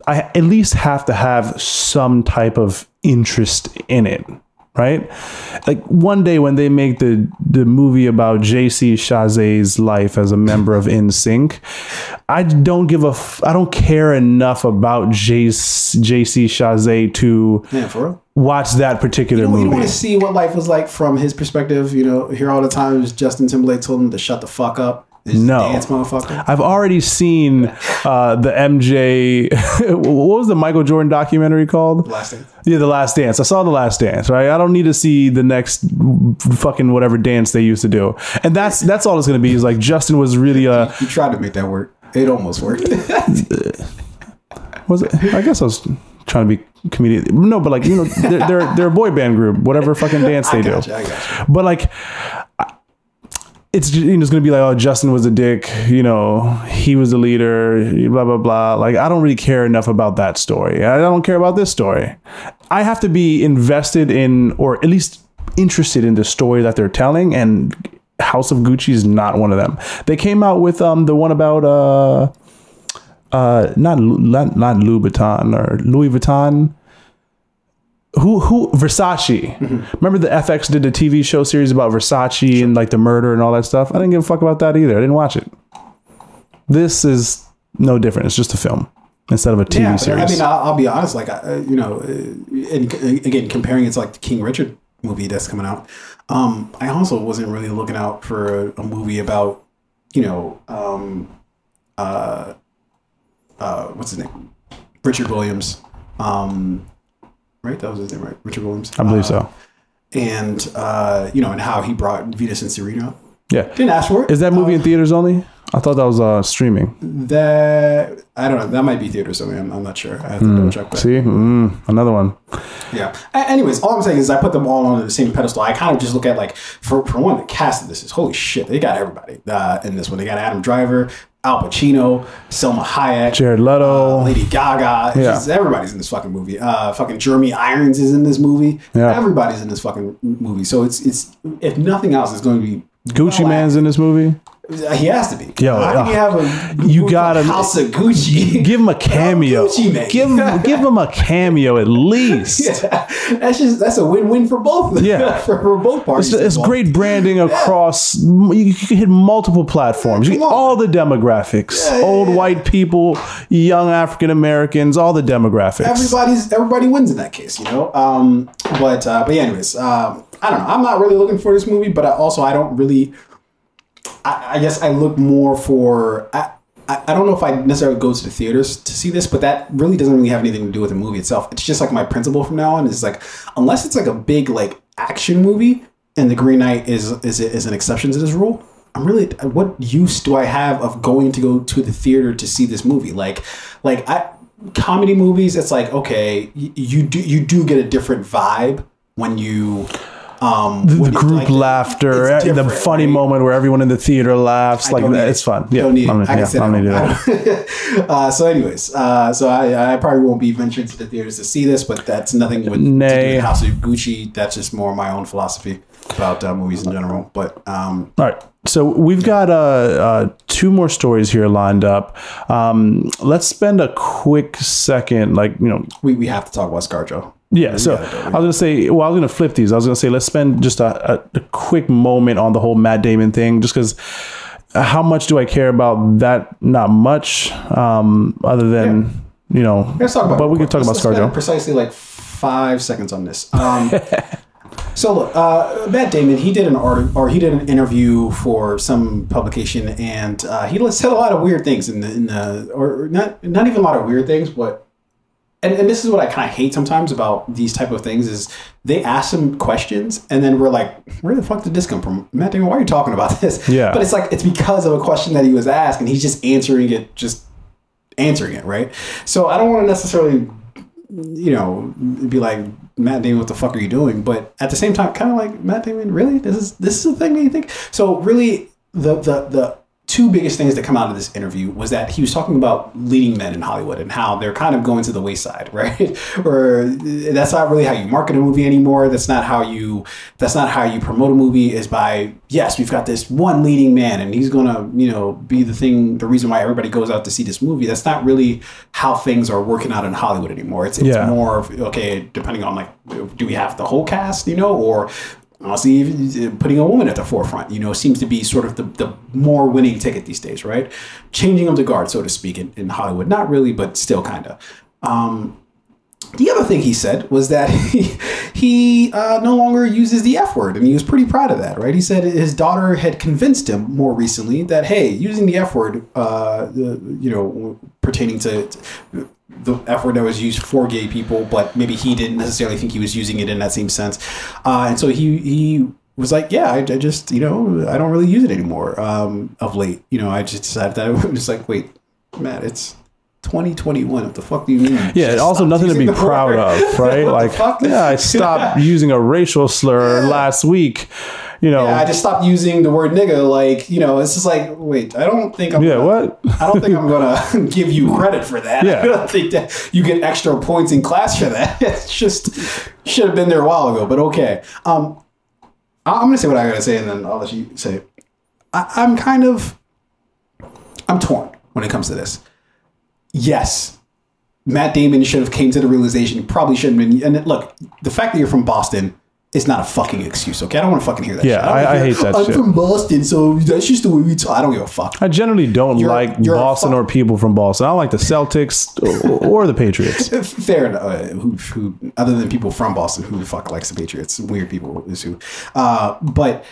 Speaker 2: I at least have to have some type of interest in it, right? Like one day when they make the the movie about JC Chasez's life as a member of NSYNC, I don't give a f- I don't care enough about JC, JC Chasez to
Speaker 1: Yeah,
Speaker 2: watch that particular
Speaker 1: You don't,
Speaker 2: movie.
Speaker 1: want to see what life was like from his perspective. You know, hear all the times Justin Timberlake told him to shut the fuck up.
Speaker 2: No.
Speaker 1: dance motherfucker.
Speaker 2: I've already seen uh, the MJ. what was the Michael Jordan documentary called?
Speaker 1: Last Dance.
Speaker 2: Yeah, The Last Dance. I saw The Last Dance. Right. I don't need to see the next fucking whatever dance they used to do. And that's that's all it's going to be. Is like Justin was really uh
Speaker 1: He tried to make that work. It almost worked.
Speaker 2: was it? I guess I was trying to be comedian. No, but like you know they're they're, they're a boy band group. Whatever fucking dance they do.
Speaker 1: you. I got.
Speaker 2: But like, it's you know, it's gonna be like, oh, Justin was a dick. You know, he was the leader. Blah blah blah. Like, I don't really care enough about that story. I don't care about this story. I have to be invested in, or at least interested in the story that they're telling. And House of Gucci is not one of them. They came out with um the one about uh uh not not not Louis Vuitton or Louis Vuitton who who Versace. Remember the FX did a TV show series about Versace and like the murder and all that stuff. I didn't give a fuck about that either. I didn't watch it. This is no different. It's just a film instead of a TV
Speaker 1: yeah,
Speaker 2: series.
Speaker 1: I mean, I'll, I'll be honest. Like, uh, you know, uh, and uh, again, comparing it to like the King Richard movie that's coming out, um, I also wasn't really looking out for a, a movie about, you know, um, uh, uh, what's his name, Richard Williams, um, right? That was his name, right? Richard Williams.
Speaker 2: I believe
Speaker 1: Uh,
Speaker 2: so.
Speaker 1: And uh, you know, and how he brought Venus and Serena.
Speaker 2: Yeah.
Speaker 1: Didn't ask for it.
Speaker 2: Is that movie in theaters only? I thought that was uh streaming.
Speaker 1: That I don't know. That might be theater something. I'm, I'm not sure. I have to double check. But
Speaker 2: See, mm, another one.
Speaker 1: Yeah. Anyways, all I'm saying is I put them all on the same pedestal. I kind of just look at like for for one, the cast of this is holy shit. They got everybody uh, in this one. They got Adam Driver, Al Pacino, Salma Hayek,
Speaker 2: Jared Leto.
Speaker 1: uh, Lady Gaga.
Speaker 2: Yeah.
Speaker 1: just- everybody's in this fucking movie. Uh, fucking Jeremy Irons is in this movie.
Speaker 2: Yeah.
Speaker 1: Everybody's in this fucking movie. So it's it's if nothing else, it's going to be
Speaker 2: Gucci
Speaker 1: well
Speaker 2: Man's in this movie.
Speaker 1: He has to be.
Speaker 2: Yo,
Speaker 1: how can you
Speaker 2: uh,
Speaker 1: have a
Speaker 2: you gotta-
Speaker 1: called House of Gucci?
Speaker 2: Give him a cameo.
Speaker 1: Gucci Mane.
Speaker 2: Give him give him a cameo at least.
Speaker 1: that's just that's a win-win for both.
Speaker 2: Yeah.
Speaker 1: for, for both parties.
Speaker 2: It's, it's great branding across. You can hit multiple platforms. Get all the demographics:
Speaker 1: Yeah, yeah,
Speaker 2: old
Speaker 1: yeah.
Speaker 2: white people, young African Americans, all the demographics.
Speaker 1: everybody's everybody wins in that case, you know. Um, but uh, but anyways, um, I don't know. I'm not really looking for this movie, but I also I don't really. I, I guess I look more for. I, I don't know if I necessarily go to the theaters to see this, but that really doesn't really have anything to do with the movie itself. It's just like my principle from now on is like, unless it's like a big like action movie, and The Green Knight is is is an exception to this rule. I'm really what use do I have of going to go to the theater to see this movie? Like, like I comedy movies. It's like okay, you do you do get a different vibe when you Um,
Speaker 2: the
Speaker 1: it-
Speaker 2: group
Speaker 1: like,
Speaker 2: laughter,
Speaker 1: it's
Speaker 2: the funny
Speaker 1: right?
Speaker 2: moment where everyone in the theater laughs,
Speaker 1: I
Speaker 2: like it's
Speaker 1: it.
Speaker 2: fun. Yeah,
Speaker 1: don't need
Speaker 2: I'm
Speaker 1: it.
Speaker 2: gonna-
Speaker 1: I
Speaker 2: yeah, I'm gonna do that.
Speaker 1: uh, so, anyways, uh, so I, I probably won't be venturing to the theaters to see this, but that's nothing with, to do
Speaker 2: Nay.
Speaker 1: with House of Gucci. That's just more my own philosophy about uh, movies in general. But um,
Speaker 2: All right. So we've got uh, uh, two more stories here lined up. Um, let's spend a quick second, like you know,
Speaker 1: we, we have to talk about ScarJo.
Speaker 2: Yeah, so
Speaker 1: gotta do it.
Speaker 2: I was gonna say, well, I was gonna flip these. I was gonna say, let's spend just a, a, a quick moment on the whole Matt Damon thing, just because. How much do I care about that? Not much, um, other than you know.
Speaker 1: Let's talk about.
Speaker 2: But we can talk about
Speaker 1: Let's- spend
Speaker 2: ScarJo.
Speaker 1: Precisely like five seconds on this. Um, so look, uh, Matt Damon, he did an art or he did an interview for some publication, and uh, he said a lot of weird things in the in the or not not even a lot of weird things, but. And, and this is what I kind of hate sometimes about these type of things is they ask some questions and then we're like, where the fuck did this come from? Matt Damon, why are you talking about this?
Speaker 2: Yeah.
Speaker 1: But it's like it's because of a question that he was asked and he's just answering it just answering it, right? So I don't want to necessarily, you know, be like Matt Damon, what the fuck are you doing? But at the same time, kind of like Matt Damon, really, this is this is the thing that you think. So really, the the the two biggest things that come out of this interview was that he was talking about leading men in Hollywood and how they're kind of going to the wayside, right? or that's not really how you market a movie anymore. That's not how you that's not how you promote a movie is by yes, we've got this one leading man and he's gonna, you know, be the thing the reason why everybody goes out to see this movie. That's not really how things are working out in Hollywood anymore. It's it's
Speaker 2: Yeah.
Speaker 1: more of okay, depending on like do we have the whole cast, you know, or honestly even putting a woman at the forefront you know seems to be sort of the, the more winning ticket these days right? Changing of the guard so to speak in, in hollywood. Not really but still kind of um, the other thing he said was that he, he uh, no longer uses the F word, and he was pretty proud of that, right? He said his daughter had convinced him more recently that, hey, using the F word, uh, you know, pertaining to the F word that was used for gay people, but maybe he didn't necessarily think he was using it in that same sense. Uh, and so he, he was like, yeah, I, I just, you know, I don't really use it anymore um, of late. You know, I just decided that I was like, wait, Matt, it's 2021. What the fuck do you mean?
Speaker 2: Yeah, and also nothing to be proud of, right? Like, yeah, I stopped using a racial slur last week. You know,
Speaker 1: Yeah, I just stopped using the word nigga. Like, you know, it's just like, wait, I don't think I'm.
Speaker 2: Yeah,
Speaker 1: gonna,
Speaker 2: what?
Speaker 1: I don't think I'm gonna give you credit for that.
Speaker 2: Yeah.
Speaker 1: I don't think that you get extra points in class for that. It's just should have been there a while ago. But okay, um, I- I'm gonna say what I gotta say, and then I'll let you say. I, I'm kind of, I'm torn when it comes to this. Yes, Matt Damon should have came to the realization he probably shouldn't have been. And look, the fact that you're from Boston is not a fucking excuse. Okay, I don't want to fucking hear that.
Speaker 2: Yeah,
Speaker 1: shit.
Speaker 2: I- I hate that
Speaker 1: I'm
Speaker 2: shit."
Speaker 1: from Boston, so that's just the way we talk. I don't give a fuck.
Speaker 2: I generally don't
Speaker 1: You're-
Speaker 2: like
Speaker 1: you're
Speaker 2: Boston or people from Boston. I don't like the Celtics or, or the Patriots.
Speaker 1: Fair enough. Uh, who, who, other than people from Boston, who the fuck likes the Patriots? Weird people is who. Uh, but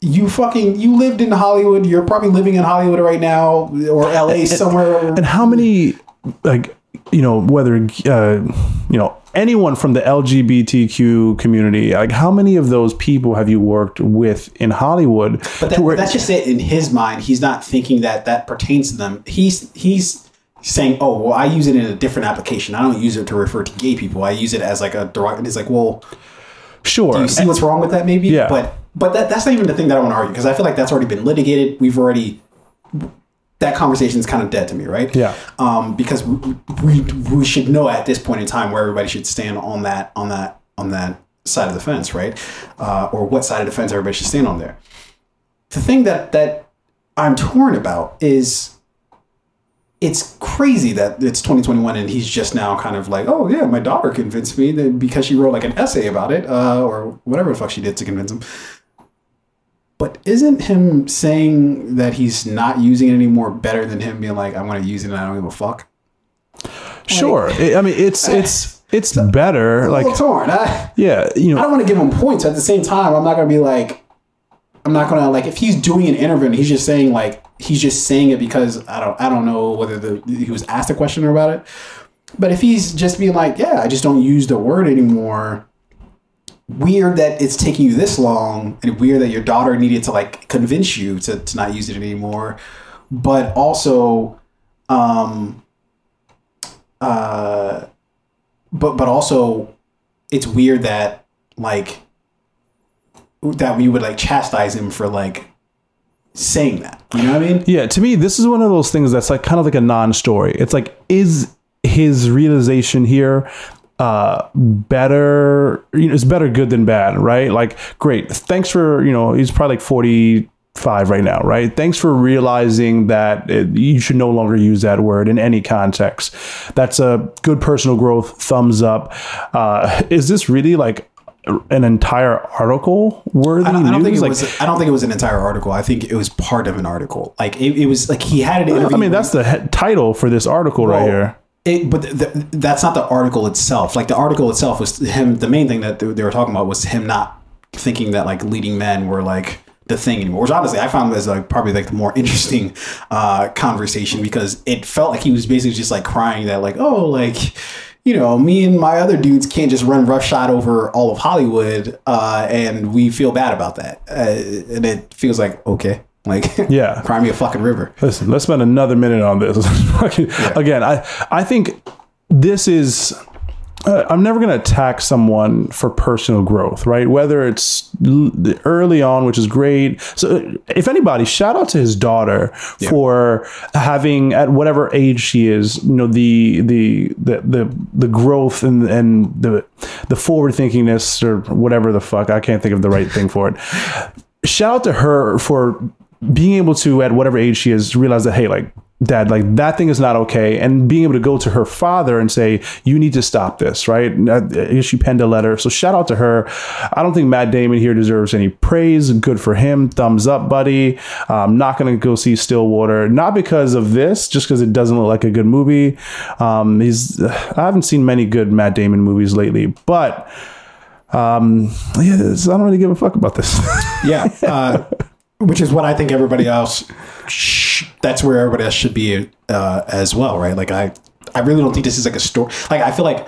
Speaker 1: you fucking you lived in Hollywood. You're probably living in Hollywood right now, or LA somewhere.
Speaker 2: And how many, like, you know, whether, uh, you know, anyone from the LGBTQ community, like, how many of those people have you worked with in Hollywood?
Speaker 1: But that, that's just it. In his mind, he's not thinking that that pertains to them. He's he's saying, "Oh, well, I use it in a different application. I don't use it to refer to gay people. I use it as like a derog." And it's like, well,
Speaker 2: sure.
Speaker 1: do you see what's wrong with that? Maybe,
Speaker 2: Yeah.
Speaker 1: But but that, that's not even the thing that I want to argue because I feel like that's already been litigated. We've already that conversation is kind of dead to me, right?
Speaker 2: Yeah.
Speaker 1: Um, because we, we we should know at this point in time where everybody should stand on that on that on that side of the fence, right? Uh, or what side of the fence everybody should stand on there. The thing that that I'm torn about is it's crazy that it's 2021 and he's just now kind of like, oh yeah, my daughter convinced me that because she wrote like an essay about it, uh, or whatever the fuck she did to convince him. But isn't him saying that he's not using it anymore better than him being like, I'm going to use it and I don't give a fuck?
Speaker 2: Sure. I I mean, it's, it's, it's better.
Speaker 1: I'm
Speaker 2: Like,
Speaker 1: torn. I,
Speaker 2: yeah, you know.
Speaker 1: I don't want to give him points. At the same time, I'm not going to be like, I'm not going to like if he's doing an interview and he's just saying like he's just saying it because I don't I don't know whether the he was asked a question about it. But if he's just being like, yeah, I just don't use the word anymore. Weird that it's taking you this long, and weird that your daughter needed to like convince you to, to not use it anymore. But also, um, uh, but but also, it's weird that like that we would like chastise him for like saying that. You know what I mean?
Speaker 2: Yeah, to me, this is one of those things that's like kind of like a non-story. It's like, is his realization here uh better you know it's better good than bad right like great thanks for you know he's probably like 45 right now right thanks for realizing that it, you should no longer use that word in any context that's a good personal growth thumbs up uh is this really like an entire article worthy
Speaker 1: I don't, I don't think it
Speaker 2: Like,
Speaker 1: was. I don't think it was an entire article. I think it was part of an article. Like it, it was like he had an interview.
Speaker 2: I mean, that's the he- title for this article right here.
Speaker 1: It, but th- th- that's not the article itself. Like the article itself was him. The main thing that they they were talking about was him not thinking that like leading men were like the thing anymore. Which honestly, I found as like probably like the more interesting uh, conversation because it felt like he was basically just like crying that like oh like you know me and my other dudes can't just run roughshod over all of Hollywood uh, and we feel bad about that uh, and it feels like okay like
Speaker 2: Yeah.
Speaker 1: prime me a fucking river.
Speaker 2: Listen, let's spend another minute on this. Again, I I think this is. Uh, I'm never going to attack someone for personal growth, right? Whether it's l- early on, which is great. So, if anybody, shout out to his daughter for having at whatever age she is, you know, the the the the, the growth and and the the forward thinkingness or whatever the fuck. I can't think of the right thing for it. Shout out to her for being able to at whatever age she is realize that hey like dad like that thing is not okay and being able to go to her father and say you need to stop this right? Uh, she penned a letter. So shout out to her. I don't think matt damon here deserves any praise. Good for him. Thumbs up buddy. I'm not to go see stillwater. Not because of this just because it doesn't look like a good movie. Um he's i haven't seen many good matt damon movies lately but um yeah i don't really give a fuck about this.
Speaker 1: Yeah, uh, which is what I think everybody else. Sh- that's where everybody else should be uh, as well, right? Like I, I really don't think this is like a story. Like I feel like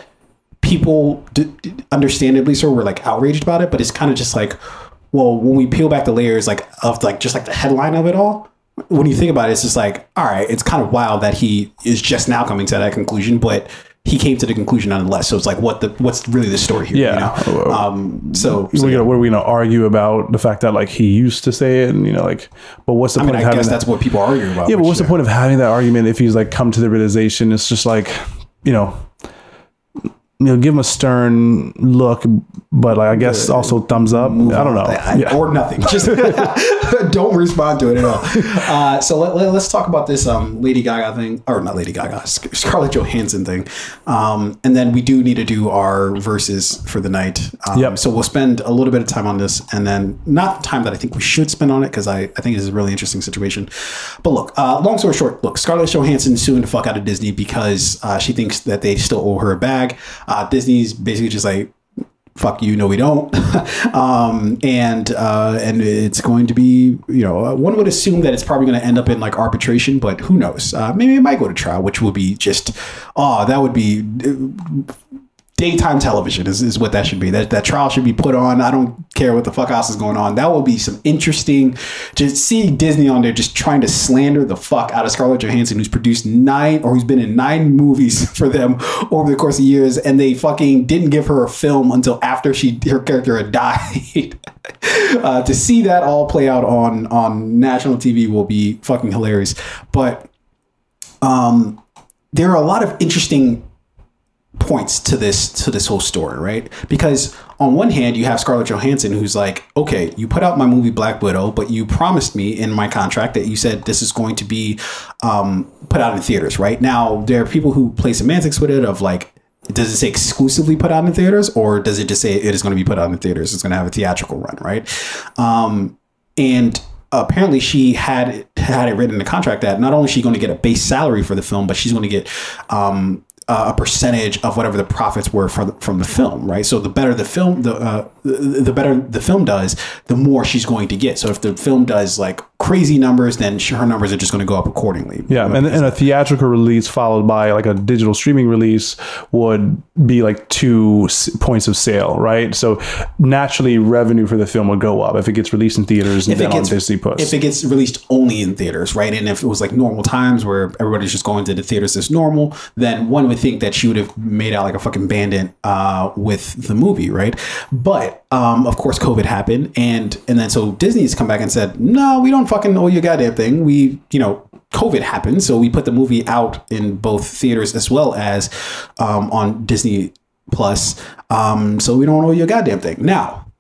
Speaker 1: people, d- d- understandably so, were like outraged about it, but it's kind of just like, well, when we peel back the layers, like of like just like the headline of it all. When you think about it, it's just like, all right, it's kind of wild that he is just now coming to that conclusion, but he came to the conclusion nonetheless. So it's like, what the what's really the story here?
Speaker 2: Yeah.
Speaker 1: You know? Um. So, so
Speaker 2: we gonna, what are we gonna argue about the fact that like he used to say it and you know like but what's the
Speaker 1: I
Speaker 2: point
Speaker 1: mean,
Speaker 2: of
Speaker 1: I
Speaker 2: having
Speaker 1: guess
Speaker 2: that-
Speaker 1: that's what people argue about.
Speaker 2: yeah but
Speaker 1: which,
Speaker 2: what's the point of having that argument if he's like come to the realization it's just like you know you know give him a stern look but like i guess also thumbs up i don't know
Speaker 1: I-
Speaker 2: yeah.
Speaker 1: or nothing. Just don't respond to it at all. Uh, so let, let, us talk about this um, Lady Gaga thing, or not Lady Gaga, Sc- Scarlett Johansson thing, um, and then we do need to do our verses for the night. Um,
Speaker 2: Yep.
Speaker 1: So we'll spend a little bit of time on this, and then not the time that I think we should spend on it because I, I think this is a really interesting situation. But look, uh, long story short, look, Scarlett Johansson suing the fuck out of Disney because uh, she thinks that they still owe her a bag. Uh, Disney's basically just like fuck you no we don't. Um and uh and it's going to be you know one would assume that it's probably going to end up in like arbitration but who knows? Uh maybe it might go to trial which would be just oh that would be daytime television is, is what that should be. That that trial should be put on. I don't care what the fuck else is going on. That will be some interesting. Just see Disney on there just trying to slander the fuck out of Scarlett Johansson, who's produced nine or who's been in nine movies for them over the course of years, and they fucking didn't give her a film until after she her character had died. uh, to see that all play out on on national TV will be fucking hilarious. But um, there are a lot of interesting points to this to this whole story, right? Because on one hand, you have Scarlett Johansson who's like, okay, you put out my movie Black Widow, but you promised me in my contract that you said this is going to be um, put out in theaters, right? Now there are people who play semantics with it of like. Does it say exclusively put out in theaters, or does it just say it is going to be put out in theaters? It's going to have a theatrical run, right? Um, and apparently she had had it written in the contract that not only is she going to get a base salary for the film, but she's going to get um, a percentage of whatever the profits were from from the film, right? So the better the film, the uh, the the better the film does, the more she's going to get. So if the film does like crazy numbers, then her numbers are just going to go up accordingly.
Speaker 2: Yeah, and, and a theatrical release followed by like a digital streaming release would be like two points of sale, right? So naturally, revenue for the film would go up if it gets released in theaters and
Speaker 1: if
Speaker 2: then
Speaker 1: it
Speaker 2: on
Speaker 1: gets
Speaker 2: Disney Plus.
Speaker 1: if it gets released only in theaters, right? And if it was like normal times where everybody's just going to the theaters as normal, then one would think that she would have made out like a fucking bandit uh, with the movie, right? But um, of course, COVID happened, and and then so Disney's come back and said, no, we don't fucking owe you goddamn thing. We, you know, COVID happened, so we put the movie out in both theaters as well as um, on Disney Plus. Um, so we don't owe you a goddamn thing. Now,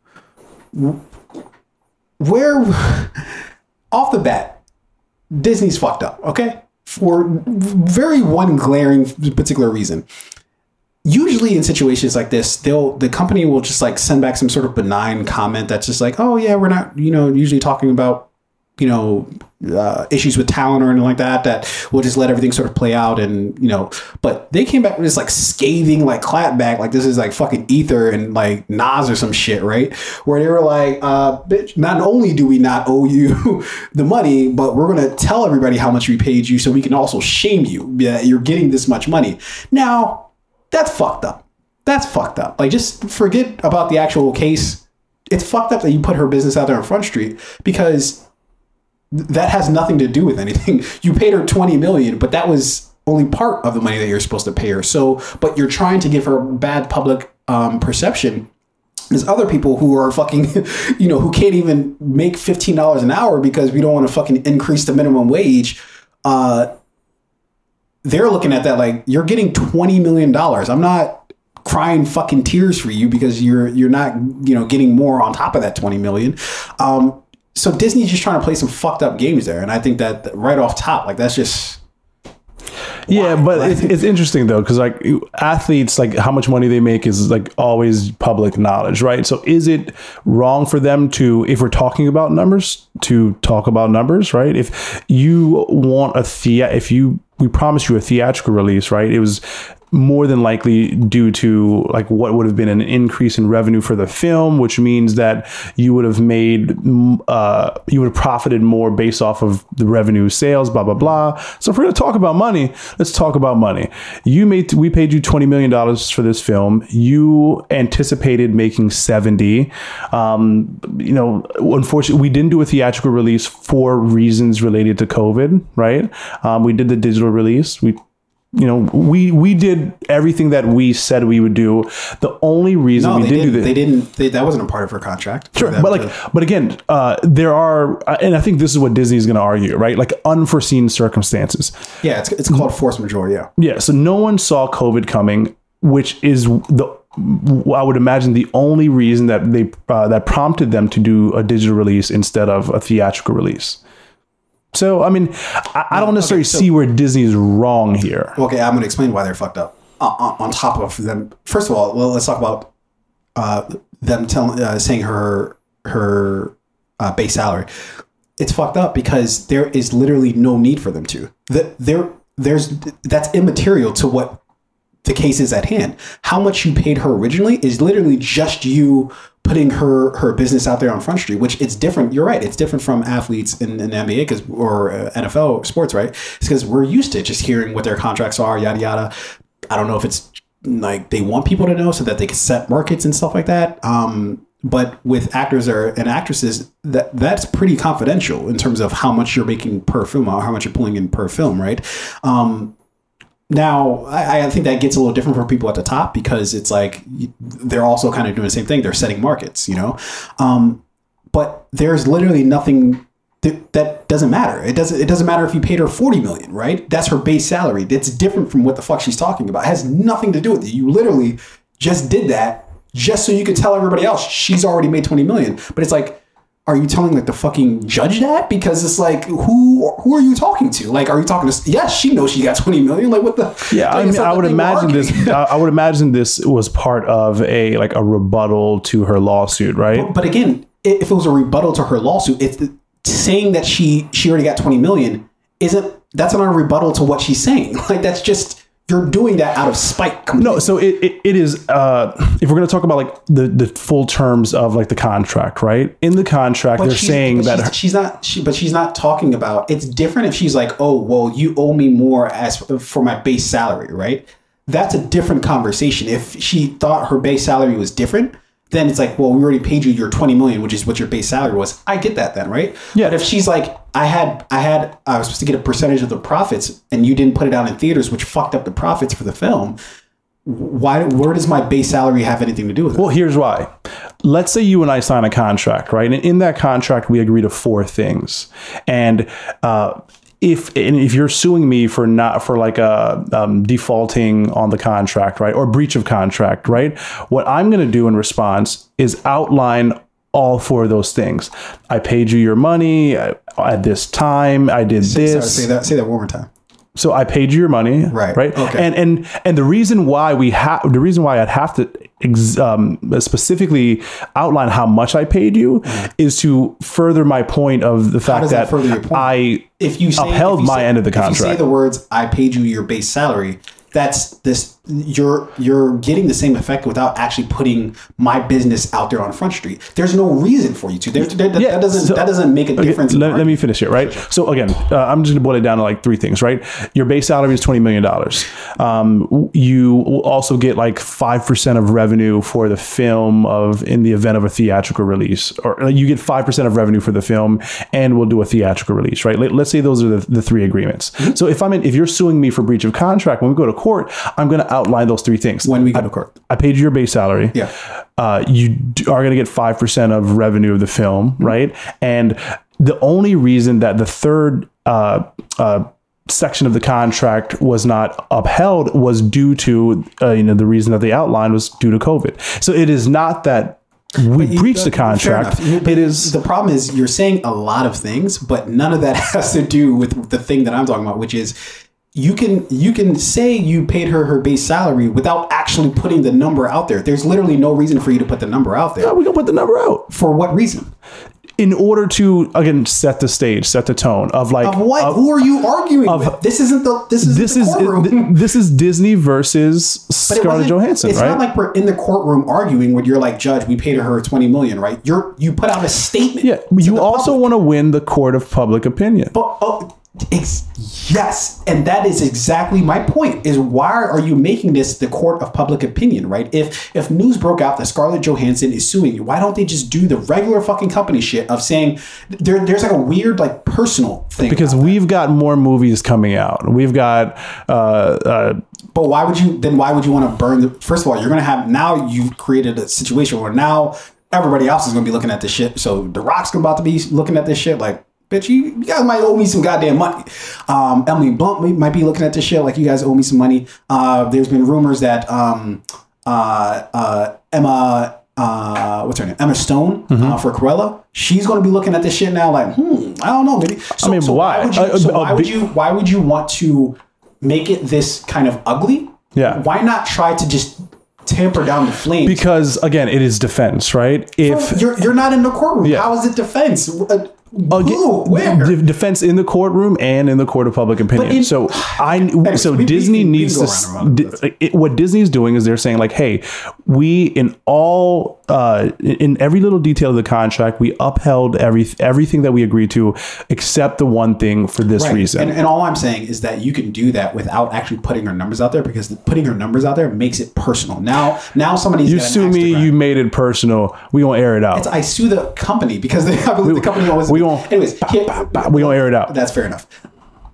Speaker 1: where off the bat, Disney's fucked up. Okay, for very one glaring particular reason usually in situations like this they'll the company will just like send back some sort of benign comment that's just like oh yeah we're not you know usually talking about you know uh, issues with talent or anything like that that we'll just let everything sort of play out and you know. But they came back with this like scathing like clapback like this is like fucking ether and like nas or some shit right? Where they were like uh bitch not only do we not owe you the money but we're gonna tell everybody how much we paid you so we can also shame you that you're getting this much money. Now that's fucked up. That's fucked up. Like, just forget about the actual case. It's fucked up that you put her business out there on Front Street because that has nothing to do with anything. You paid her 20 million, but that was only part of the money that you're supposed to pay her. So, but you're trying to give her bad public um, perception. There's other people who are fucking, you know, who can't even make $15 an hour because we don't want to fucking increase the minimum wage. Uh, they're looking at that like you're getting 20 million dollars i'm not crying fucking tears for you because you're you're not you know getting more on top of that 20 million um so disney's just trying to play some fucked up games there and i think that right off top like that's just
Speaker 2: Yeah, but it's, it's interesting though because like athletes, like how much money they make is like always public knowledge, right? So is it wrong for them to, if we're talking about numbers, to talk about numbers, right? If you want a thea, if you we promised you a theatrical release, right? It was more than likely due to like what would have been an increase in revenue for the film, which means that you would have made uh, you would have profited more based off of the revenue sales, blah blah blah. So if we're gonna talk about money, let's talk about money. You made we paid you twenty million dollars for this film. You anticipated making seventy. Um, you know, unfortunately, we didn't do a theatrical release for reasons related to COVID. Right? Um, we did the digital release. We you know, we we did everything that we said we would do. The only reason
Speaker 1: no
Speaker 2: we
Speaker 1: they
Speaker 2: didn't,
Speaker 1: didn't
Speaker 2: do that,
Speaker 1: they didn't they, that wasn't a part of her contract
Speaker 2: Sure, but like,
Speaker 1: to-
Speaker 2: but again, uh, there are, uh, and I think this is what Disney is going to argue, right? Like unforeseen circumstances.
Speaker 1: yeah it's, it's called force majeure yeah
Speaker 2: Yeah. So no one saw COVID coming, which is the I would imagine the only reason that they uh, that prompted them to do a digital release instead of a theatrical release. So I mean, I, I don't necessarily
Speaker 1: so-
Speaker 2: see where Disney is wrong here.
Speaker 1: Okay, I'm going to explain why they're fucked up. Uh, on, on top of them, first of all, well, let's talk about uh, them telling, uh, saying her her uh, base salary. It's fucked up because there is literally no need for them to. The, there, there's that's immaterial to what the case is at hand. How much you paid her originally is literally just you putting her her business out there on Front Street, which it's different. You're right. It's different from athletes in, in the NBA because or uh, NFL sports, right? It's because we're used to just hearing what their contracts are, yada yada. I don't know if it's like they want people to know so that they can set markets and stuff like that. Um, but with actors or and actresses, that that's pretty confidential in terms of how much you're making per film or how much you're pulling in per film, right? Um, now, I, I think that gets a little different for people at the top because it's like they're also kind of doing the same thing. They're setting markets, you know. Um, but there's literally nothing that, that doesn't matter. It doesn't. It doesn't matter if you paid her forty million, right? That's her base salary. It's different from what the fuck she's talking about. It has nothing to do with it. You literally just did that just so you could tell everybody else she's already made twenty million. But it's like. Are you telling like the fucking judge that? Because it's like, who who are you talking to? Like, are you talking to? Yes, she knows she got twenty million. Like, what the?
Speaker 2: Yeah,
Speaker 1: like,
Speaker 2: I mean, I would imagine this. I would imagine this was part of a like a rebuttal to her lawsuit, right?
Speaker 1: But again, if it was a rebuttal to her lawsuit, it's the, saying that she she already got twenty million isn't that's not a rebuttal to what she's saying. Like that's just you're doing that out of spite.
Speaker 2: No, so it, it, it is uh if we're going to talk about like the the full terms of like the contract, right? In the contract
Speaker 1: But
Speaker 2: they're saying that
Speaker 1: she's,
Speaker 2: her,
Speaker 1: she's not. She, but she's not talking about. It's different if she's like, "Oh, well, you owe me more as for my base salary," right? That's a different conversation. If she thought her base salary was different, then it's like, "Well, we already paid you your twenty million, which is what your base salary was." I get that then, right?
Speaker 2: Yeah.
Speaker 1: But if she's like, "I had, I had, I was supposed to get a percentage of the profits, and you didn't put it out in theaters, which fucked up the profits for the film," why? Where does my base salary have anything to do with it?
Speaker 2: Well, here's why. Let's say you and I sign a contract, right? And in that contract, we agree to four things. And uh, if and if you're suing me for not for like a um, defaulting on the contract, right, or breach of contract, right, what I'm going to do in response is outline all four of those things. I paid you your money at this time. I did
Speaker 1: Sorry,
Speaker 2: this.
Speaker 1: say that. Say that one more time.
Speaker 2: So I paid you your money,
Speaker 1: Right.
Speaker 2: Right.
Speaker 1: Okay.
Speaker 2: And and and the reason why we have the reason why I'd have to ex- um, specifically outline how much I paid you is to further my point of the fact that,
Speaker 1: that?
Speaker 2: I
Speaker 1: If you say,
Speaker 2: upheld
Speaker 1: if you
Speaker 2: my
Speaker 1: say-
Speaker 2: end of the
Speaker 1: If you say the words "I paid you your base salary," that's this. You're you're getting the same effect without actually putting my business out there on Front Street. There's no reason for you to. There, there- that,
Speaker 2: Yeah,
Speaker 1: that doesn't
Speaker 2: so-
Speaker 1: that doesn't make a
Speaker 2: Okay,
Speaker 1: difference.
Speaker 2: let, let me finish it, right? So again, uh, I'm just gonna boil it down to like three things, right? Your base salary is twenty million dollars. Um, you will also get like five percent of revenue for the film of in the event of a theatrical release, or uh, you get five percent of revenue for the film, and we'll do a theatrical release, right? Let, us say those are the, the three agreements.
Speaker 1: Mm-hmm.
Speaker 2: So if I'm in, if you're suing me for breach of contract, when we go to court, I'm gonna outline those three things.
Speaker 1: when we go to court.
Speaker 2: I paid you your base salary.
Speaker 1: Yeah.
Speaker 2: Uh, you are going to get 5% of revenue of the film,
Speaker 1: Mm-hmm.
Speaker 2: right? And the only reason that the third uh, uh, section of the contract was not upheld was due to, uh, you know, the reason that they outlined was due to COVID. So it is not that we breached the contract. It is
Speaker 1: the problem is you're saying a lot of things, but none of that has to do with the thing that I'm talking about, which is you can you can say you paid her her base salary without actually putting the number out there. There's literally no reason for you to put the number out there.
Speaker 2: we gonna put the number out
Speaker 1: For what reason?
Speaker 2: in order to again set the stage, set the tone of like
Speaker 1: Of what?
Speaker 2: of-
Speaker 1: Who are you arguing with? This isn't the this is
Speaker 2: this
Speaker 1: the
Speaker 2: is
Speaker 1: courtroom.
Speaker 2: this is Disney versus Scarlett Johansson,
Speaker 1: It's
Speaker 2: right?
Speaker 1: not like we're in the courtroom arguing when you're like, Judge, we paid her 20 million, right? You're you put out a statement.
Speaker 2: Yeah, you also want to win the court of public opinion.
Speaker 1: But oh, ex- yes, and that is exactly my point. Is why are you making this the court of public opinion, right? If if news broke out that Scarlett Johansson is suing you, why don't they just do the regular fucking company shit of saying there, there's like a weird like personal thing
Speaker 2: because we've got more movies coming out. We've got uh, uh,
Speaker 1: But why would you then? Why would you want to burn the? First of all, you're gonna have now you've created a situation where now everybody else is gonna be looking at this shit. So the Rock's about to be looking at this shit like. Bitch, you, you guys might owe me some goddamn money. Um, Emily Blunt might be looking at this shit like you guys owe me some money. Uh, there's been rumors that um, uh, uh, Emma, uh, what's her name? Emma Stone
Speaker 2: Mm-hmm.
Speaker 1: uh, for Cruella. She's going to be looking at this shit now like, hmm, I don't know, maybe. So,
Speaker 2: mean,
Speaker 1: so
Speaker 2: why?
Speaker 1: would you,
Speaker 2: Uh,
Speaker 1: so
Speaker 2: uh,
Speaker 1: why would you? Why would you want to make it this kind of ugly?
Speaker 2: Yeah.
Speaker 1: Why not try to just tamper down the flames?
Speaker 2: because again, it is defense, right? If
Speaker 1: you're you're not in the courtroom.
Speaker 2: Yeah.
Speaker 1: How is it defense?
Speaker 2: Again,
Speaker 1: who? Where?
Speaker 2: de- defense in the courtroom and in the court of public opinion.
Speaker 1: in-
Speaker 2: so I
Speaker 1: Anyways,
Speaker 2: so
Speaker 1: we-
Speaker 2: Disney
Speaker 1: we
Speaker 2: needs to
Speaker 1: go
Speaker 2: s-
Speaker 1: around and around
Speaker 2: di- it, what Disney's doing is they're saying like, hey, we in all uh, in every little detail of the contract, we upheld every everything that we agreed to, except the one thing for this
Speaker 1: Right.
Speaker 2: reason.
Speaker 1: And, and all I'm saying is that you can do that without actually putting her numbers out there because putting her numbers out there makes it personal. Now, now somebody's
Speaker 2: you sue me, you made it personal. We gonna air it out.
Speaker 1: It's, I sue the company because they, I believe the company always.
Speaker 2: we gon-
Speaker 1: anyways, here-
Speaker 2: we gonna air it out.
Speaker 1: That's fair enough.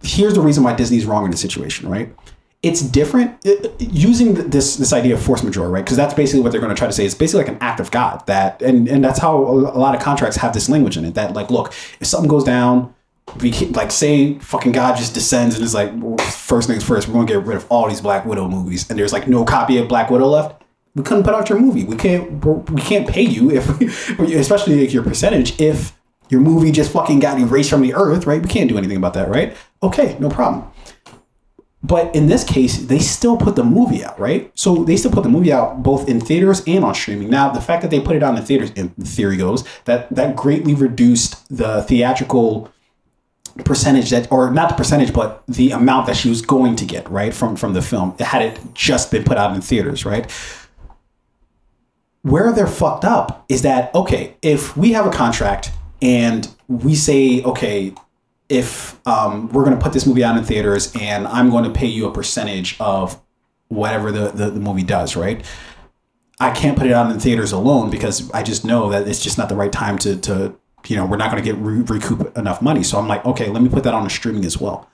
Speaker 1: Here's the reason why Disney's wrong in the situation, right? It's different uh, using this this idea of force majeure, right? Because that's basically what they're going to try to say. It's basically like an act of God that, and and that's how a lot of contracts have this language in it. That like, look, if something goes down, we can't, like say fucking God just descends and is like, first things first, we're going to get rid of all these Black Widow movies, and there's like no copy of Black Widow left. We couldn't put out your movie. We can't. We can't pay you if, especially like your percentage, if your movie just fucking got erased from the earth, right? We can't do anything about that, right? Okay, no problem. But in this case, they still put the movie out, right? So they still put the movie out both in theaters and on streaming. Now, the fact that they put it out in theaters, in theory goes that that greatly reduced the theatrical percentage that, or not the percentage, but the amount that she was going to get, right, from from the film. Had it just been put out in theaters, right? Where they're fucked up is that okay, if we have a contract and we say okay, if um, we're going to put this movie out in theaters and I'm going to pay you a percentage of whatever the, the, the movie does, right? I can't put it out in theaters alone because I just know that it's just not the right time to, to you know, we're not going to get re- recoup enough money. So I'm like, okay, let me put that on the streaming as well.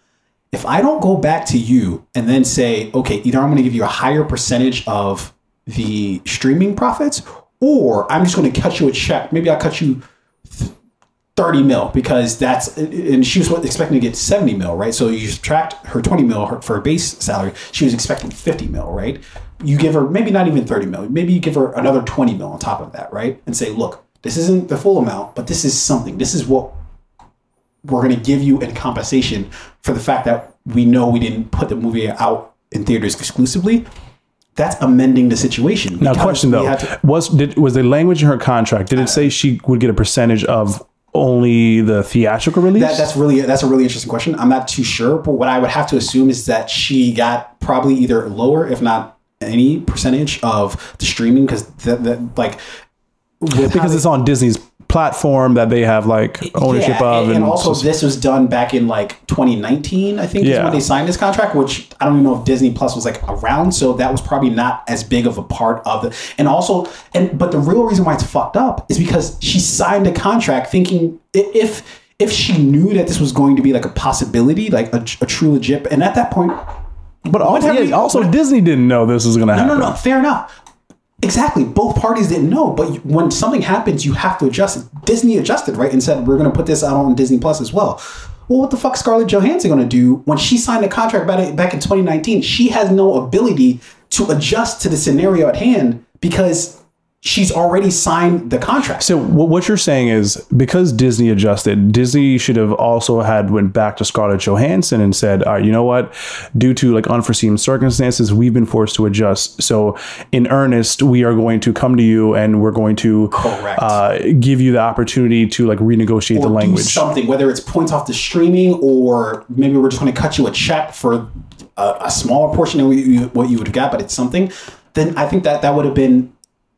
Speaker 1: if I don't go back to you and then say, okay, either I'm going to give you a higher percentage of the streaming profits, or I'm just going to cut you a check. Maybe I'll cut you 30 mil because that's and she was expecting to get 70 mil right? So you subtract her 20 mil her, for her base salary she was expecting 50 mil right? You give her maybe not even 30 mil maybe you give her another 20 mil on top of that right? And say look this isn't the full amount but this is something. This is what we're going to give you in compensation for the fact that we know we didn't put the movie out in theaters exclusively. That's amending the situation.
Speaker 2: Now, question though,
Speaker 1: to-
Speaker 2: was did was the language in her contract? Did it uh, say she would get a percentage of only the theatrical release?
Speaker 1: That, that's really that's a really interesting question. I'm not too sure, but what I would have to assume is that she got probably either lower, if not any percentage of the streaming, because that, that like
Speaker 2: because it's on Disney's platform that they have like ownership
Speaker 1: yeah,
Speaker 2: of,
Speaker 1: and, and also
Speaker 2: so-
Speaker 1: this was done back in like 2019, I think, is
Speaker 2: Yeah.
Speaker 1: when they signed this contract. Which I don't even know if Disney Plus was like around, so that was probably not as big of a part of the. And also, and but the real reason why it's fucked up is because she signed a contract thinking if if she knew that this was going to be like a possibility, like a, a true legit, and at that point,
Speaker 2: but also, yeah,
Speaker 1: you-
Speaker 2: also Disney didn't know this was going to happen.
Speaker 1: no, no, no. Fair enough. Exactly. Both parties didn't know, but when something happens, you have to adjust. Disney adjusted, right, and said we're going to put this out on Disney Plus as well. Well, what the fuck, Scarlett Johansson going to do when she signed a contract back in 2019? She has no ability to adjust to the scenario at hand because she's already signed the contract.
Speaker 2: So what what you're saying is because Disney adjusted, Disney should have also had went back to Scarlett Johansson and said, "All right, you know what? Due to like unforeseen circumstances, we've been forced to adjust. So in earnest, we are going to come to you and we're going to
Speaker 1: Correct.
Speaker 2: uh, give you the opportunity to like renegotiate the
Speaker 1: or do
Speaker 2: language."
Speaker 1: something, whether it's points off the streaming or maybe we're just going to cut you a check for a, a smaller portion of what you, what you would have got, but it's something. Then I think that that would have been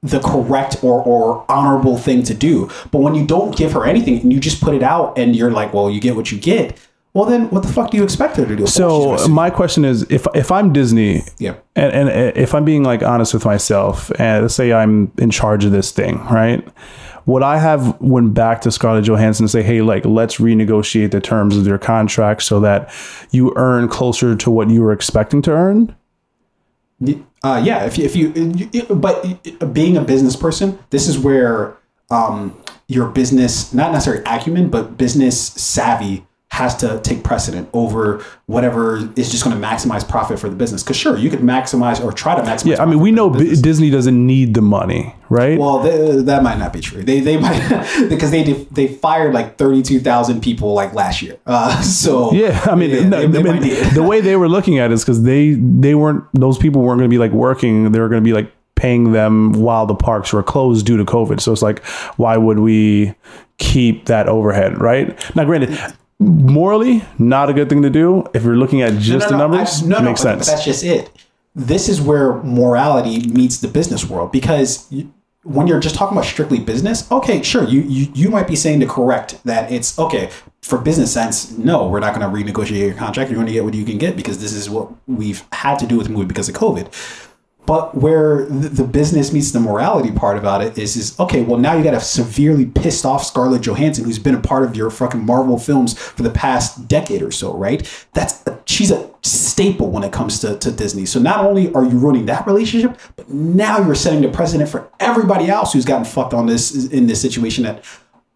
Speaker 1: the correct or, or honorable thing to do. But when you don't give her anything and you just put it out and you're like, well, you get what you get. Well, then what the fuck do you expect her to do? Of course she's
Speaker 2: So my question is, if if I'm Disney,
Speaker 1: Yeah.
Speaker 2: and, and if I'm being like honest with myself, and let's say I'm in charge of this thing, right? Would I have went back to Scarlett Johansson and say, hey, like let's renegotiate the terms of your contract so that you earn closer to what you were expecting to earn?
Speaker 1: Uh, yeah, if you, if you, but being a business person, this is where um, your business, not necessarily acumen, but business savvy has to take precedent over whatever is just going to maximize profit for the business. Because sure, you could maximize or try to maximize.
Speaker 2: Yeah, I mean, we know B- Disney doesn't need the money, right?
Speaker 1: Well, th- that might not be true. They they might because they did, they fired like thirty two thousand people like last year. Uh, so
Speaker 2: Yeah, I mean,
Speaker 1: yeah,
Speaker 2: no,
Speaker 1: they- they
Speaker 2: I mean,
Speaker 1: might need it.
Speaker 2: the way they were looking at it is because they they weren't those people weren't going to be like working; they were going to be like paying them while the parks were closed due to COVID. So it's like, why would we keep that overhead, right? Now, granted, morally, not a good thing to do if you're looking at just the numbers.
Speaker 1: I- no,
Speaker 2: it
Speaker 1: no,
Speaker 2: makes
Speaker 1: but,
Speaker 2: sense.
Speaker 1: that's just it. This is where morality meets the business world because you, when you're just talking about strictly business, okay, sure, you, you you might be saying to correct that it's okay for business sense. No, we're not going to renegotiate your contract. You're going to get what you can get because this is what we've had to do with the movie because of COVID. But where the, business meets the morality part about it is, is okay. Well, now you got a severely pissed off Scarlett Johansson, who's been a part of your fucking Marvel films for the past decade or so, right? That's a, she's a staple when it comes to, to Disney. So not only are you ruining that relationship, but now you're setting the precedent for everybody else who's gotten fucked on this in this situation. That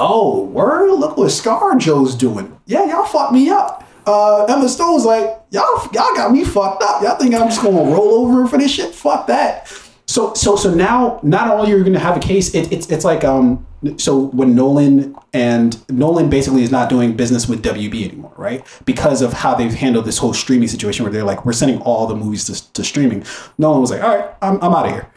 Speaker 1: oh, word, look what ScarJo's doing. Yeah, y'all fucked me up. Uh, Emma Stone's like, y'all, y'all got me fucked up. Y'all think I'm just gonna roll over for this shit? Fuck that. So, so, so now, not only are you gonna have a case, it, it's, it's like, um, so when Nolan and Nolan basically is not doing business with WB anymore, right? Because of how they've handled this whole streaming situation, where they're like, we're sending all the movies to, to streaming. Nolan was like, all right, I'm, I'm out of here.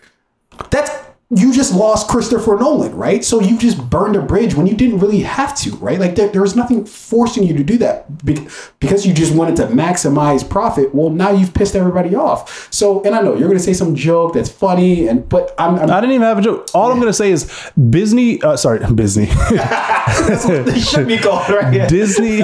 Speaker 1: That's you just lost Christopher Nolan, right? So you just burned a bridge when you didn't really have to, right? Like there, there was nothing forcing you to do that because you just wanted to maximize profit. Well, now you've pissed everybody off. So, and I know you're going to say some joke that's funny, and but I'm, I'm
Speaker 2: I didn't even have a joke. All I'm going to say is Disney. Uh, sorry, Disney.
Speaker 1: that's what they should be called, right? Yeah.
Speaker 2: Disney.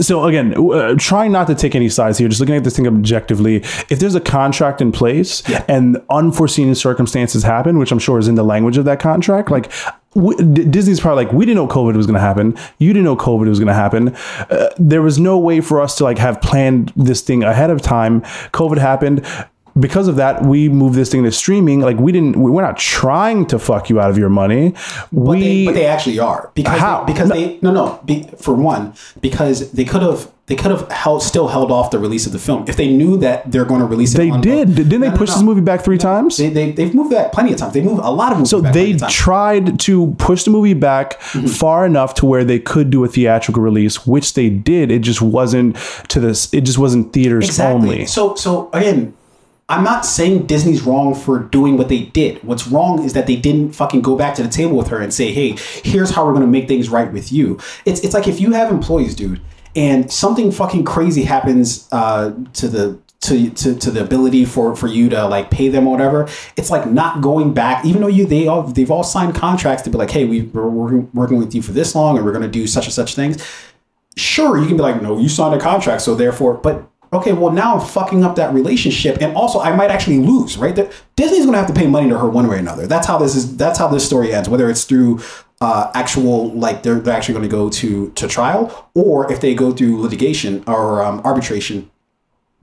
Speaker 2: so again, uh, trying not to take any sides here, just looking at this thing objectively. If there's a contract in place and unforeseen circumstances happen, which I'm sure is in the language of that contract, like Disney's probably like, we didn't know COVID was going to happen. You didn't know COVID was going to happen. Uh, there was no way for us to like have planned this thing ahead of time. COVID happened. Because of that, we moved this thing to streaming. Like we didn't, we- we're not trying to fuck you out of your money.
Speaker 1: But,
Speaker 2: we,
Speaker 1: they, but they actually are because
Speaker 2: How?
Speaker 1: They, because they no no be, for one because they could have they could have held still held off the release of the film if they knew that they're going to release it.
Speaker 2: they did. Didn't they
Speaker 1: No, no,
Speaker 2: push
Speaker 1: no.
Speaker 2: this movie back three times?
Speaker 1: They, they they've moved that plenty of times. They moved a lot of movies.
Speaker 2: So they tried to push the movie back
Speaker 1: Mm-hmm.
Speaker 2: far enough to where they could do a theatrical release, which they did. It just wasn't to this. It just wasn't theaters only.
Speaker 1: So so again, I'm not saying Disney's wrong for doing what they did. What's wrong is that they didn't fucking go back to the table with her and say, "Hey, here's how we're going to make things right with you." It's it's like if you have employees, dude, and something fucking crazy happens uh, to the to, to, to the ability for, for you to like pay them or whatever it's like not going back even though you they all they've all signed contracts to be like hey we, we're working with you for this long and we're going to do such and such things sure you can be like no you signed a contract so therefore but okay well now i'm fucking up that relationship and also i might actually lose right? Disney's going to have to pay money to her one way or another. That's how this is that's how this story ends whether it's through uh, actual like they're, they're actually going to go to to trial or if they go through litigation or um, arbitration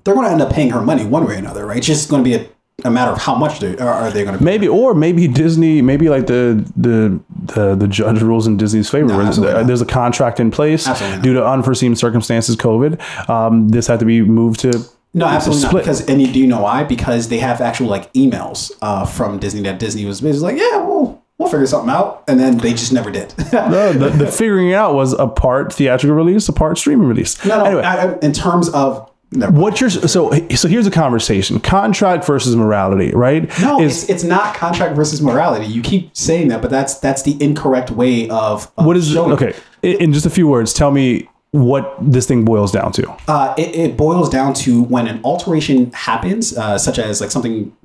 Speaker 1: they're going to end up paying her money one way or another right? It's just going to be a, a matter of how much they are, are they going to
Speaker 2: Maybe, or maybe Disney, maybe like the the the, the judge rules in Disney's favor.
Speaker 1: No,
Speaker 2: there's a contract in place
Speaker 1: Absolutely
Speaker 2: due to unforeseen circumstances, COVID. Um, this had to be moved to
Speaker 1: No, absolutely not. Because and you do you know why? Because they have actual like emails uh, from Disney that Disney was basically like, yeah, we'll we'll figure something out, and then they just never did. no,
Speaker 2: No, the, the figuring it out was a part theatrical release, a part streaming release.
Speaker 1: no.
Speaker 2: Anyway,
Speaker 1: I, in terms of.
Speaker 2: What you're so so here's a conversation: contract versus morality, right?
Speaker 1: no,
Speaker 2: is
Speaker 1: it's it's not contract versus morality. You keep saying that, but that's that's the incorrect way of, of
Speaker 2: what is
Speaker 1: it.
Speaker 2: okay? In in just a few words, tell me what this thing boils down to.
Speaker 1: Uh, it, it boils down to when an alteration happens, uh, such as like something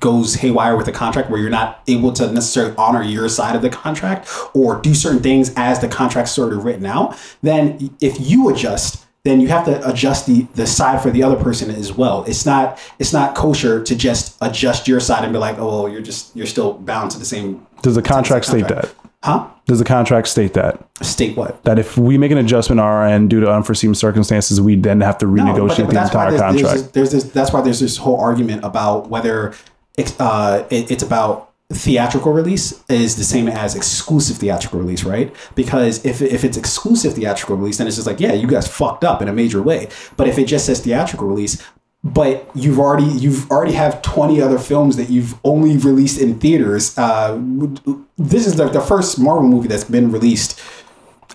Speaker 1: goes haywire with a contract where you're not able to necessarily honor your side of the contract or do certain things as the contract's sort of written out, then if you adjust, then you have to adjust the the side for the other person as well. It's not it's not kosher to just adjust your side and be like, oh, you're just you're still bound to the same.
Speaker 2: Does the contract state
Speaker 1: contract.
Speaker 2: that?
Speaker 1: Huh?
Speaker 2: Does the contract state that?
Speaker 1: State what?
Speaker 2: That if we make an adjustment on our end due to unforeseen circumstances, we then have to
Speaker 1: No,
Speaker 2: renegotiate the
Speaker 1: why
Speaker 2: entire
Speaker 1: there's,
Speaker 2: contract.
Speaker 1: There's this, there's this, that's why there's this whole argument about whether it's, uh, it, it's about theatrical release is the same as exclusive theatrical release, right? Because if, if it's exclusive theatrical release, then it's just like, yeah, you guys fucked up in a major way. But if it just says theatrical release, but you've already you've already have 20 other films that you've only released in theaters. Uh, this is the, the first Marvel movie that's been released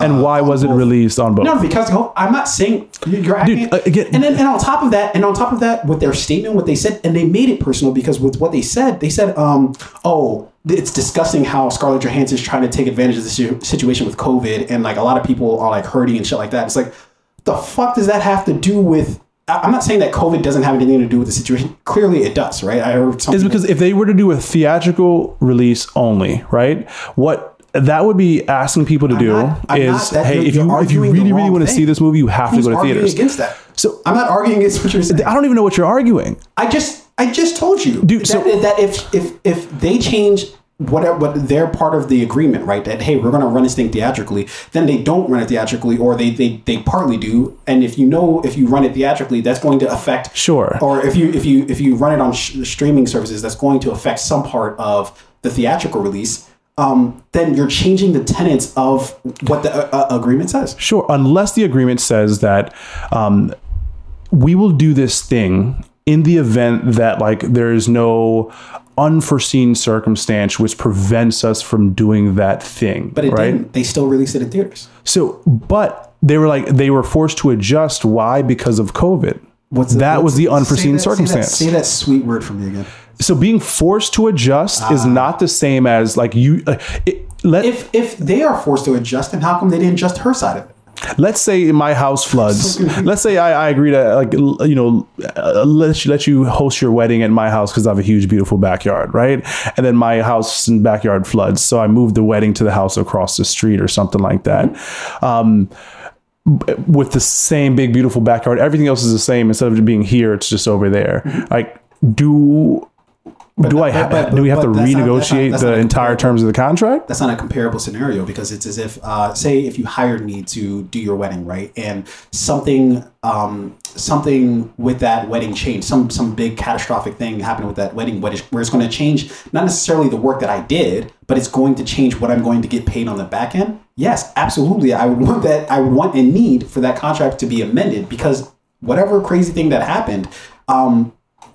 Speaker 2: and why was it released on both?
Speaker 1: no, because I'm not saying you're acting.
Speaker 2: Dude, uh, again-
Speaker 1: and then and on top of that, and on top of that, with their statement, what they said, and they made it personal because with what they said, they said, um, oh, it's disgusting how Scarlett Johansson is trying to take advantage of the situation with COVID, and like a lot of people are like hurting and shit like that. It's like, the fuck does that have to do with? I'm not saying that COVID doesn't have anything to do with the situation. Clearly, it does, right? I heard something.
Speaker 2: is because if they were to do a theatrical release only, right? What that would be asking people to do
Speaker 1: not-
Speaker 2: is,
Speaker 1: not-
Speaker 2: hey,
Speaker 1: you're-
Speaker 2: if
Speaker 1: you're
Speaker 2: if you really really want to see this movie, you have
Speaker 1: Who's
Speaker 2: to go to
Speaker 1: arguing
Speaker 2: theaters.
Speaker 1: against that?
Speaker 2: So
Speaker 1: I'm not arguing against what you're saying.
Speaker 2: I don't even know what you're arguing.
Speaker 1: I just I just told you
Speaker 2: Dude,
Speaker 1: that,
Speaker 2: so-
Speaker 1: that if if if they change whatever what they're part of the agreement, right? That hey, we're gonna run this thing theatrically, then they don't run it theatrically, or they they, they partly do. And if you know if you run it theatrically, that's going to affect
Speaker 2: Sure.
Speaker 1: Or if you if you if you run it on sh- streaming services, that's going to affect some part of the theatrical release. Um, then you're changing the tenets of what the uh, uh, agreement says.
Speaker 2: Sure, unless the agreement says that um, we will do this thing in the event that like there is no unforeseen circumstance which prevents us from doing that thing.
Speaker 1: But it
Speaker 2: right?
Speaker 1: didn't. They still released it in theaters.
Speaker 2: So, but they were like they were forced to adjust. Why? Because of COVID.
Speaker 1: What's
Speaker 2: that
Speaker 1: what's-
Speaker 2: was the
Speaker 1: say
Speaker 2: unforeseen
Speaker 1: that- say that-
Speaker 2: circumstance.
Speaker 1: Say that, sweet word for me again.
Speaker 2: So being forced to adjust is not the same as like you. Uh, it, let
Speaker 1: If if they are forced to adjust, then how come they didn't adjust her side of it?
Speaker 2: let's say my house floods. let's say I, I agree to like you know uh, let you, let you host your wedding at my house because I have a huge beautiful backyard, right? And then my house and backyard floods, so I moved the wedding to the house across the street or something like that. Um, b- with the same big beautiful backyard, everything else is the same. Instead of it being here, it's just over there. Like do do I ha-
Speaker 1: but-
Speaker 2: do we have to
Speaker 1: but that's not- not-
Speaker 2: renegotiate the entire terms of the contract?
Speaker 1: that's not a comparable scenario because it's as if uh, say if you hired me to do your wedding right? And something um, something with that wedding changed some some big catastrophic thing happened with that wedding where it's, where it's going to change not necessarily the work that I did but it's going to change what I'm going to get paid on the back end? Yes absolutely. I would want that I would want and need for that contract to be amended because whatever crazy thing that happened um,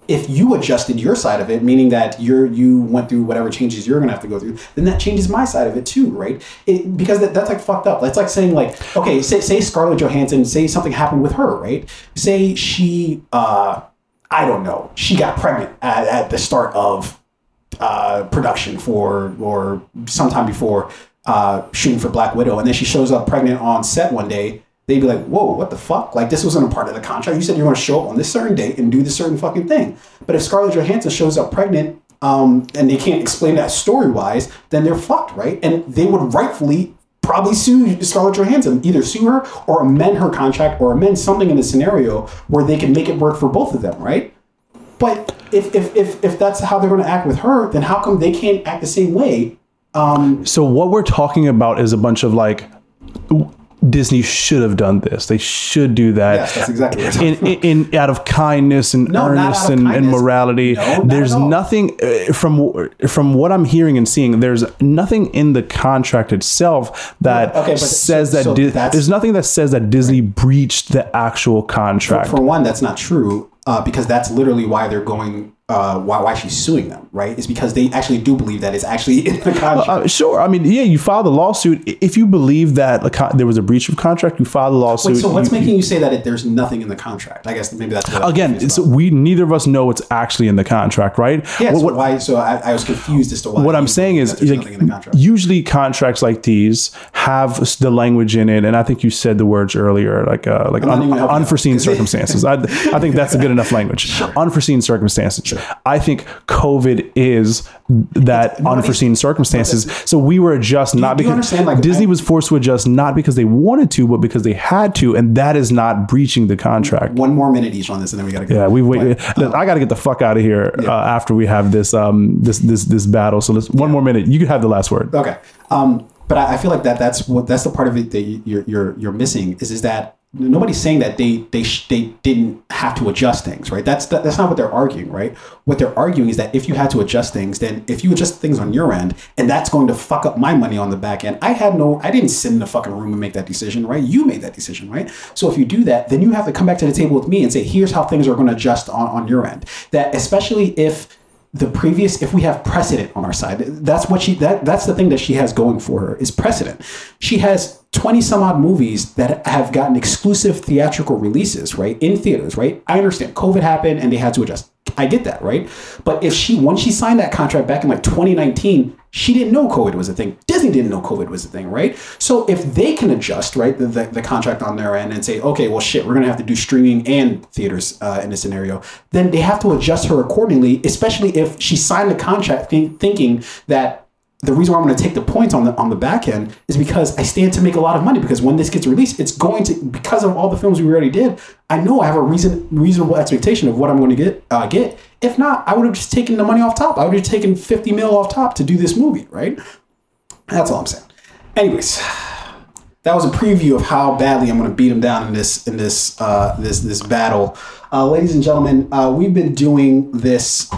Speaker 1: if you adjusted your side of it, meaning that you're you went through whatever changes you're gonna have to go through, then that changes my side of it too, right? It, because that, that's like fucked up. That's like saying like, okay, say say Scarlett Johansson, say something happened with her, right? Say she, uh, I don't know, she got pregnant at, at the start of uh, production for or sometime before uh, shooting for Black Widow, and then she shows up pregnant on set one day. They'd be like, "Whoa, what the fuck? Like this wasn't a part of the contract. You said you're going to show up on this certain date and do this certain fucking thing." But if Scarlett Johansson shows up pregnant, um, and they can't explain that story wise, then they're fucked, right? And they would rightfully probably sue Scarlett Johansson, either sue her or amend her contract or amend something in the scenario where they can make it work for both of them, right? But if if if, if that's how they're going to act with her, then how come they can't act the same way?
Speaker 2: So what we're talking about is a bunch of like Disney should have done this. They should do that.
Speaker 1: Yes, that's exactly what
Speaker 2: in, in, in out of kindness and
Speaker 1: No,
Speaker 2: earnest
Speaker 1: out of
Speaker 2: and, and morality.
Speaker 1: No,
Speaker 2: there's nothing uh, from from what I'm hearing and seeing. There's nothing in the contract itself that
Speaker 1: Okay,
Speaker 2: says
Speaker 1: so-
Speaker 2: that
Speaker 1: so
Speaker 2: Di- there's nothing that says that Disney breached the actual contract.
Speaker 1: For one, that's not true uh, because that's literally why they're going. Uh, why why she's suing them, right? Is because they actually do believe that it's actually in the contract.
Speaker 2: Uh, sure. I mean, yeah, you file the lawsuit. If you believe that con- there was a breach of contract, you filed a lawsuit.
Speaker 1: Wait, so what's
Speaker 2: You-
Speaker 1: making you say that it, there's nothing in the contract? I guess maybe that's
Speaker 2: again? It's, we neither of us know what's actually in the contract, right?
Speaker 1: yeah. So
Speaker 2: what-
Speaker 1: why? So I, I was confused as to why.
Speaker 2: what I'm saying is like,
Speaker 1: in the
Speaker 2: usually contracts like these have the language in it, and I think you said the words earlier, like uh, like un-
Speaker 1: even helping you.
Speaker 2: unforeseen circumstances. I, I think that's a good enough language. Unforeseen circumstances. I think COVID is that
Speaker 1: nobody-
Speaker 2: unforeseen circumstances. So we were adjust not
Speaker 1: do you
Speaker 2: because
Speaker 1: like,
Speaker 2: Disney
Speaker 1: I-
Speaker 2: was forced to adjust not because they wanted to, but because they had to, and that is not breaching the contract.
Speaker 1: One more minute each on this, and then we gotta go.
Speaker 2: Yeah, we wait.
Speaker 1: But,
Speaker 2: I got to get the fuck out of here uh, after we have this um this this this battle. So let's one more minute. You can have the last word.
Speaker 1: Okay. Um, but I, I feel like that that's what that's the part of it that you- you're you're you're missing is is that nobody's saying that they they they didn't have to adjust things, right? That's that, that's not what they're arguing, right? What they're arguing is that if you had to adjust things, then if you adjust things on your end, and that's going to fuck up my money on the back end. I had no, I didn't sit in the fucking room and make that decision, right? You made that decision, right? So if you do that, then you have to come back to the table with me and say, here's how things are going to adjust on on your end. That especially if the previous if we have precedent on our side that's what she that that's the thing that she has going for her is precedent she has 20 some odd movies that have gotten exclusive theatrical releases right in theaters right? I understand covid happened and they had to adjust. I get that right? But if she once she signed that contract back in like 2019 she didn't know covid was a thing. Disney didn't know covid was a thing right? So if they can adjust right the, the, the contract on their end and say okay well shit we're gonna have to do streaming and theaters uh, in this scenario then they have to adjust her accordingly especially if she signed the contract think, thinking that the reason why I'm going to take the points on the on the back end is because I stand to make a lot of money because when this gets released, it's going to because of all the films we already did. I know I have a reason reasonable expectation of what I'm going to get uh, get. If not, I would have just taken the money off top. I would have taken 50 mil off top to do this movie, right? That's all I'm saying. Anyways, that was a preview of how badly I'm going to beat him down in this in this uh, this this battle, uh, ladies and gentlemen. Uh, we've been doing this.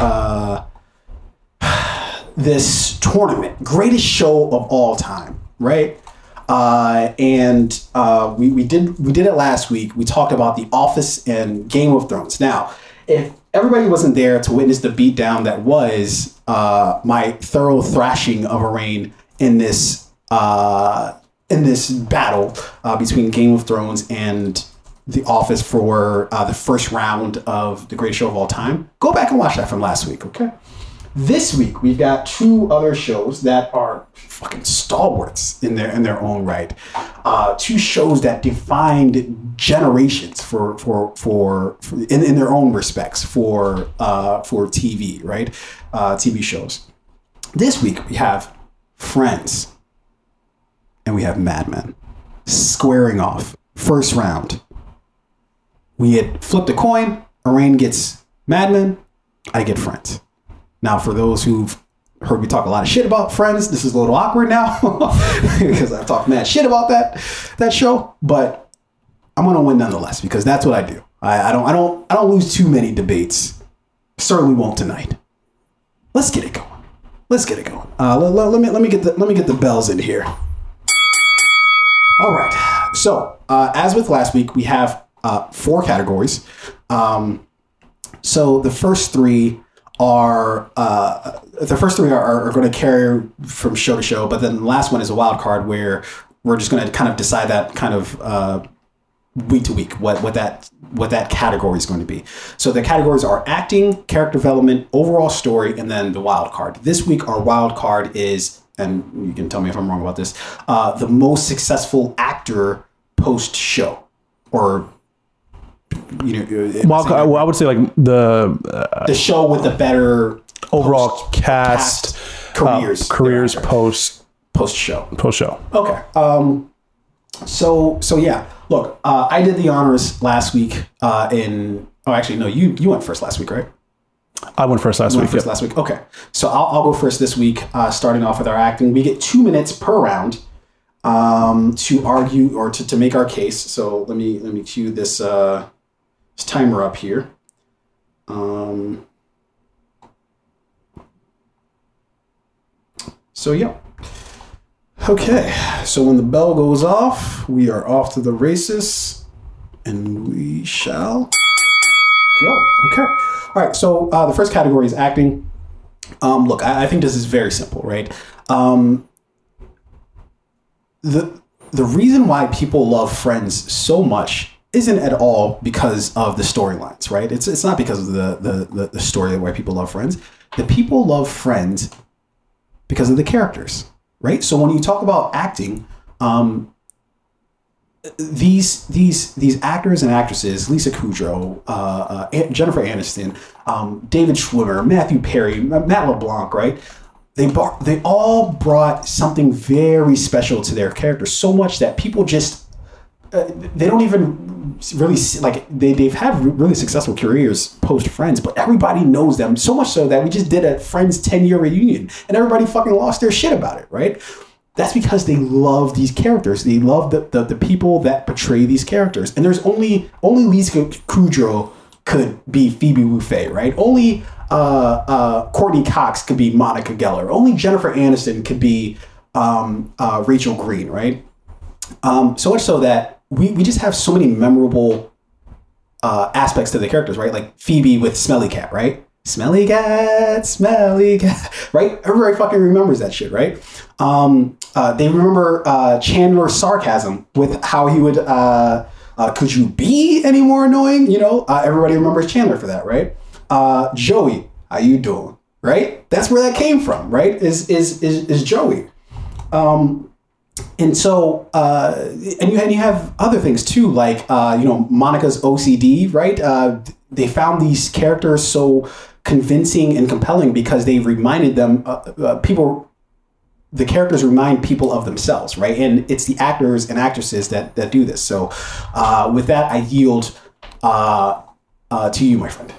Speaker 1: This tournament, greatest show of all time, right? Uh, and uh, we, we did we did it last week. We talked about The Office and Game of Thrones. Now, if everybody wasn't there to witness the beatdown that was uh, my thorough thrashing of a reign in this uh, in this battle uh, between Game of Thrones and The Office for uh, the first round of the greatest show of all time, go back and watch that from last week, okay? This week we've got two other shows that are fucking stalwarts in their in their own right. Uh, two shows that defined generations for for for, for in, in their own respects for uh, for TV right uh, TV shows. This week we have Friends and we have Mad Men squaring off first round. We had flipped a coin. Arain gets Mad Men. I get Friends. Now, for those who've heard me talk a lot of shit about Friends, this is a little awkward now because I've talked mad shit about that that show. But I'm gonna win nonetheless because that's what I do. I, I don't I don't I don't lose too many debates. Certainly won't tonight. Let's get it going. Let's get it going. Uh, let, let- let me let me get the let me get the bells in here. All right. So, uh, as with last week, we have uh, four categories. Um, so the first three are uh, the first three are, are going to carry from show to show, but then the last one is a wild card where we're just going to kind of decide that kind of uh, week to week what what that what that category is going to be. So the categories are acting, character development, overall story, and then the wild card. This week our wild card is, and you can tell me if I'm wrong about this, uh, the most successful actor post show, or you know,
Speaker 2: Well, I, well, I would say like the uh,
Speaker 1: the show with the better
Speaker 2: overall cast,
Speaker 1: careers
Speaker 2: uh, careers post
Speaker 1: post show
Speaker 2: post show.
Speaker 1: Okay. Um, so so yeah. Look, uh, I did the honors last week. Uh, in oh, actually, no, you you went first last week, right?
Speaker 2: I went first last
Speaker 1: You
Speaker 2: week.
Speaker 1: first last week. Okay. So I'll, I'll go first this week. Uh, starting off with our acting, we get two minutes per round um, to argue or to, to make our case. So let me let me cue this uh, this timer up here. Um, so yeah. Okay, so when the bell goes off, we are off to the races, and we shall go. Okay. All right. So uh, the first category is acting. Um, look, I, I think this is very simple, right? Um, the the reason why people love Friends so much isn't at all because of the storylines, right? It's it's not because of the the the, story why people love Friends. The people love Friends because of the characters, right? So when you talk about acting, um, these these these actors and actresses, Lisa Kudrow, uh, uh, Jennifer Aniston, um, David Schwimmer, Matthew Perry, Matt LeBlanc, right? They bar- they all brought something very special to their characters, so much that people just uh, they don't even really like they they've had really successful careers post Friends, but everybody knows them so much so that we just did a Friends ten year reunion, and everybody fucking lost their shit about it, right? That's because they love these characters. They love the, the, the people that portray these characters. And there's only only Lisa Kudrow could be Phoebe Buffay, right? Only uh, uh, Courteney Cox could be Monica Geller. Only Jennifer Aniston could be um, uh, Rachel Green, right? Um, so much so that we, we just have so many memorable uh, aspects to the characters, right? Like Phoebe with Smelly Cat, right? Smelly cat, smelly cat, right? Everybody fucking remembers that shit, right? Um, uh, they remember uh, Chandler's sarcasm with how he would, uh, uh, could you be any more annoying? You know, uh, everybody remembers Chandler for that, right? Uh, Joey, how you doing? Right? That's where that came from, right? Is is is, is Joey? Um, and so uh, and you and you have other things too like uh, you know monica's ocd right uh, they found these characters so convincing and compelling because they reminded them uh, uh, people the characters remind people of themselves right and it's the actors and actresses that that do this so uh, with that i yield uh, uh, to you my friend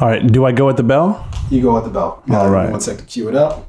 Speaker 2: All right. Do I go at the bell?
Speaker 1: you go at the bell
Speaker 2: All right.
Speaker 1: one second to cue it up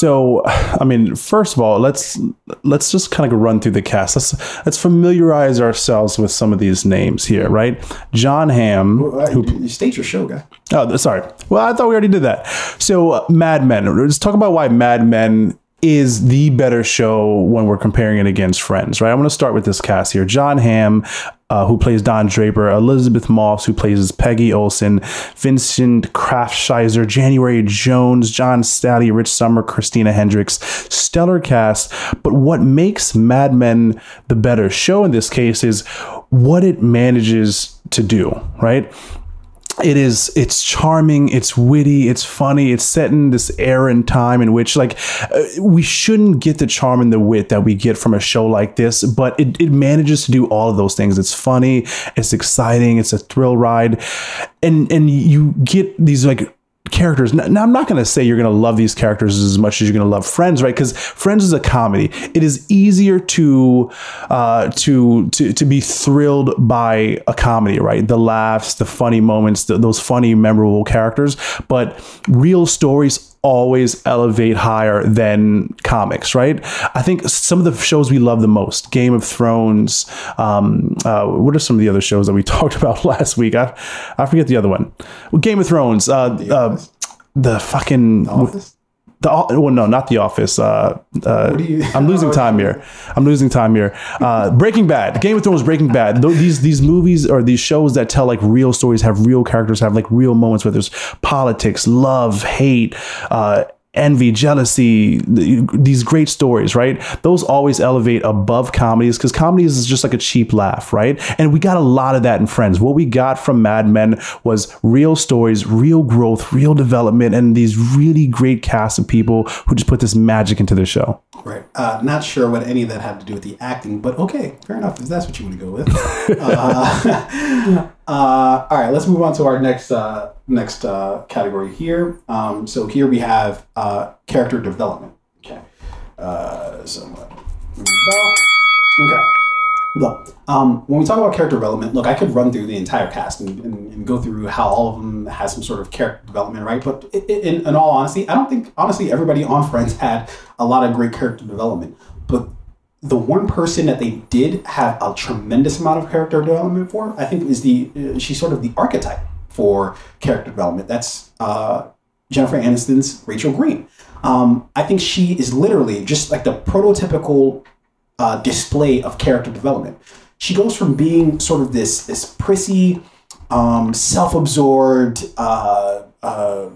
Speaker 2: So, I mean, first of all, let's let's just kind of run through the cast. Let's let's familiarize ourselves with some of these names here, right? Jon Hamm,
Speaker 1: who you state your show guy
Speaker 2: Oh, sorry. Well, I thought we already did that. So, uh, Mad Men. Let's talk about why Mad Men is the better show when we're comparing it against Friends, right? I'm going to start with this cast here. Jon Hamm, uh, who plays Don Draper, Elisabeth Moss, who plays Peggy Olson, Vincent Kartheiser, January Jones, John Stally, Rich Sommer, Christina Hendricks. Stellar cast. But what makes Mad Men the better show in this case is what it manages to do, right? It is it's charming it's witty it's funny it's set in this era and time in which like uh, we shouldn't get the charm and the wit that we get from a show like this but it, it manages to do all of those things. It's funny it's exciting it's a thrill ride and and you get these like characters. Now, I'm not going to say you're going to love these characters as much as you're going to love Friends, right? Because Friends is a comedy. It is easier to uh, to to to be thrilled by a comedy, right? The laughs, the funny moments, the, those funny, memorable characters. But real stories always elevate higher than comics, right? I think some of the shows we love the most, Game of Thrones. Um, uh, what are some of the other shows that we talked about last week? I, I forget the other one. Well, Game of Thrones. Uh, the, uh, the fucking. The the well, no, not the office. Uh, uh, you, I'm losing time here. I'm losing time here. Uh, Breaking Bad, Game of Thrones, Breaking Bad. These these movies or these shows that tell like real stories, have real characters, have like real moments where there's politics, love, hate, uh, envy, jealousy, these great stories, right? Those always elevate above comedies because comedies is just like a cheap laugh, right? And we got a lot of that in Friends. What we got from Mad Men was real stories, real growth, real development, and these really great cast of people who just put this magic into the show.
Speaker 1: Right. Uh, not sure what any of that had to do with the acting, but okay, fair enough if that's what you want to go with. uh, uh, all right, let's move on to our next uh, next uh, category here. Um, so here we have uh, character development. Okay. so okay. Look, um, when we talk about character development, look, I could run through the entire cast and, and, and go through how all of them has some sort of character development, right? But in, in all honesty, I don't think, honestly, everybody on Friends had a lot of great character development. But the one person that they did have a tremendous amount of character development for, I think, is the uh, she's sort of the archetype for character development. That's uh, Jennifer Aniston's Rachel Green. Um, I think she is literally just like the prototypical uh, display of character development. She goes from being sort of this this prissy, um, self-absorbed. Uh, uh,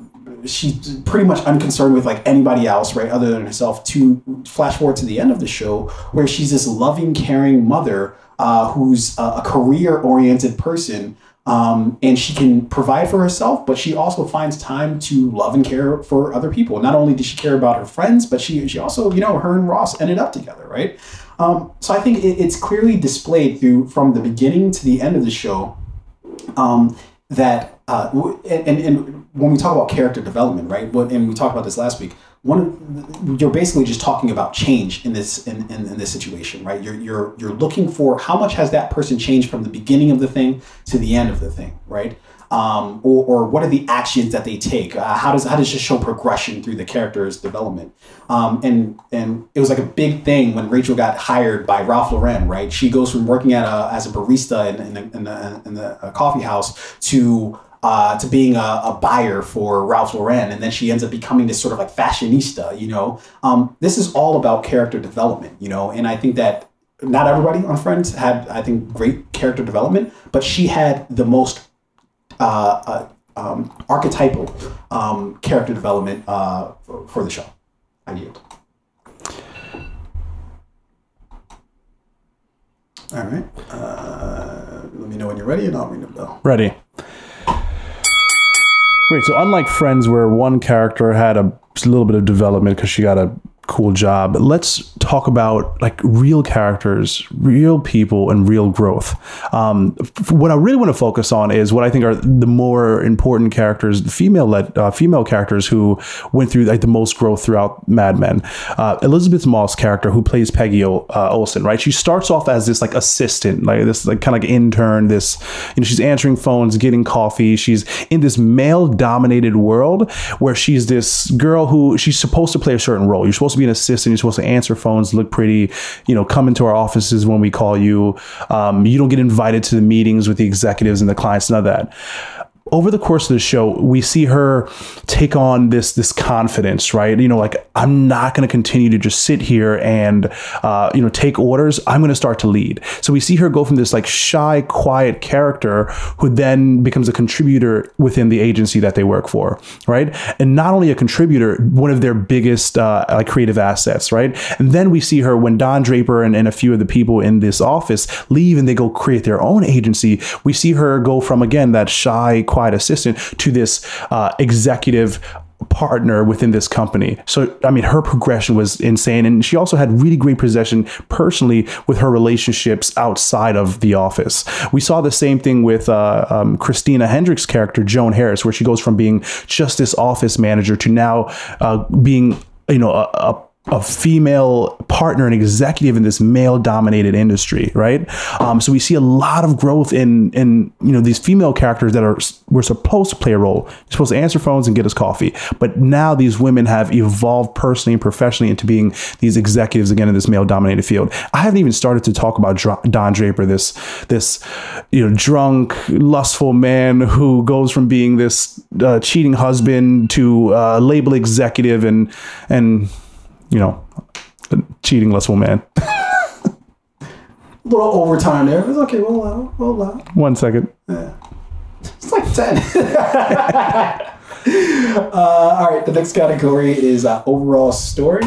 Speaker 1: she's pretty much unconcerned with like anybody else, right, other than herself. To flash forward to the end of the show, where she's this loving, caring mother uh, who's a, career-oriented person um, and she can provide for herself, but she also finds time to love and care for other people. Not only does she care about her friends, but she she also, you know, her and Ross ended up together, right? Um, so I think it, it's clearly displayed through from the beginning to the end of the show um, that uh, and, and when we talk about character development, right? And we talked about this last week. One, you're basically just talking about change in this in, in, in, this situation, right? You're you're you're looking for how much has that person changed from the beginning of the thing to the end of the thing, right? Um, or, or what are the actions that they take? Uh, how does how does it show progression through the character's development? Um, and and it was like a big thing when Rachel got hired by Ralph Lauren, right? She goes from working at a, as a barista in, in, the, in the, in the coffee house to uh, to being a, a, buyer for Ralph Lauren, and then she ends up becoming this sort of like fashionista. You know, um, this is all about character development. You know, and I think that not everybody on Friends had, I think, great character development, but she had the most uh, uh, um, archetypal um, character development uh, for, for, the show. I yield. All right. Uh, let me know when you're ready, and I'll ring the bell.
Speaker 2: Ready. Great. So, unlike Friends, where one character had a little bit of development because she got a cool job. Let's talk about like real characters, real people, and real growth. Um, what I really want to focus on is what I think are the more important characters, female led, uh, female characters who went through like the most growth throughout Mad Men. Uh, Elisabeth Moss character who plays Peggy o- uh, Olson, right? She starts off as this like assistant, like this like kind of like intern. This you know she's answering phones, getting coffee. She's in this male dominated world where she's this girl who she's supposed to play a certain role. You're supposed to be an assistant. You're supposed to answer phones, look pretty, you know, come into our offices when we call you. Um, you don't get invited to the meetings with the executives and the clients, none of that over the course of the show, we see her take on this this confidence, right? You know, like I'm not going to continue to just sit here and uh, you know take orders. I'm going to start to lead. So we see her go from this like shy, quiet character who then becomes a contributor within the agency that they work for, right? And not only a contributor, one of their biggest uh, like creative assets, right? And then we see her when Don Draper and, and a few of the people in this office leave and they go create their own agency. We see her go from again that shy quiet assistant to this uh, executive partner within this company. So, I mean, her progression was insane. And she also had really great possession personally with her relationships outside of the office. We saw the same thing with uh, um, Christina Hendricks' character, Joan Harris, where she goes from being just this office manager to now uh, being, you know, a, a a female partner and executive in this male dominated industry right? Um, so we see a lot of growth in in you know these female characters that are were supposed to play a role. They're supposed to answer phones and get us coffee. But now these women have evolved personally and professionally into being these executives again in this male dominated field. I haven't even started to talk about don draper this this you know drunk lustful man who goes from being this uh, cheating husband to uh, label executive and and you know, a cheating lustful man.
Speaker 1: A little overtime there. It's okay. We'll allow. We'll allow.
Speaker 2: One second.
Speaker 1: It's like ten. uh, all right. The next category is uh, overall story.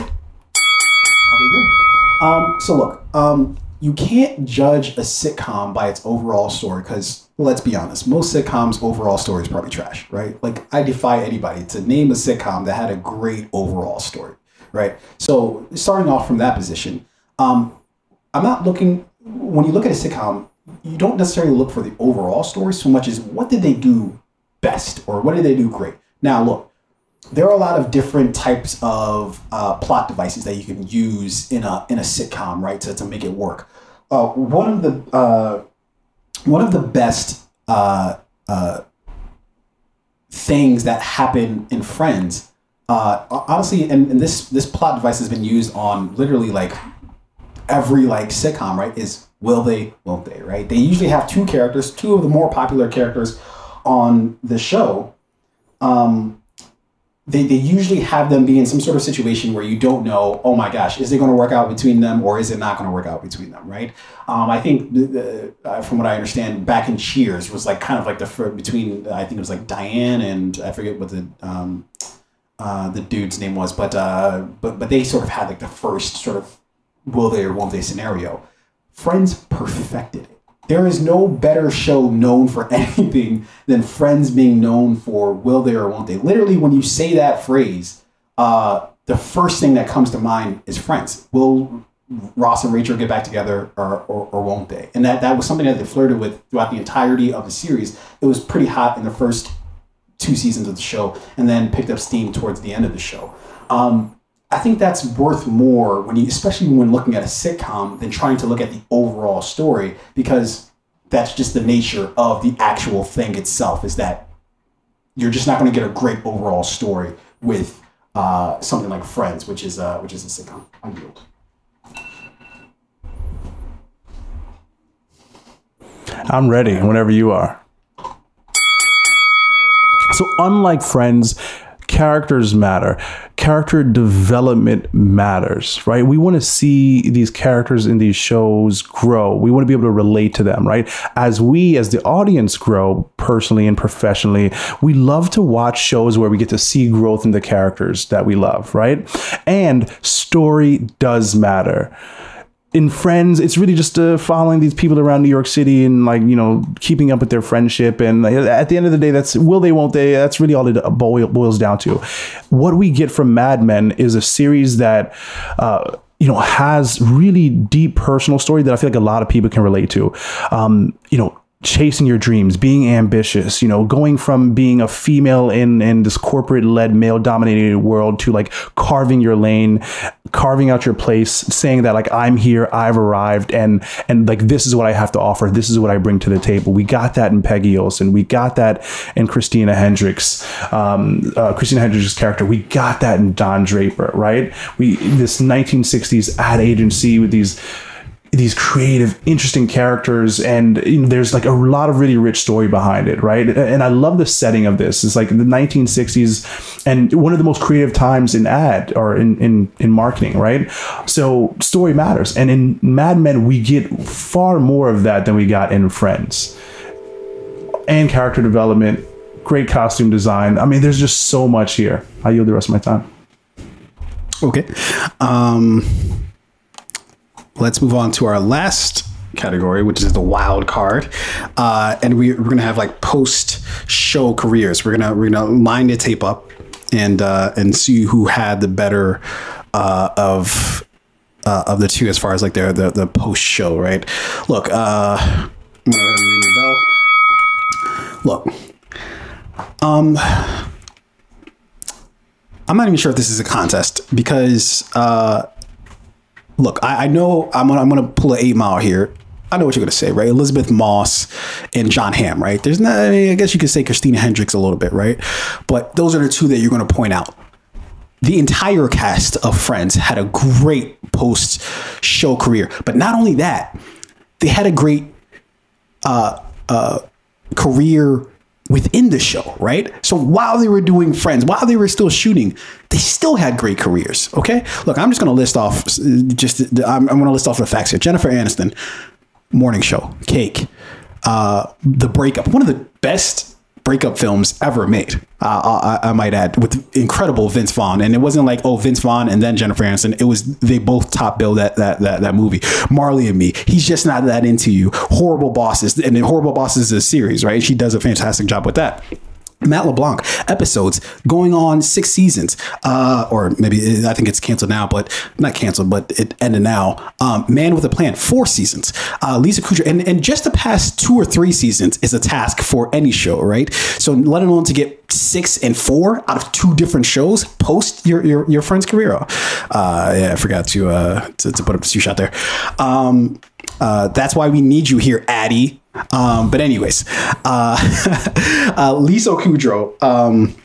Speaker 1: Um, so look, um, you can't judge a sitcom by its overall story because let's be honest, most sitcoms' overall story is probably trash, right? Like I defy anybody to name a sitcom that had a great overall story, right? So starting off from that position, um, I'm not looking when you look at a sitcom, you don't necessarily look for the overall story so much as what did they do best or what did they do great. Now look, there are a lot of different types of uh, plot devices that you can use in a in a sitcom, right, to, to make it work. Uh, one of the uh, one of the best uh, uh, things that happen in Friends, uh, honestly, and, and this this plot device has been used on literally like every like sitcom, right? Is will they, won't they, right? They usually have two characters, two of the more popular characters on the show. Um, they, they usually have them be in some sort of situation where you don't know, oh my gosh, is it going to work out between them or is it not going to work out between them, right? Um, I think, the, the, uh, from what I understand, back in Cheers was like kind of like the between, I think it was like Diane and I forget what the um, uh, the dude's name was, but uh, but but they sort of had like the first sort of will they or won't they scenario. Friends perfected it. There is no better show known for anything than Friends being known for will they or won't they. Literally, when you say that phrase, uh, the first thing that comes to mind is Friends. Will Ross and Rachel get back together or, or, or won't they? And that, that was something that they flirted with throughout the entirety of the series. It was pretty hot in the first two seasons of the show and then picked up steam towards the end of the show. Um, I think that's worth more when you, especially when looking at a sitcom, than trying to look at the overall story because that's just the nature of the actual thing itself. Is that you're just not going to get a great overall story with uh, something like Friends, which is uh, which is a sitcom. I yield.
Speaker 2: I'm ready whenever you are. So, unlike Friends, characters matter. Character development matters, right? We want to see these characters in these shows grow. We want to be able to relate to them, right? As we, as the audience, grow personally and professionally, we love to watch shows where we get to see growth in the characters that we love, right? And story does matter in friends it's really just uh, following these people around new york city and like you know keeping up with their friendship. And uh, at the end of the day that's will they won't they that's really all it boil, boils down to. What we get from mad men is a series that uh, you know has really deep personal story that i feel like a lot of people can relate to. Um, you know chasing your dreams, being ambitious, you know, going from being a female in in this corporate led male dominated world to like carving your lane, carving out your place, saying that like I'm here, I've arrived and and like this is what I have to offer, this is what I bring to the table. We got that in Peggy Olson. We got that in Christina Hendricks. Um, uh, Christina Hendricks' character. We got that in Don Draper, right? We this 1960s ad agency with these these creative, interesting characters, and you know, there's like a lot of really rich story behind it, right? And I love the setting of this. It's like the 1960s, and one of the most creative times in ad or in in in marketing, right? So story matters, and in Mad Men we get far more of that than we got in Friends, and character development, great costume design. I mean, there's just so much here. I yield the rest of my time.
Speaker 1: Okay. Um, let's move on to our last category, which is the wild card. Uh, and we, we're gonna have like post show careers. We're gonna we're gonna line the tape up and uh, and see who had the better uh, of uh, of the two as far as like their the, the post show, right? Look, uh. Look, um, I'm not even sure if this is a contest because uh, look, I, I know I'm gonna I'm gonna pull an eight mile here. I know what you're gonna say, right? Elisabeth Moss and Jon Hamm, right? There's not. I, mean, I guess you could say Christina Hendricks a little bit, right? But those are the two that you're gonna point out. The entire cast of Friends had a great post show career, but not only that, they had a great uh, uh, career within the show, right? So while they were doing Friends, while they were still shooting, they still had great careers. Okay, look, I'm just going to list off just I'm, I'm going to list off the facts here. Jennifer Aniston, Morning Show, Cake, uh, The Breakup, one of the best breakup films ever made. Uh, I, I, might add, with incredible Vince Vaughn, and it wasn't like oh Vince Vaughn and then Jennifer Aniston. It was they both top bill that that that that movie. Marley and Me. He's just not that into you. Horrible Bosses, and Horrible Bosses is a series, right? She does a fantastic job with that. Matt LeBlanc episodes going on six seasons, uh, or maybe I think it's canceled now, but not canceled, but it ended now. Um, Man with a Plan, four seasons. Uh, Lisa Kudrow, and, and just the past two or three seasons is a task for any show, right? So let alone to get six and four out of two different shows post your your, your friend's career. Uh, yeah, I forgot to, uh, to to put up a shot there. Um, uh, that's why we need you here, Addie. Um, but anyways, uh, uh, Lisa Kudrow. Um,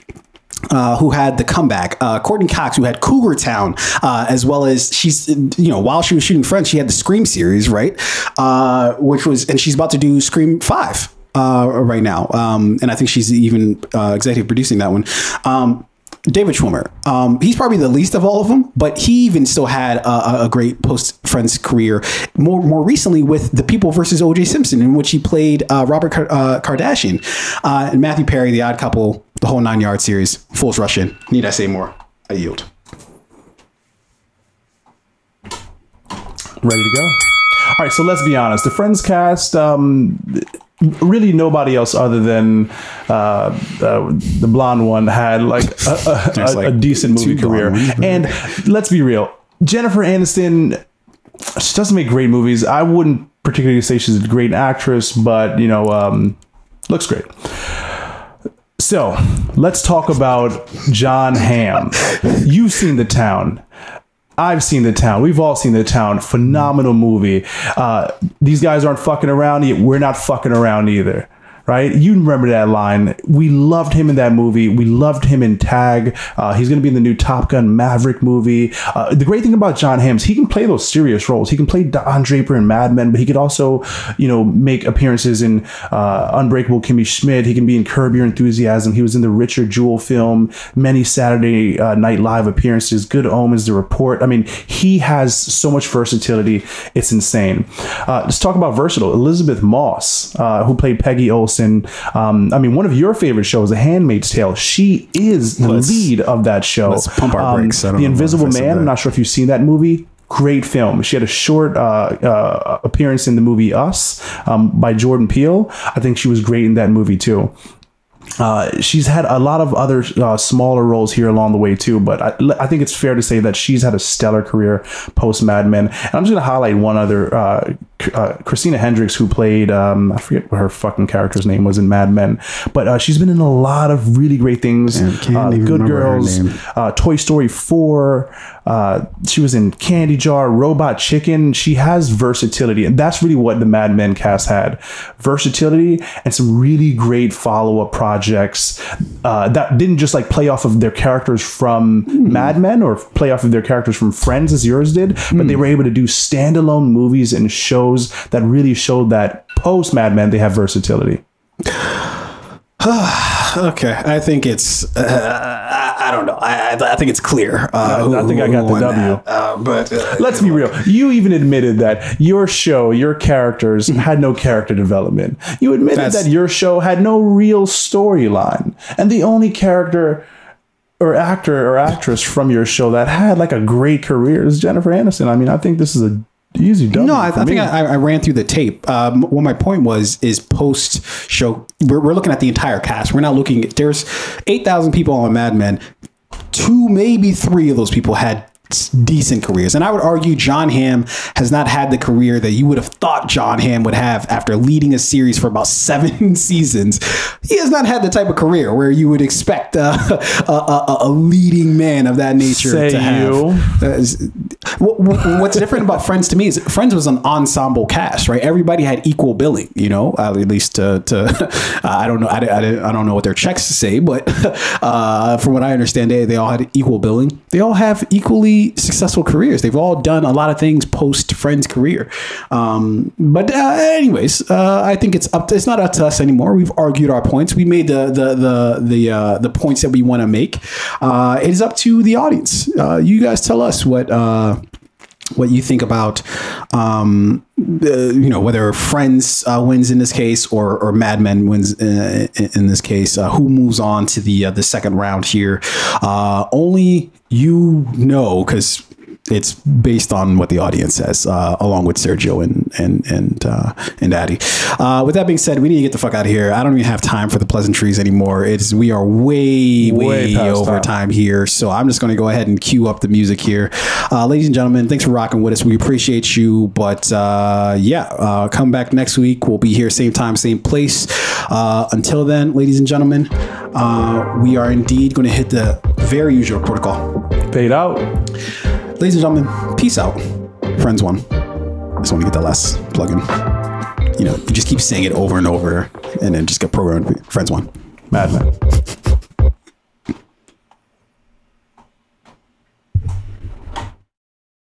Speaker 1: uh, who had the comeback? Uh, Courteney Cox, who had Cougar Town, uh, as well as she's, you know, while she was shooting Friends, she had the Scream series, right? Uh, which was, and she's about to do Scream Five uh, right now, um, and I think she's even uh, executive producing that one. Um, David Schwimmer. Um, he's probably the least of all of them, but he even still had a, a great post Friends career. More more recently with The People versus O.J. Simpson, in which he played uh, Robert Car- uh, Kardashian uh, and Matthew Perry, The Odd Couple, the whole nine yard series. Fools rush in. Need I say more? I yield.
Speaker 2: Ready to go. All right, so let's be honest. The Friends cast, um, really nobody else other than uh, uh, the blonde one had like a, a, a,
Speaker 1: like
Speaker 2: a decent movie career. And let's be real, Jennifer Aniston, she doesn't make great movies. I wouldn't particularly say she's a great actress, but you know, um, looks great. So let's talk about Jon Hamm. You've seen The Town. I've seen The Town. We've all seen The Town. Phenomenal movie. Uh, these guys aren't fucking around. We're not fucking around either. Right? You remember that line. We loved him in that movie. We loved him in Tag. Uh, he's going to be in the new Top Gun Maverick movie. Uh, the great thing about Jon Hamm is he can play those serious roles. He can play Don Draper in Mad Men, but he could also, you know, make appearances in uh, Unbreakable Kimmy Schmidt. He can be in Curb Your Enthusiasm. He was in the Richard Jewell film, many Saturday uh, Night Live appearances, Good Omens, The Report. I mean, he has so much versatility. It's insane. Uh, let's talk about versatile. Elisabeth Moss, uh, who played Peggy Olson. And um, I mean, one of your favorite shows, The Handmaid's Tale. She is the
Speaker 1: Let's-
Speaker 2: lead of that show.
Speaker 1: let's pump our
Speaker 2: Um,
Speaker 1: brakes.
Speaker 2: The Invisible Man. I'm not sure if you've seen that movie. Great film. She had a short uh, uh, appearance in the movie Us um, by Jordan Peele. I think she was great in that movie too. Uh, she's had a lot of other uh, smaller roles here along the way too, but I, I think it's fair to say that she's had a stellar career post Mad Men. And I'm just gonna highlight one other, uh, Christina Hendricks, who played um, I forget what her fucking character's name was in Mad Men, but uh, she's been in a lot of really great things. Uh, Good Girls, uh, Toy Story 4. Uh, she was in Candy Jar, Robot Chicken. She has versatility. And that's really what the Mad Men cast had versatility and some really great follow up projects uh, that didn't just like play off of their characters from Mad Men or play off of their characters from Friends as yours did, but they were able to do standalone movies and shows that really showed that post Mad Men they have versatility.
Speaker 1: Okay, I think it's. Uh, I, don't know. I, I think it's clear. Uh,
Speaker 2: I think I got the W.
Speaker 1: Uh, but uh,
Speaker 2: Let's be real. You even admitted that your show, your characters had no character development. You admitted
Speaker 1: That's-
Speaker 2: that your show had no real storyline. And the only character or actor or actress from your show that had like a great career is Jennifer Aniston. I mean, I think this is a easy W.
Speaker 1: No, I, I think. I, I ran through the tape. Um, what my point was is post show. We're, we're looking at the entire cast. We're not looking. There's eight thousand people on Mad Men. two, maybe three of those people had decent careers. And I would argue Jon Hamm has not had the career that you would have thought Jon Hamm would have after leading a series for about seven seasons. He has not had the type of career where you would expect uh, a, a, a, a leading man of that nature
Speaker 2: Say
Speaker 1: to have.
Speaker 2: you.
Speaker 1: Uh, is- wh- wh- What's different about Friends to me is Friends was an ensemble cast, right? Everybody had equal billing, you know, at least to, to I don't know, I, I, I don't know what their checks say, but uh, from what I understand, they, they all had equal billing. They all have equally successful careers. They've all done a lot of things post Friends career. Um, but uh, anyways, uh, I think it's up. To, it's not up to us anymore. We've argued our points. We made the the the the uh, the points that we want to make. Uh, it is up to the audience. Uh, you guys tell us what. Uh, what you think about, um, you know, whether Friends uh, wins in this case or or Mad Men wins uh, in, in this case. Uh, who moves on to the uh, the second round here? Uh, only you know because it's based on what the audience says, uh, along with Sergio and and and uh, and Addy. Uh, with that being said, we need to get the fuck out of here. I don't even have time for the pleasantries anymore. It's we are way way,
Speaker 2: Way
Speaker 1: over
Speaker 2: time.
Speaker 1: time here, so I'm just going to go ahead and cue up the music here, uh, ladies and gentlemen. Thanks for rocking with us. We appreciate you, but uh, yeah, uh, come back next week. We'll be here same time, same place. Uh, until then, ladies and gentlemen, uh, we are indeed going to hit the very usual protocol.
Speaker 2: Fade out.
Speaker 1: Ladies and gentlemen, peace out. Friends one. Just want to get that last plug in. You know, you just keep saying it over and over and then just get programmed. Friends one.
Speaker 2: Madman.